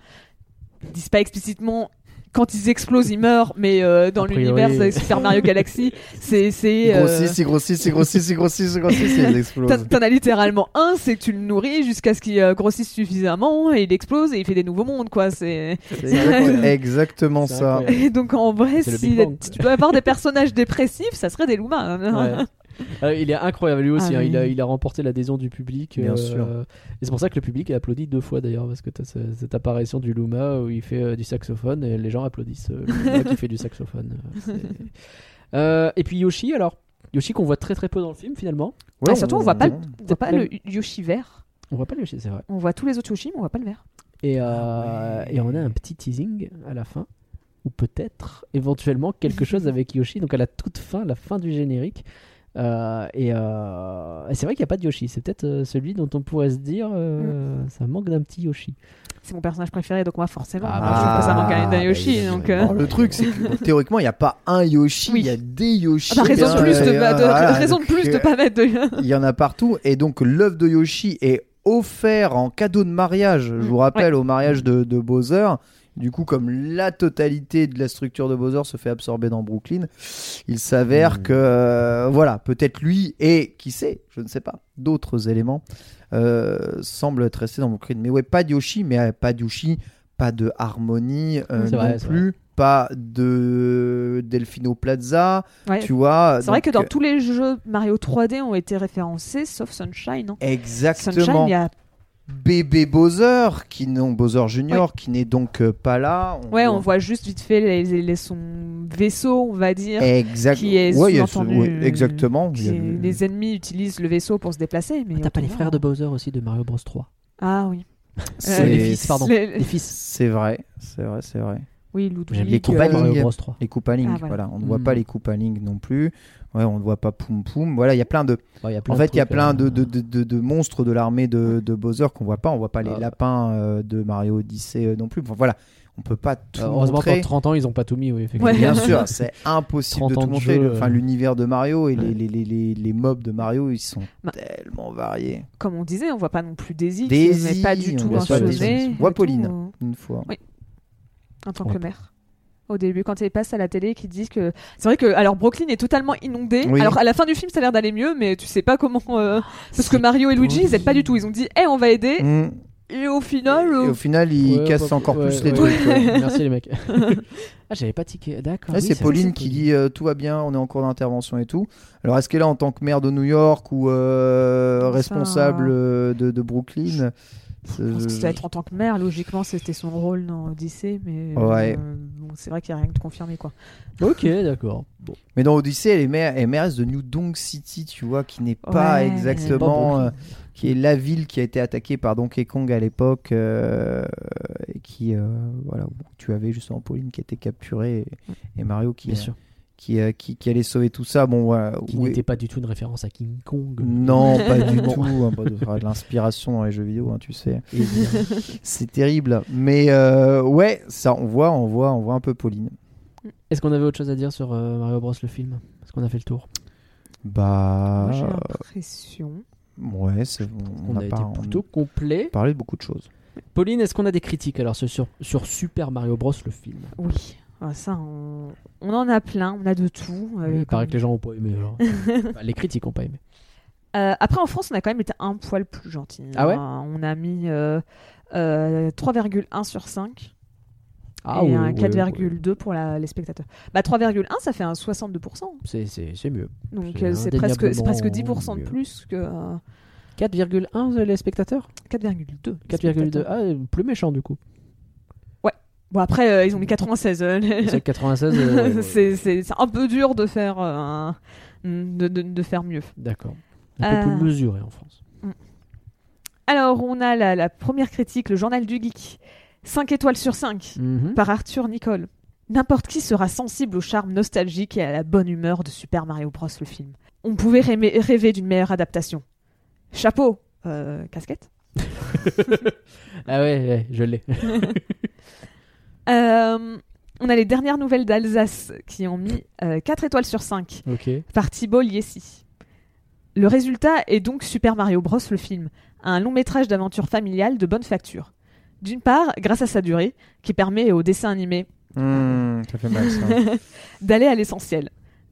ils disent pas explicitement. Quand ils explosent, ils meurent, mais euh, dans l'univers Super Mario Galaxy, c'est. c'est Ils euh, grossissent, ils grossissent, ils grossissent, ils grossissent, ils grossissent, et ils T'en explosent. t'en as littéralement un, c'est que tu le nourris jusqu'à ce qu'il euh, grossisse suffisamment et il explose et il fait des nouveaux mondes, quoi. C'est C'est exact- exactement ça. et donc en vrai, si, tu dois avoir des personnages dépressifs, ça serait des Lumas. hein. Ouais. Euh, il est incroyable lui aussi, Ah, hein, il, a, oui. il a remporté l'adhésion du public. Bien euh, sûr. Et c'est pour ça que le public a applaudi deux fois d'ailleurs, parce que tu as cette apparition du Luma où il fait euh, du saxophone et les gens applaudissent euh, le Luma qui fait du saxophone. Euh, et puis Yoshi, alors Yoshi qu'on voit très très peu dans le film finalement. Ah, surtout, on voit pas le- on- On voit pas le Yoshi vert. On voit pas le Yoshi, c'est vrai. On voit tous les autres Yoshi, mais on voit pas le vert. Et, euh, Ah et on a un petit teasing à la fin, ou peut-être éventuellement quelque chose avec Yoshi, donc à la toute fin, la fin du générique. Euh, et euh, et c'est vrai qu'il n'y a pas de Yoshi, c'est peut-être euh, celui dont on pourrait se dire euh, ça manque d'un petit Yoshi. C'est mon personnage préféré, donc moi forcément, Ah, je que ça manque d'un- d'un bah, Yoshi. donc, euh, le truc, c'est que théoriquement, il n'y a pas un Yoshi, il Oui. y a des Yoshi. ah bah, raison de plus de, de- voilà, raison de plus de pas mettre de. Il y en a partout. Et donc, l'œuvre de Yoshi est offert en cadeau de mariage. Je vous Mm, rappelle, au mariage de, de Bowser. Du coup, comme la totalité de la structure de Bowser se fait absorber dans Brooklyn, il s'avère Mm. que, euh, voilà, peut-être lui et, qui sait, je ne sais pas, d'autres éléments euh, semblent être restés dans Brooklyn. Mais ouais, pas de Yoshi, mais euh, pas de Yoshi, pas de Harmony euh, C'est non vrai, plus, pas de Delfino Plaza, Ouais. tu vois. C'est vrai que dans tous les jeux Mario 3D ont été référencés, sauf Sunshine. hein. Sunshine, Exactement. il y a. Bébé Bowser, qui non Bowser Junior, qui n'est donc euh, pas là. Ouais, on voit juste vite fait les, les- son vaisseau, on va dire. Exact. qui est Ouais, a ce- exactement. qui a Les ennemis utilisent le vaisseau pour se déplacer. Mais T'as pas les frères de Bowser aussi de Mario Bros 3 Ah oui. C'est- Les fils, pardon. Les- Les fils. C'est vrai, c'est vrai, c'est vrai. Oui, Ludwig. les euh. Bros 3. Les Link, Ah, voilà. voilà. On ne voit Hmm. pas les Koopa Link non plus. Ouais, on ne voit pas Poum Poum. Voilà, il y a plein de. Ouais, il y a plein En fait, il y a plein euh, de, de, de, de- de monstres de l'armée de, de Bowser qu'on voit pas. On voit pas les Ah. lapins euh, de Mario Odyssey euh, non plus. Enfin, voilà, on peut pas tout euh, heureusement montrer. qu'en 30 ans ils ont pas tout mis, oui, effectivement. Ouais. Bien sûr, c'est impossible de 30 ans tout montrer. jeu, Enfin, l'univers de Mario et les, les, les, les, les mobs de Mario, ils sont Bah. tellement variés. Comme on disait, on voit pas non plus Daisy, Daisy, qui pas du tout On voit Pauline. Une fois. En tant Ouais. que mère. Au début, quand il passe à la télé, qui dit que c'est vrai que alors Brooklyn est totalement inondé. Oui. Alors à la fin du film, ça a l'air d'aller mieux, mais tu sais pas comment. euh, Parce que Mario et Luigi, ils aident pas du tout. Ils ont dit, eh, on va aider. Mm. Et au final, Et euh, au final, il Ouais, casse bah, encore ouais, plus les ouais, trucs. Merci les mecs. ah, j'avais pas tiqué. D'accord. Oui, c'est Pauline qui dit euh, tout va bien, on est en cours d'intervention et tout. Alors est-ce qu'elle est là en tant que maire de New York ou euh, Ça- responsable euh, de, de Brooklyn? Je pense que ça doit être en tant que mère. Logiquement, c'était son rôle dans Odyssey, mais Ouais. euh, bon, c'est vrai qu'il y a rien de confirmé quoi. Ok, d'accord. Bon. Mais dans Odyssey, elle est, maire, elle est mairesse de New Donk City, tu vois, qui n'est pas Ouais. exactement, Pas euh, qui est la ville qui a été attaquée par Donkey Kong à l'époque, euh, et qui, euh, voilà, où tu avais justement Pauline qui était capturée et, et Mario qui, Bien euh, sûr. Qui, euh, qui, qui allait sauver tout ça. Bon, voilà. Qui oui. n'était pas du tout une référence à King Kong. Non, pas du tout. hein, pas de, l'inspiration dans les jeux vidéo, hein, tu sais. Évidemment. C'est terrible. Mais euh, ouais, ça, on voit, on voit, on voit un peu Pauline. Est-ce qu'on avait autre chose à dire sur euh, Mario Bros le film? Est-ce qu'on a fait le tour? Bah, j'ai l'impression. ouais, c'est, on, On, on a, a, été pas, on plutôt complet. parlé de beaucoup de choses. Pauline, est-ce qu'on a des critiques alors sur, sur Super Mario Bros le film? Oui. Ah, ça, on... on en a plein, on a de tout. euh, Il paraît que les gens ont pas aimé. alors. Enfin, les critiques ont pas aimé. Euh, après, en France, on a quand même été un poil plus gentil. Ah ouais hein. On a mis euh, euh, 3,1 sur 5 Ah et ouais, un ouais, 4,2 ouais. pour la- les spectateurs. Bah 3,1, ça fait un 62%. C'est- C'est c'est mieux. Donc C'est euh, presque, c'est presque indéniablement 10% de plus que euh, 4,1 les spectateurs? 4,2. 4,2. Ah, plus méchant du coup. Bon, après, euh, ils ont mis 96. euh, C'est 96. euh, c'est un peu dur de faire, euh, un- de, de- de faire mieux. D'accord. Un peu plus mesuré en France. Alors, on a la, la première critique, le journal du geek. 5 étoiles sur 5 Mhm. par Arthur Nicole. N'importe qui sera sensible au charme nostalgique et à la bonne humeur de Super Mario Bros. le film. On pouvait rêver, rêver d'une meilleure adaptation. Chapeau, casquette. Ah ouais, ouais, je l'ai. Euh, on a les dernières nouvelles d'Alsace qui ont mis 4 étoiles sur 5 ok. par Thibault Liessi. Le résultat est donc Super Mario Bros. le film, un long métrage d'aventure familiale de bonne facture. D'une part, grâce à sa durée, qui permet au dessin animé Hmm, d'aller à l'essentiel.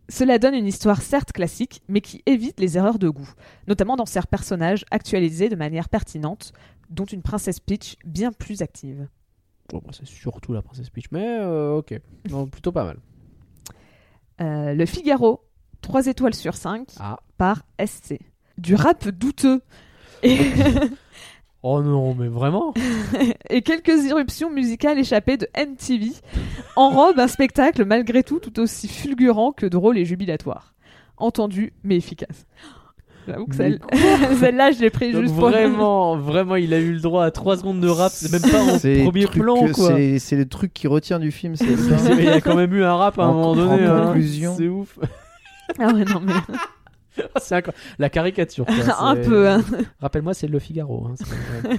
Cela donne une histoire certes classique, mais qui évite les erreurs de goût, notamment dans ses personnages actualisés de manière pertinente, dont une princesse Peach bien plus active. Bon, c'est surtout la princesse Peach, mais euh, ok. Non, plutôt pas mal. Euh, le Figaro, 3 étoiles sur 5 Ah. par SC. Du rap douteux et, Oh non, mais vraiment et quelques irruptions musicales échappées de MTV enrobent un spectacle malgré tout tout aussi fulgurant que drôle et jubilatoire. Entendu, mais efficace. J'avoue que celle- celle-là, je l'ai pris Donc juste pour... vraiment, vraiment, il a eu le droit à 3 secondes de rap, c'est même pas en premier truc plan que- quoi. c'est- C'est le truc qui retient du film, c'est ça. Il y a quand même eu un rap à un En- moment en donné. hein. conclusion. C'est ouf. Ah ouais, non, mais C'est la caricature. quoi. un peu. hein. Rappelle-moi, c'est Le Figaro. hein.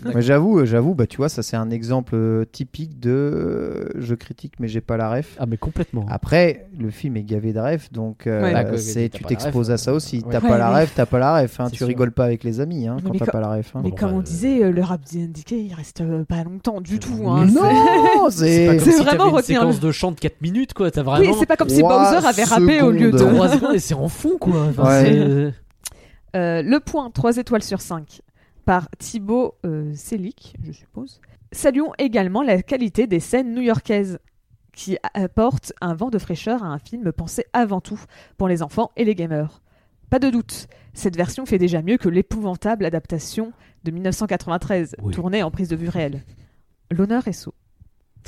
Mais j'avoue, euh, j'avoue, bah tu vois, ça c'est un exemple euh, typique de euh, je critique mais j'ai pas la ref. Ah mais complètement. Après, le film est gavé de ref, donc euh, Ouais. C'est tu t'exposes à ça aussi. ouais. T'as Ouais, pas la ref, t'as pas la ref. Hein. Tu sûr. rigoles pas avec les amis hein, quand t'as pas la ref. hein. Mais Bon, comme bah, on euh, disait, le rap indiqué, il reste pas longtemps du tout. hein. non, C'est vraiment une séquence de chant de 4 minutes quoi. T'as C'est- vraiment Oui, c'est pas comme si Bowser avait rappé au lieu de. secondes. 3 secondes et c'est en fond quoi. Euh, le point, 3 étoiles sur 5, par Thibaut euh, Selic, je suppose. Saluons également la qualité des scènes new-yorkaises, qui apportent un vent de fraîcheur à un film pensé avant tout pour les enfants et les gamers. Pas de doute, cette version fait déjà mieux que l'épouvantable adaptation de 1993, Oui. tournée en prise de vue réelle. L'honneur est saut.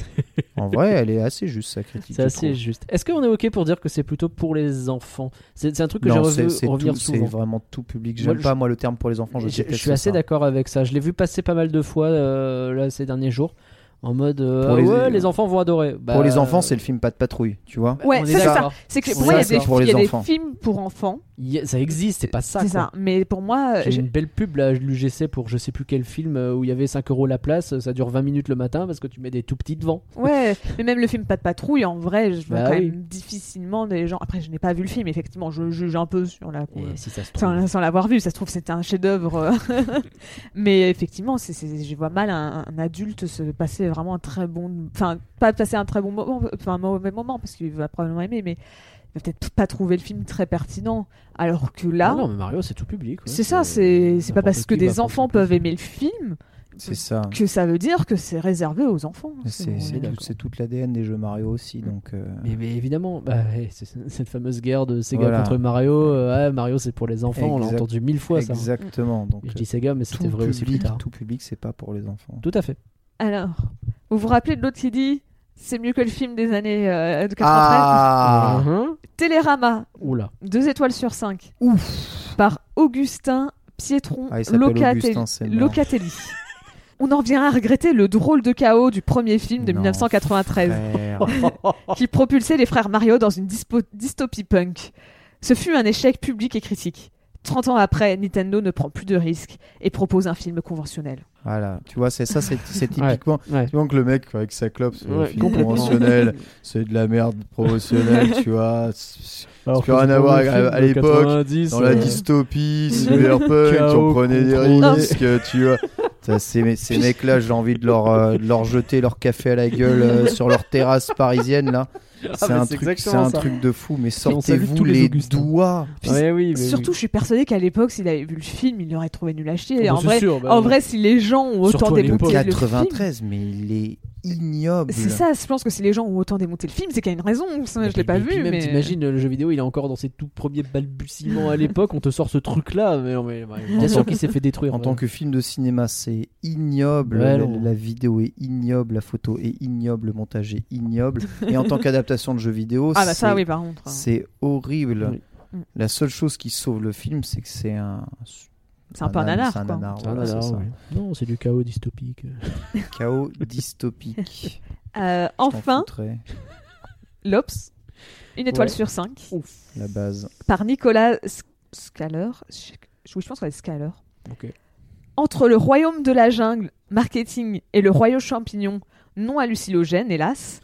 En vrai, elle est assez juste sa critique. C'est assez trouve. juste. Est-ce qu'on est ok pour dire que c'est plutôt pour les enfants? C'est un truc que j'ai revu c'est vraiment tout public. J'aime pas moi le terme pour les enfants. Je, Je, je déteste suis assez d'accord avec ça. Je l'ai vu passer pas mal de fois euh, là ces derniers jours en mode euh, Pour ah les- ouais les enfants vont adorer. Bah, Pour les enfants, c'est le film Pas de patrouille, tu vois. Ouais, on est c'est ça. d'accord. C'est que pour moi, il y a des. Pour il y a les des enfants. films pour enfants. Il y a- Ça existe, c'est pas ça. C'est quoi. ça. Mais pour moi, J'ai je- une belle pub là, l'UGC pour je sais plus quel film euh, où il y avait 5 euros la place, ça dure 20 minutes le matin parce que tu mets des tout petits devant. Ouais, mais même le film Pas de patrouille, en vrai, je vois Bah quand oui. même difficilement des gens. Après, je n'ai pas vu le film, effectivement, je juge un peu sur la. Et si ça se trouve. Sans, sans l'avoir vu, ça se trouve c'était un chef-d'œuvre. mais effectivement, c'est, c'est- je vois mal un, un adulte se passer vraiment un très bon. Enfin, pas passer un très bon moment, enfin un mauvais moment, parce qu'il va probablement aimer, mais il va peut-être pas trouver le film très pertinent. Alors que là, Ah non, mais Mario c'est tout public. ouais. c'est ça, c'est, c'est pas parce que des enfants peuvent aimer le film C'est ça. que ça veut dire que c'est réservé aux enfants. C'est tout- toute l'ADN des jeux Mario aussi, donc. euh, Mais, mais évidemment, bah, cette fameuse guerre de Sega Voilà. contre Mario. euh, ouais, Mario c'est pour les enfants, on l'a entendu mille fois ça. Exactement. Donc, Je dis Sega, mais c'était vrai aussi plus public, tard. tout public, c'est pas pour les enfants. Tout à fait. Alors, vous vous rappelez de l'autre qui dit c'est mieux que le film des années euh, de 93 Ah Mhm. Télérama, Oula. 2 étoiles sur 5. Ouf Par Augustin Pietron Ah, Locatelli. Augustin. On en revient à regretter le drôle de chaos du premier film de Non, 1993 frère. qui propulsait les frères Mario dans une dispo- dystopie punk. Ce fut un échec public et critique. 30 ans après, Nintendo ne prend plus de risques et propose un film conventionnel. Voilà, tu vois, c'est ça, c'est Ouais. typiquement. Ouais. Tu vois que le mec avec sa clope, c'est Ouais, un film complètement. conventionnel, c'est de la merde promotionnelle, tu vois. C'est- Alors plus rien à voir à- l'époque, 90, Dans la euh, dystopie, cyberpunk, on prenait des risques, tu vois. Ça, ces, ces mecs-là, j'ai envie de leur, euh, de leur jeter leur café à la gueule euh, sur leur terrasse parisienne, là. C'est mais un, truc, un de fou, mais sortez-vous les doigts. Ouais, oui, mais Surtout, oui. je suis persuadée qu'à l'époque, s'il avait vu le film, il l'aurait trouvé nul à chier. Et Oh, en bah, vrai, sûr, bah, en oui. vrai, si les gens ont autant démonté le film, 93, mais il est ignoble. c'est ça. Je pense que si les gens ont autant démonté le film, c'est qu'il y a une raison. Ça, je l'ai pas vu, même, mais t'imagines, le jeu vidéo, il est encore dans ses tout premiers balbutiements à l'époque. On te sort ce truc-là, mais, mais- mais bien sûr qu'il s'est fait détruire. En ouais. tant que film de cinéma, c'est ignoble. Ouais, la, vidéo est ignoble, la photo est ignoble, le montage est ignoble. Et en tant qu'adaptation de jeu vidéo, ah bah ça, oui, par contre. c'est horrible. Oui. Mm. La seule chose qui sauve le film, c'est que c'est un. C'est un peu un nanar, C'est un quoi. nanar, voilà, non, c'est ça. ouais. Non, c'est du chaos dystopique. Chaos dystopique. Euh, enfin, L'Obs, une étoile Ouais. sur cinq, la base. par Nicolas Scaler. Je, oui, je pense que c'est Scaler. Ok. Entre le royaume de la jungle, marketing, et le royaume champignon, non hallucinogène, hélas,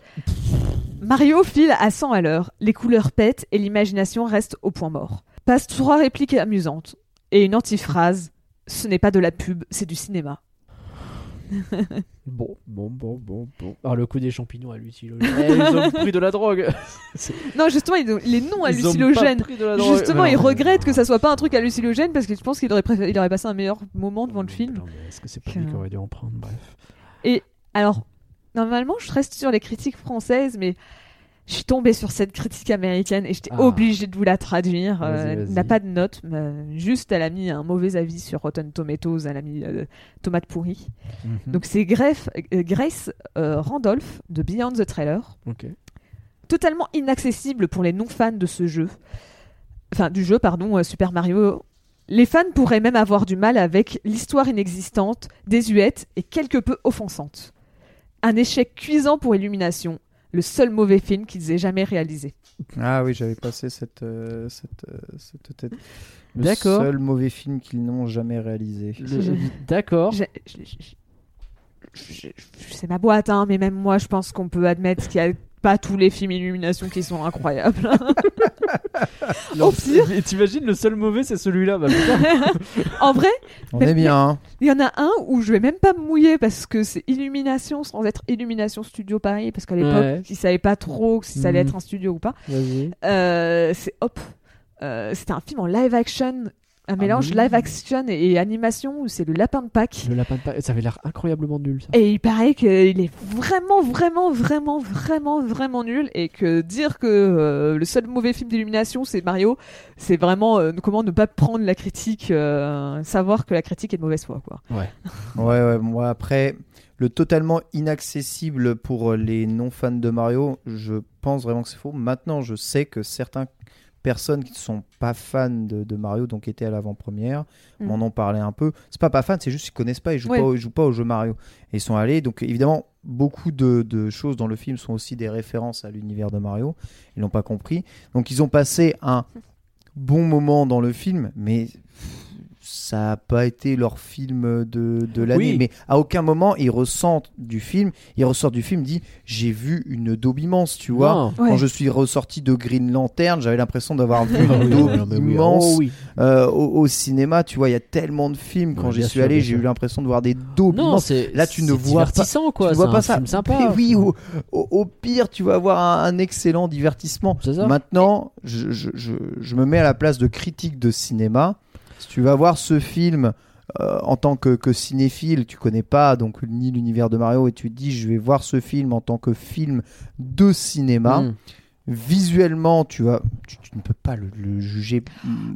Mario file à 100 à l'heure. Les couleurs pètent et l'imagination reste au point mort. Passe trois répliques amusantes et une antiphrase. Ce n'est pas de la pub, c'est du cinéma. Bon, bon, bon, bon, bon. Alors, le coup des champignons à hallucinogène. Eh, ils ont pris de la drogue. Non, justement, il est non Ils hallucinogène. pris de la drogue. Justement, Mais il non, regrette mais- que ça soit pas un truc hallucinogène parce que je pense qu'il aurait, préféré- il aurait passé un meilleur moment devant le film. Non, mais Est-ce que c'est pas lui qui aurait dû en prendre Bref. Alors, normalement, je reste sur les critiques françaises, mais je suis tombée sur cette critique américaine et j'étais Ah. obligée de vous la traduire. Euh, n'a pas de note, juste elle a mis un mauvais avis sur Rotten Tomatoes, elle a mis euh, tomate pourrie. Mhm. Donc c'est euh, Grace euh, Randolph de Beyond the Trailer, totalement inaccessible pour les non-fans de ce jeu. Enfin, du jeu, pardon, euh, Super Mario. Les fans pourraient même avoir du mal avec l'histoire inexistante, désuète et quelque peu offensante. Un échec cuisant pour Illumination, le seul mauvais film qu'ils aient jamais réalisé. Ah oui, j'avais passé cette, euh, cette, euh, cette tête. Le D'accord. seul mauvais film qu'ils n'ont jamais réalisé. Le- D'accord. C'est ma boîte, hein, mais même moi, je pense qu'on peut admettre qu'il n'y a pas tous les films Illumination qui sont incroyables. Au pire, Et t'imagines, le seul mauvais, c'est celui-là. Bah, en vrai, On est bien. Il y en a un où je vais même pas me mouiller parce que c'est Illumination sans être Illumination Studio Paris parce qu'à l'époque Ouais. ils savaient pas trop si ça allait Mhm. être un studio ou pas. Euh, c'est Hop. Euh, C'était un film en live action, un mélange oui. live action et, animation où c'est le lapin de Pâques. Le lapin de Pâques, ça avait l'air incroyablement nul. Ça. Et il paraît qu'il est vraiment, vraiment, vraiment, vraiment, vraiment nul et que dire que euh, le seul mauvais film d'illumination c'est Mario, c'est vraiment euh, comment ne pas prendre la critique, euh, savoir que la critique est de mauvaise foi quoi. Ouais, ouais, moi après, le totalement inaccessible pour les non-fans de Mario, je pense vraiment que c'est faux. Maintenant, je sais que certaines personnes qui ne sont pas fans de, de Mario, donc étaient à l'avant-première, Mm. m'en ont parlé un peu. C'est pas pas fan, c'est juste qu'ils connaissent pas, ils jouent, Ouais. pas, ils jouent pas au jeu Mario. Et ils sont allés, donc évidemment, beaucoup de, de choses dans le film sont aussi des références à l'univers de Mario. Ils l'ont pas compris. Donc ils ont passé un bon moment dans le film, mais ça n'a pas été leur film de, de l'année. Oui. Mais à aucun moment ils ressentent du film, ils ressortent du film, dit j'ai vu une daube immense, tu vois. Non. Ouais. Quand je suis ressorti de Green Lantern, j'avais l'impression d'avoir vu Ah une oui, daube oui. immense Oh, oui. euh, au, au cinéma. Tu vois, il y a tellement de films. Quand Ouais, j'y suis sûr, allé, j'ai eu l'impression de voir des daubes Non, immenses. Là, tu ne vois pas- divertissant, quoi. tu vois c'est pas un ça. film sympa. Mais oui, au, au- au pire, tu vas avoir un, un excellent divertissement. C'est ça. Maintenant, je, je- je- je me mets à la place de critique de cinéma. Si tu vas voir ce film euh, en tant que, que cinéphile, tu connais pas donc ni l'univers de Mario et tu te dis je vais voir ce film en tant que film de cinéma. Mm. Visuellement, tu vas, tu, tu ne peux pas le, le juger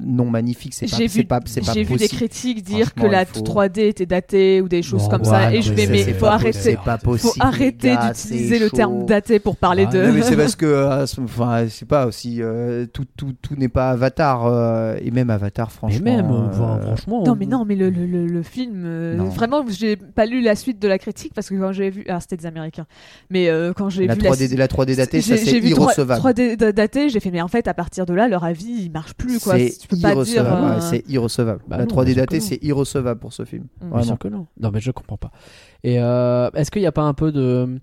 non magnifique. C'est pas, J'ai c'est vu, pas, c'est pas j'ai vu des critiques dire que la il faut- 3D était datée ou des choses Bon, comme ouais, ça non, et je mais vais mais c'est faut pas arrêter possible. faut arrêter d'utiliser le terme daté pour parler Ah, de Non, mais c'est parce que, euh, enfin, c'est pas aussi euh, tout, tout, tout n'est pas Avatar euh, et même Avatar, Mais franchement. même, euh, enfin, franchement. Non mais non mais le, le, le, le film vraiment j'ai pas lu la suite de la critique parce que quand j'ai vu ah c'était des américains mais quand j'ai la vu 3D, la 3D datée, ça c'est vu 3- irrecevable. 3D da- daté j'ai fait mais en fait à partir de là leur avis il marche plus quoi C'est tu peux pas dire irrecevable. euh, ouais, c'est irrecevable. Bah la non, 3D bien sûr datée, c'est irrecevable pour ce film. Mm. Bien sûr que non. Non, mais je comprends pas. Et euh, est-ce qu'il n'y a pas un peu de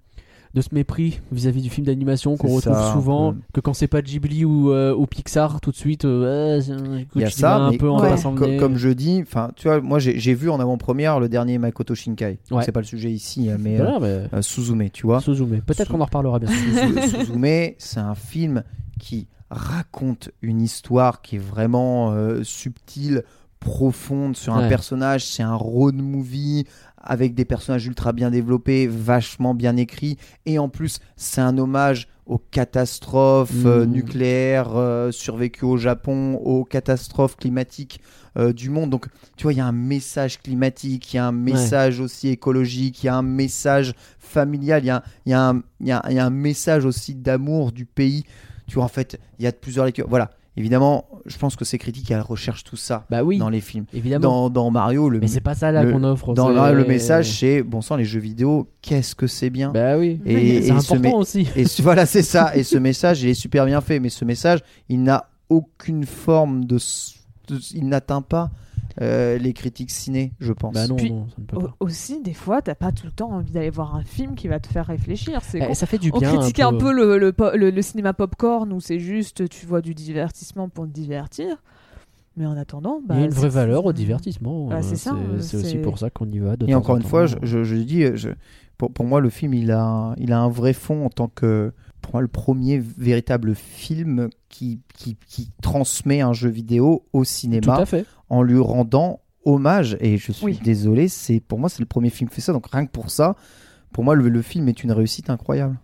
de ce mépris vis-à-vis du film d'animation qu'on C'est retrouve ça, souvent, que quand c'est pas Ghibli ou, euh, ou Pixar, tout de suite, euh, écoute, Il y a ça, un mais peu en Ouais. comme, je dis, enfin, tu vois, moi j'ai j'ai vu en avant-première le dernier Makoto Shinkai. Ouais. C'est pas le sujet ici, hein, mais euh, mais- euh, Suzume, tu vois. Suzume. Peut-être Su- qu'on en reparlera bien. Suzu- Suzume, c'est un film qui raconte une histoire qui est vraiment euh, subtile, profonde sur un personnage. C'est un road movie avec des personnages ultra bien développés, vachement bien écrits. Et en plus, c'est un hommage aux catastrophes euh, Mm. nucléaires euh, survécues au Japon, aux catastrophes climatiques euh, du monde. Donc, tu vois, il y a un message climatique, il y a un message aussi écologique, il y a un message familial, y y y il y a un message aussi d'amour du pays. Tu vois, en fait, il y a plusieurs lectures. Voilà. Évidemment, je pense que ces critiques, elles recherchent tout ça Bah oui, dans les films. évidemment. Dans, dans Mario, le, Mais c'est pas ça là qu'on offre. dans le message, c'est bon sang, les jeux vidéo, qu'est-ce que c'est bien. Bah oui. Et- c'est important aussi. Et ce- voilà, c'est ça. Et ce message, il est super bien fait. Mais ce message, il n'a aucune forme de- il n'atteint pas euh, les critiques ciné, je pense. Bah non, Puis- non, ça ne peut pas. aussi, des fois, t'as pas tout le temps envie d'aller voir un film qui va te faire réfléchir. C'est Eh, con. ça fait du On bien. critiquait un peu, le, le, le- le cinéma popcorn où c'est juste tu vois du divertissement pour te divertir. Mais en attendant, bah, Il y a une vraie valeur au divertissement. Bah, euh, c'est ça, euh, C'est aussi pour ça qu'on y va. de Et temps encore en une fois, je, temps. je, je dis, je- pour, pour moi, le film, il a, un- il a un vrai fond en tant que, pour moi, le premier véritable film qui, qui, qui transmet un jeu vidéo au Tout cinéma à fait. En lui rendant hommage. Et je suis Oui. désolé, c'est pour moi, c'est le premier film qui fait ça. Donc rien que pour ça, pour moi, le, le film est une réussite incroyable.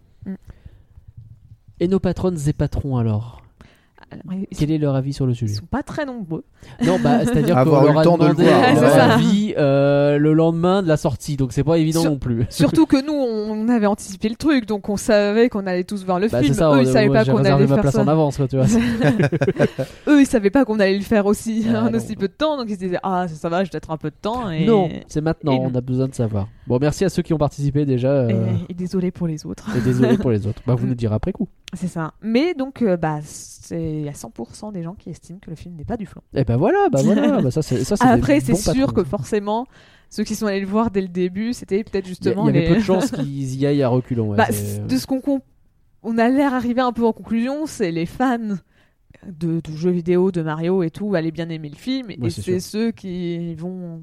Et nos patronnes et patrons alors? Quel est leur avis sur le ils sujet sont pas très nombreux. Non, bah, c'est-à-dire qu'on Avoir eu leur le a temps de le demandé voir, leur avis euh, le lendemain de la sortie, donc c'est pas évident Sur- non plus. Surtout que nous, on avait anticipé le truc, donc on savait qu'on allait tous voir le Bah, film. ça, Eux, on- ils savaient moi, pas qu'on allait ma faire place ça. en avance, quoi, tu vois. Eux, ils savaient pas qu'on allait le faire aussi Ah, en non. aussi peu de temps, donc ils se disaient ah ça, ça va, j'ai peut-être un peu de temps. Et... Non, c'est maintenant, et non. on a besoin de savoir. Bon, merci à ceux qui ont participé déjà. Et, euh, et désolé pour les autres. Et désolé pour les autres. Bah, vous nous direz après coup. C'est ça. Mais donc, euh, bah, il y a 100% des gens qui estiment que le film n'est pas du flan. Et ben voilà, bah voilà, bah ça c'est Après, c'est sûr patrons. que forcément, ceux qui sont allés le voir dès le début, c'était peut-être justement il y avait les. peu de chances qu'ils y aillent à reculons. ouais, Bah, c'est- de ce qu'on on a l'air arrivé un peu en conclusion, c'est les fans de, de jeux vidéo, de Mario et tout, allaient bien aimer le film, et c'est ceux qui vont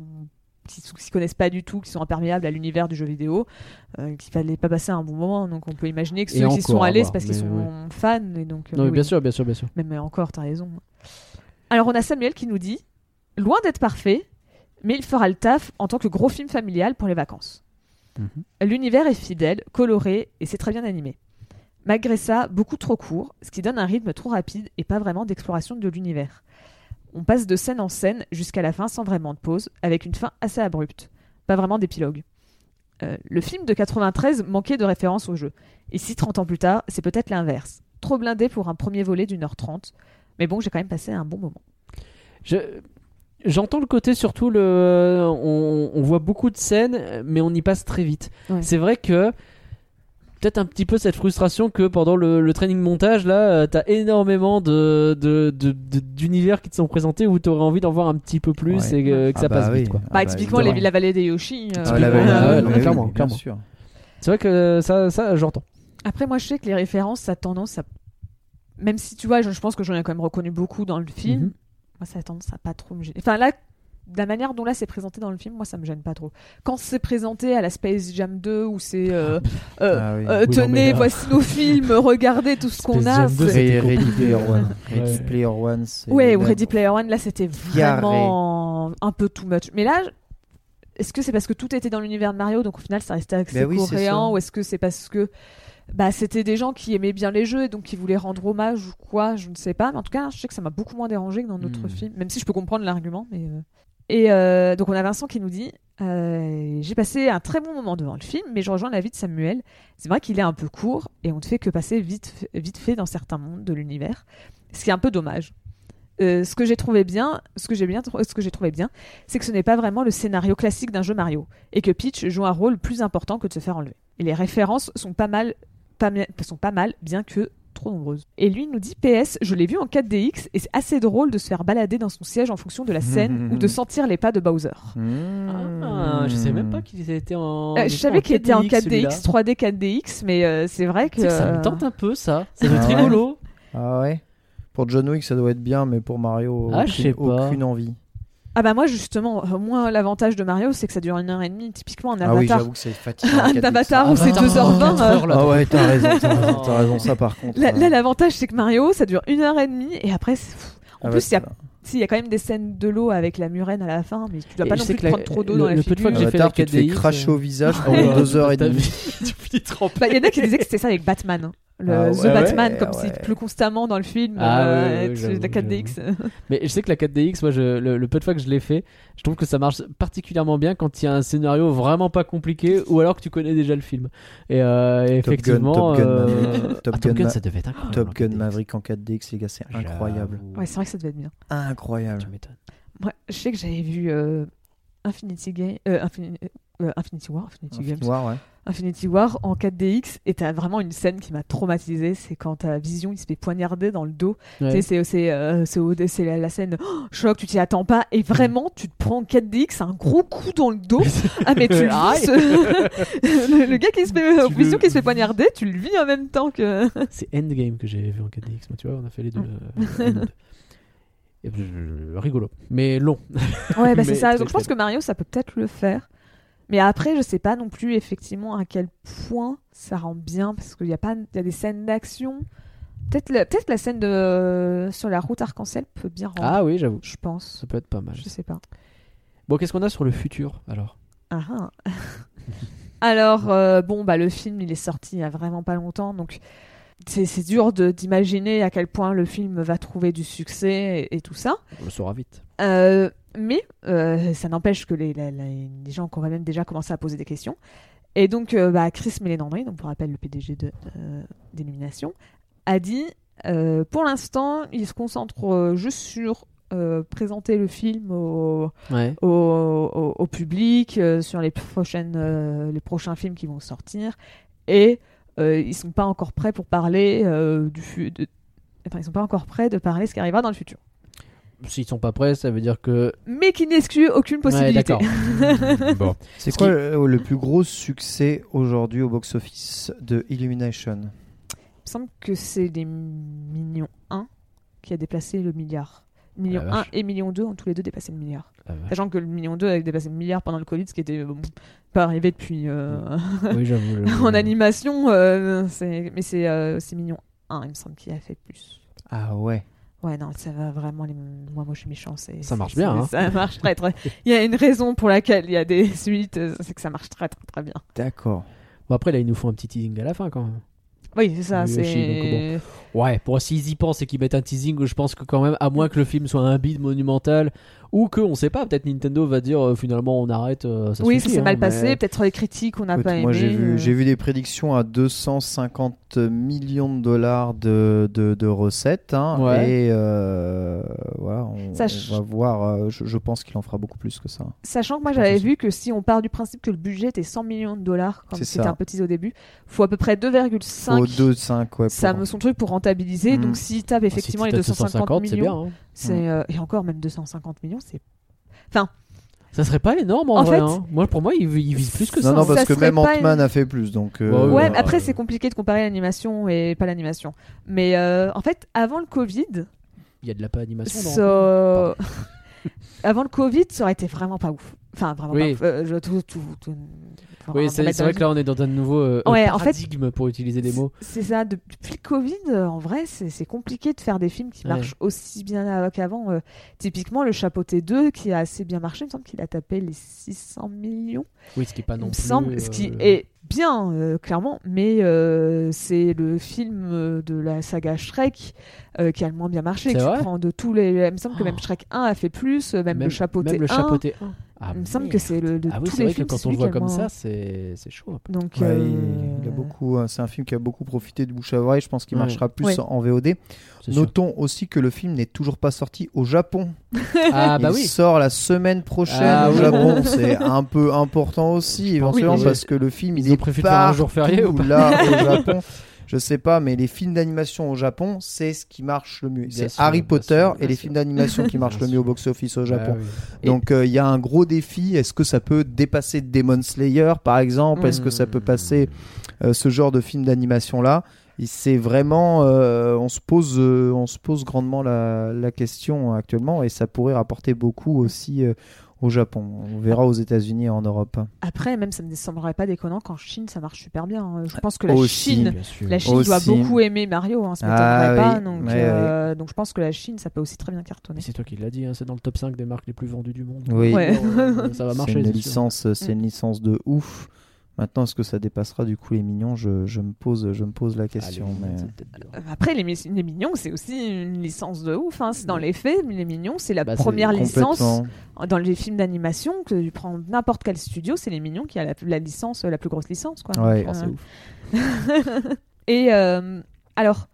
qui s'y connaissent pas du tout, qui sont imperméables à l'univers du jeu vidéo, euh, qui fallait pas passer un bon moment. Donc on peut imaginer que Et ceux qui sont allés, voir, c'est parce qu'ils mais sont fans. Et donc, euh, Non, mais oui. bien sûr, bien sûr, bien sûr. Même euh, encore, t'as raison. Alors on a Samuel qui nous dit Loin d'être parfait, mais il fera le taf en tant que gros film familial pour les vacances. Mhm. L'univers est fidèle, coloré et c'est très bien animé. Malgré ça, beaucoup trop court, ce qui donne un rythme trop rapide et pas vraiment d'exploration de l'univers. On passe de scène en scène jusqu'à la fin sans vraiment de pause, avec une fin assez abrupte. Pas vraiment d'épilogue. Euh, le film de 93 manquait de référence au jeu. Ici, 30 ans plus tard, c'est peut-être l'inverse. Trop blindé pour un premier volet d'une heure trente. Mais bon, j'ai quand même passé un bon moment. Je- J'entends le côté surtout le on, on voit beaucoup de scènes mais on y passe très vite. Ouais. C'est vrai que peut-être un petit peu cette frustration que pendant le, le training montage là euh, t'as énormément de de- de- de- d'univers qui te sont présentés où t'aurais envie d'en voir un petit peu plus Ouais. et que, que Ah ça bah passe oui. vite quoi. Ah bah, bah, typiquement, les, la vallée des Yoshi. euh, Ah, la vallée, non, clairement, clairement. C'est vrai que ça ça j'entends. Après, moi, je sais que les références, ça a tendance à. Même si tu vois, je, je pense que j'en ai quand même reconnu beaucoup dans le film, Mhm. moi, ça a tendance à pas trop me gêner. Enfin, là, de la manière dont là c'est présenté dans le film, moi, ça me gêne pas trop. Quand c'est présenté à la Space Jam 2, où c'est. euh, euh, Ah oui. euh, Oui, non, tenez, voici nos films, regardez tout ce qu'on Space a. Jam 2, c'est- Ready. Player One. Ouais. Ready Player One, Ouais, ou Ready Player One, là, c'était Garé. vraiment un peu too much. Mais là, est-ce que c'est parce que tout était dans l'univers de Mario, donc au final, ça restait assez Ben oui, coréen, ou est-ce que c'est parce que bah, c'était des gens qui aimaient bien les jeux et donc qui voulaient rendre hommage ou quoi, je ne sais pas. Mais en tout cas, je sais que ça m'a beaucoup moins dérangé que dans d'autres Hmm. films, même si je peux comprendre l'argument. Mais euh. Et euh, donc on a Vincent qui nous dit euh, J'ai passé un très bon moment devant le film, mais je rejoins l'avis de Samuel. C'est vrai qu'il est un peu court et on ne fait que passer vite, vite fait dans certains mondes de l'univers, ce qui est un peu dommage. Euh, ce que j'ai trouvé bien, ce que j'ai bien, ce que j'ai trouvé bien, c'est que ce n'est pas vraiment le scénario classique d'un jeu Mario et que Peach joue un rôle plus important que de se faire enlever. Et les références sont pas mal, pas, sont pas mal, bien que trop nombreuses. Et lui nous dit PS, je l'ai vu en 4DX et c'est assez drôle de se faire balader dans son siège en fonction de la scène ou de sentir les pas de Bowser. Ah, je sais même pas qu'il était en. Euh, je savais qu'il était en 4DX, celui-là. 3D, 4DX, mais euh, c'est vrai que. Ça me euh, tente un peu ça. Être Ah ouais. rigolo. Ah ouais Pour John Wick, ça doit être bien, mais pour Mario, Ah, aucune, aucune envie. Ah bah moi justement, au moins l'avantage de Mario c'est que ça dure une heure et demie. Typiquement un Ah oui, avatar, j'avoue que c'est fatigant. un 4DX. avatar Ah, où c'est putain, 2h20. quatre euh, heures, là. Ah ouais, t'as raison, t'as raison, t'as raison, ça par contre. Là, euh, là, l'avantage c'est que Mario ça dure une heure et demie et après c'est- pff, en ah plus ouais, il y a ça- si, il y a quand même des scènes de l'eau avec la murène à la fin, mais tu dois Et pas je non sais plus que la- prendre trop d'eau le- dans la le peu de fois que j'ai fait la Avatar, tu te fais 4DX, cracher euh, au visage Ah pendant deux heures et demie. tu finis trempé. Bah, Il y en a qui disaient que c'était ça avec Batman. hein. Le Ah The ouais, Batman, ouais, comme ouais. s'il pleut constamment dans le film. Ah euh, la 4DX. Mais je sais que la 4DX, moi, je, le, le peu de fois que je l'ai fait, je trouve que ça marche particulièrement bien quand il y a un scénario vraiment pas compliqué ou alors que tu connais déjà le film. Et, euh, et Top Gun, effectivement, Top Gun, euh, Maverick. Top ah, Top Gun, ça devait être incroyable. Top Gun 4DX. Maverick en 4DX, les gars, c'est incroyable. Ouais, c'est vrai que ça devait être bien. Incroyable. Tu m'étonnes. Moi, je sais que j'avais vu euh, Infinity Game, euh, Infini- euh, Infinity War, Infinity Games, Noir, ouais. Infinity War en 4DX, et t'as vraiment une scène qui m'a traumatisée, c'est quand t'as Vision, il se fait poignarder dans le dos. Ouais. C'est c'est euh, la, la scène oh, choc, tu t'y attends pas, et vraiment tu te prends en 4DX un gros coup dans le dos. ah mais tu le vis, le, le gars qui se fait euh, Tu Vision le- qui se fait poignarder, tu le vis en même temps que. C'est Endgame que j'ai vu en 4DX. Moi, tu vois, on a fait les deux. euh, euh, rigolo. Mais long. Ouais, bah Mais c'est ça. Donc je pense que Mario, ça peut peut-être le faire. Mais après, je sais pas non plus effectivement à quel point ça rend bien parce qu'il y a pas, il y a des scènes d'action. Peut-être, la- peut-être la scène de sur la route arc-en-ciel peut bien rendre. Ah oui, j'avoue. Je pense. Ça peut être pas mal. Je sais pas. Bon, qu'est-ce qu'on a sur le futur alors? Ah, ah. Alors euh, bon, bah le film, il est sorti il y a vraiment pas longtemps, donc c'est, dur d'imaginer à quel point le film va trouver du succès et- et tout ça. On le saura vite. Euh, mais euh, ça n'empêche que les, la- la- les gens ont quand même déjà commencé à poser des questions. Et donc, euh, bah, Chris Mélénandry, donc pour rappel le PDG de, euh, d'Illumination, a dit pour l'instant, il se concentre juste sur présenter le film au, Ouais. au, au- au public, sur les, prochaines, les prochains films qui vont sortir. Et ils sont pas encore prêts pour parler du de- Enfin, ils sont pas encore prêts de parler ce qui arrivera dans le futur. S'ils sont pas prêts, ça veut dire que. Mais qui n'exclut aucune Ouais, possibilité. d'accord. bon. C'est Ce quoi qui- le, le plus gros succès aujourd'hui au box-office de Illumination? Il me semble que c'est les Millions 1 qui a déplacé le milliard. Million La 1 vache. et Million 2 ont tous les deux dépassé le milliard. Ah. Sachant que le Million 2 a dépassé le milliard pendant le Covid, ce qui était euh, bon, pas arrivé depuis. euh, oui, j'avoue. j'avoue. en animation, euh, c'est- mais c'est euh, c'est Million 1, il me semble, qui a fait plus. Ah ouais. Ouais, non, ça va vraiment. Les... Moi, moi, je suis méchant. c'est- Ça marche c'est- bien, hein. Ça marche très, très. Il y a une raison pour laquelle il y a des suites, c'est que ça marche très, très, très bien. D'accord. Bon, après, là, ils nous font un petit teasing à la fin quand même. Oui, c'est ça. C'est Ouais, pour s'ils y pensent et qu'ils mettent un teasing, je pense que quand même, à moins que le film soit un bid monumental, ou que, on sait pas, peut-être Nintendo va dire euh, finalement on arrête, euh, ça oui, ça s'est hein, mal mais- passé. Peut-être les critiques, on n'a pas moi aimé. j'ai vu, euh. j'ai vu des prédictions à 250 millions de dollars de, de, de recettes. hein, Ouais. Et euh, voilà, on, Sach- on va voir. euh, je, je pense qu'il en fera beaucoup plus que ça. Sachant que moi j'avais vu que si on part du principe que le budget était 100 millions de dollars, comme C'est c'était un petit au début, faut à peu près 2,5. Au 2,5, ouais. Ça me son truc pour Mhm. Donc si tape effectivement si les t'as 250 c'est millions, bien. hein. c'est euh, et encore même 250 millions, c'est Ça serait pas énorme en, En vrai. fait- hein. Moi, pour moi, ils, ils visent plus que Non, ça. non, hein. parce Ça que même Ant-Man une- a fait plus. Donc, euh, Ouais, Ouais, ouais. mais après c'est compliqué de comparer l'animation et pas l'animation. Mais euh, en fait, avant le Covid, Il y a de la pas animation. ça... avant le Covid, ça aurait été vraiment pas ouf. Enfin, vraiment Oui. pas ouf. Euh, je- tout- tout- Oui, c'est vrai que là, on est dans un nouveau euh, Ouais, en fait- paradigme pour utiliser des mots. C'est ça, de- depuis le Covid, euh, en vrai, c'est compliqué de faire des films qui Ouais. marchent aussi bien qu'avant. Euh, typiquement, le Chapeauté 2, qui a assez bien marché, il me semble qu'il a tapé les 600 millions. Oui, ce qui est pas non plus. semble, ce qui euh, est bien, euh, clairement, mais euh, c'est le film euh, de la saga Shrek qui a le moins bien marché. Prends de tous les... Il me semble que même Oh. Shrek 1 a fait plus, même, le Chapeauté Même le 1. chapeauté 1. Ah, Il me semble merde. que c'est le de Ah oui, tous c'est les vrai que films, quand c'est on le voit comme ça, c'est c'est chaud. Donc, Ouais, euh, il, a beaucoup, euh, c'est un film qui a beaucoup profité du bouche à oreille. Je pense qu'il Ouais. marchera plus Ouais. en VOD. Sûr. Notons aussi que le film n'est toujours pas sorti au Japon. Ah bah il oui. sort la semaine prochaine Ah au oui. Japon. C'est un peu important aussi, éventuellement, oui. parce que le film Ils il ont est préféré de faire un jour férié ou pas là au Japon. je sais pas, mais les films d'animation au Japon, c'est ce qui marche le mieux. C'est Harry bien Potter et les films d'animation qui marchent le mieux au box-office au Bah Japon. oui. Donc euh, il y a un gros défi. Est-ce que ça peut dépasser Demon Slayer par exemple? Est-ce que ça peut passer euh, ce genre de film d'animation là C'est vraiment, euh, on se pose, euh, on se pose grandement la, la question actuellement et ça pourrait rapporter beaucoup aussi euh, au Japon. On verra aux États-Unis et en Europe. Après, même ça me semblerait pas déconnant qu'en Chine ça marche super bien. hein. Je pense que la Aussi. Chine, la Chine Aussi. doit beaucoup aimer Mario, hein, ça Ah m'étonnerait pas. oui, Donc, ouais, euh, donc je pense que la Chine ça peut aussi très bien cartonner. C'est toi qui l'as dit, hein, c'est dans le top 5 des marques les plus vendues du monde. Oui. Ouais. Euh, ça va marcher. une c'est sûr. licence, c'est une licence de ouf. Maintenant, est-ce que ça dépassera du coup les mignons je, je me pose, je me pose la Ah, question. les mais... Après, les, mi- les Mignons, c'est aussi une licence de ouf. Hein. C'est dans les faits, les Mignons, c'est la Bah, première licence Complètement. dans les films d'animation que tu prends n'importe quel studio, c'est les Mignons qui a la, la licence, la plus grosse licence, quoi. Ouais. Ah, c'est euh, ouf. Et euh, alors,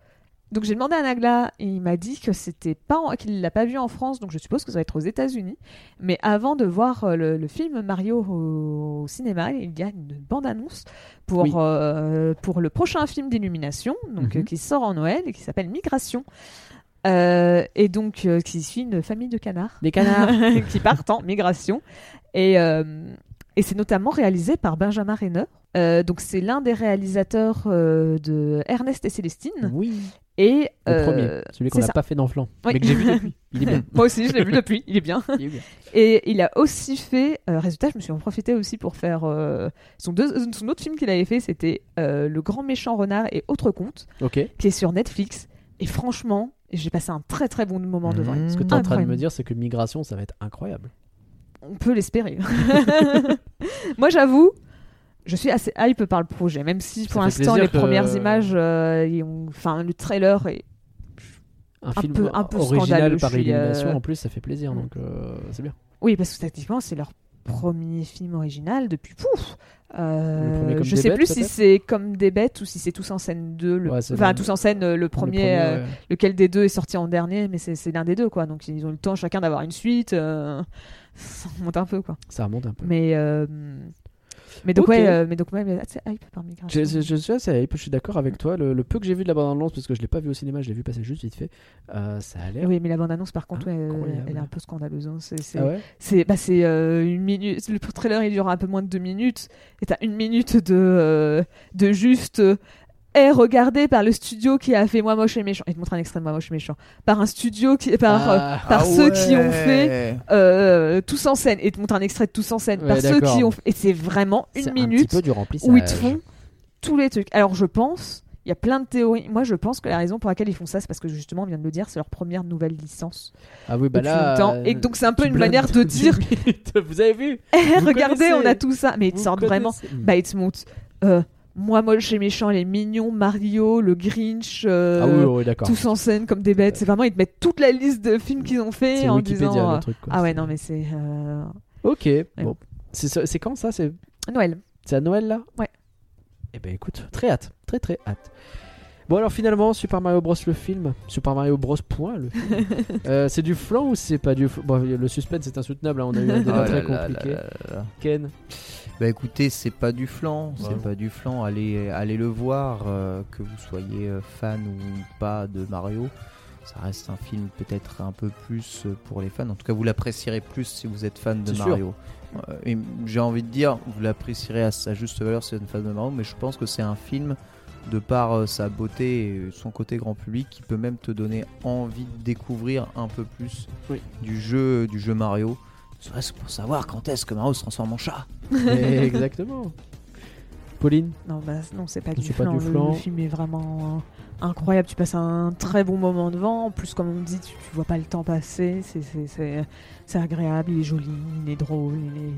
donc j'ai demandé à Nagla et il m'a dit que c'était pas en- qu'il l'a pas vu en France, donc je suppose que ça va être aux États-Unis. Mais avant de voir euh, le, le film Mario au, au cinéma, il y a une bande-annonce pour Oui. euh, pour le prochain film d'Illumination, donc Mhm. euh, qui sort en Noël et qui s'appelle Migration. Euh, et donc qui suit une famille de canards Des canards. qui partent en migration et et c'est notamment réalisé par Benjamin Renner. Euh, donc c'est l'un des réalisateurs euh, de Ernest et Célestine Oui. Et Le euh, premier, celui qu'on n'a pas fait dans Flan, Oui. mais que j'ai vu depuis. Il est bien. Moi aussi, je l'ai vu depuis, il est bien. Il est bien. Et il a aussi fait, euh, résultat, je me suis en profité aussi pour faire euh, son, deux- son autre film qu'il avait fait, c'était Le Grand Méchant Renard et Autres Contes, Ok. qui est sur Netflix. Et franchement, j'ai passé un très très bon moment devant. Mmh. Ce que tu es en train de me dire, c'est que Migration, ça va être incroyable. On peut l'espérer. Moi, j'avoue, je suis assez hype par le projet, même si pour l'instant les que- premières images, euh, enfin le trailer est Un, Un film peu- un peu original scandaleux, par élimination, euh, en plus, ça fait plaisir, donc euh, c'est bien. Oui, parce que techniquement, c'est leur premier film original depuis pouf. Euh, je sais bêtes, plus si c'est comme des bêtes ou si c'est tous en scène 2. Le... Ouais, enfin, tous en scène, le premier, Le euh, ouais. lequel des deux est sorti en dernier, mais c'est l'un des deux, quoi. Donc ils ont le temps chacun d'avoir une suite. euh, Ça remonte un peu, quoi. Ça remonte un peu. Mais, mais donc, Ok. ouais, euh, mais donc, ouais, assez hype par. Je, je- je suis assez hype, je suis d'accord avec toi. Le, le peu que j'ai vu de la bande-annonce, parce que je l'ai pas vu au cinéma, je l'ai vu passer juste vite fait, euh, ça a l'air. Oui, mais la bande-annonce, par contre, ouais, elle est un peu scandaleuse. hein. C'est c'est- Ah ouais? C'est bah c'est euh, une minute. Le trailer il dure un peu moins de deux minutes et t'as une minute de euh, de juste. Est regardé par le studio qui a fait Moi moche et méchant. Il te montre un extrait de Moi moche et méchant. Par un studio qui par euh, Ah, par Ah ceux qui ont fait euh, tous en scène et il te montre un extrait de tous en scène Ouais, par ceux qui ont fait et c'est vraiment une un minute où ils te font tous les trucs. Alors je pense, il y a plein de théories. Moi je pense que la raison pour laquelle ils font ça, c'est parce que justement on vient de le dire, c'est leur première nouvelle licence Ah oui, bah là. longtemps. Et donc c'est un peu une manière de dire, 10 minutes. Vous avez vu? Eh, regardez, on a tout ça. Mais ils te sortent vraiment. Bah ils te montrent. euh, moi moche et méchant, les mignons, Mario, le Grinch. euh, Ah oui, oui, d'accord. tous en scène comme des bêtes. C'est vraiment, ils te mettent toute la liste de films qu'ils ont fait en Wikipédia disant. le euh, truc. quoi. Ah ouais, non, mais c'est. euh, Ok, bon. C'est quand ça C'est Noël. c'est à Noël là Ouais. Eh ben écoute, très hâte, très très hâte. Bon alors finalement, Super Mario Bros le film, Super Mario Bros point le film. Euh, c'est du flan ou c'est pas du flan Bon, le suspense est insoutenable, hein, on a eu un débat Oh très là là compliqué. là là là. Ken, Bah écoutez, c'est pas du flan, Ouais. c'est pas du flan. Allez, allez le voir, euh, que vous soyez euh, fan ou pas de Mario. Ça reste un film peut-être un peu plus euh, pour les fans. En tout cas, vous l'apprécierez plus si vous êtes fan de. Mario. Euh, et J'ai envie de dire, vous l'apprécierez à sa juste valeur si vous êtes fan de Mario, mais je pense que c'est un film de par euh, sa beauté et son côté grand public qui peut même te donner envie de découvrir un peu plus Oui. du jeu du jeu Mario. Serait-ce pour savoir quand est-ce que Mario se transforme en chat exactement. Pauline, Non, bah, non, c'est pas du C'est pas flan. du Le- flan. Le, film est vraiment euh, incroyable. Tu passes un très bon moment devant. En plus, comme on dit, tu, tu vois pas le temps passer. C'est- C'est c'est- c'est agréable, il est joli, il est drôle. Il est...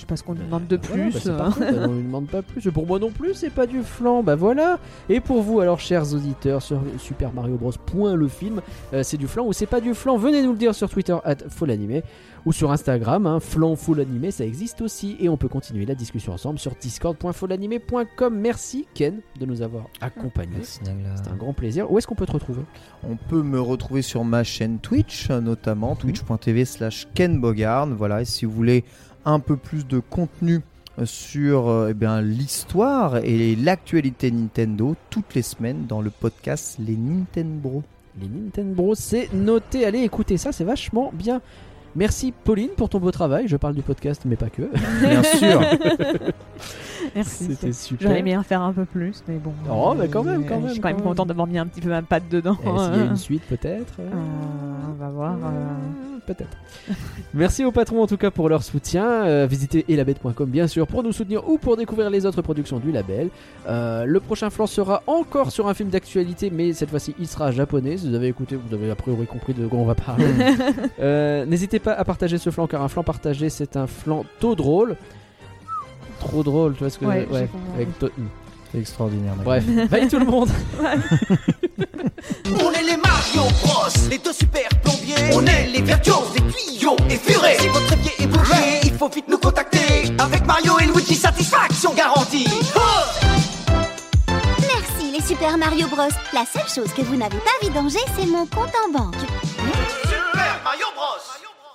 Je sais pas ce qu'on lui demande de Voilà, plus. bah, c'est hein. parfait, bah, on ne demande pas plus. Et Pour moi non plus, c'est pas du flan. Bah voilà. Et pour vous, alors, chers auditeurs, sur Super Mario Bros. Point le film, euh, c'est du flan ou c'est pas du flan? Venez nous le dire sur Twitter, at Folanimé, ou sur Instagram, hein, flan full animé, ça existe aussi. Et on peut continuer la discussion ensemble sur discord.folanimé.com. Merci Ken de nous avoir accompagnés. C'était un grand plaisir. Où est-ce qu'on peut te retrouver? On peut me retrouver sur ma chaîne Twitch, euh, notamment twitch.tv slash Ken Bogard. Voilà, et si vous voulez un peu plus de contenu sur euh, eh bien, l'histoire et l'actualité Nintendo toutes les semaines dans le podcast Les Nintendo. Les Nintendo Bros, c'est noté. Allez, écoutez ça, c'est vachement bien. Merci Pauline pour ton beau travail. Je parle du podcast, mais pas que. Bien sûr. Merci. C'était super. J'aurais aimé en faire un peu plus, mais bon. Oh, mais quand même, quand Euh, même, Je suis quand même quand contente d'avoir mis un petit peu ma patte dedans. Et S'il y a une suite, peut-être. Euh, on va voir. euh. Euh, Peut-être. Merci aux patrons en tout cas pour leur soutien. Euh, visitez elabette.com bien sûr pour nous soutenir ou pour découvrir les autres productions du label. Euh, le prochain flanc sera encore sur un film d'actualité, mais cette fois-ci il sera japonais. Si vous avez écouté, vous avez a priori compris de quoi on va parler. Euh, N'hésitez pas à partager ce flanc car un flanc partagé c'est un flanc tôt drôle. Trop drôle, tu vois ce que Ouais, compris. avec to- C'est extraordinaire. Bref, bye tout le monde. On est les Mario Bros, les deux super plombiers. On est les virtuoses des tuyaux et furets. Si votre évier est bouché, il faut vite nous contacter. Avec Mario et Luigi, satisfaction garantie. Merci les Super Mario Bros. La seule chose que vous n'avez pas vidanger, c'est mon compte en banque.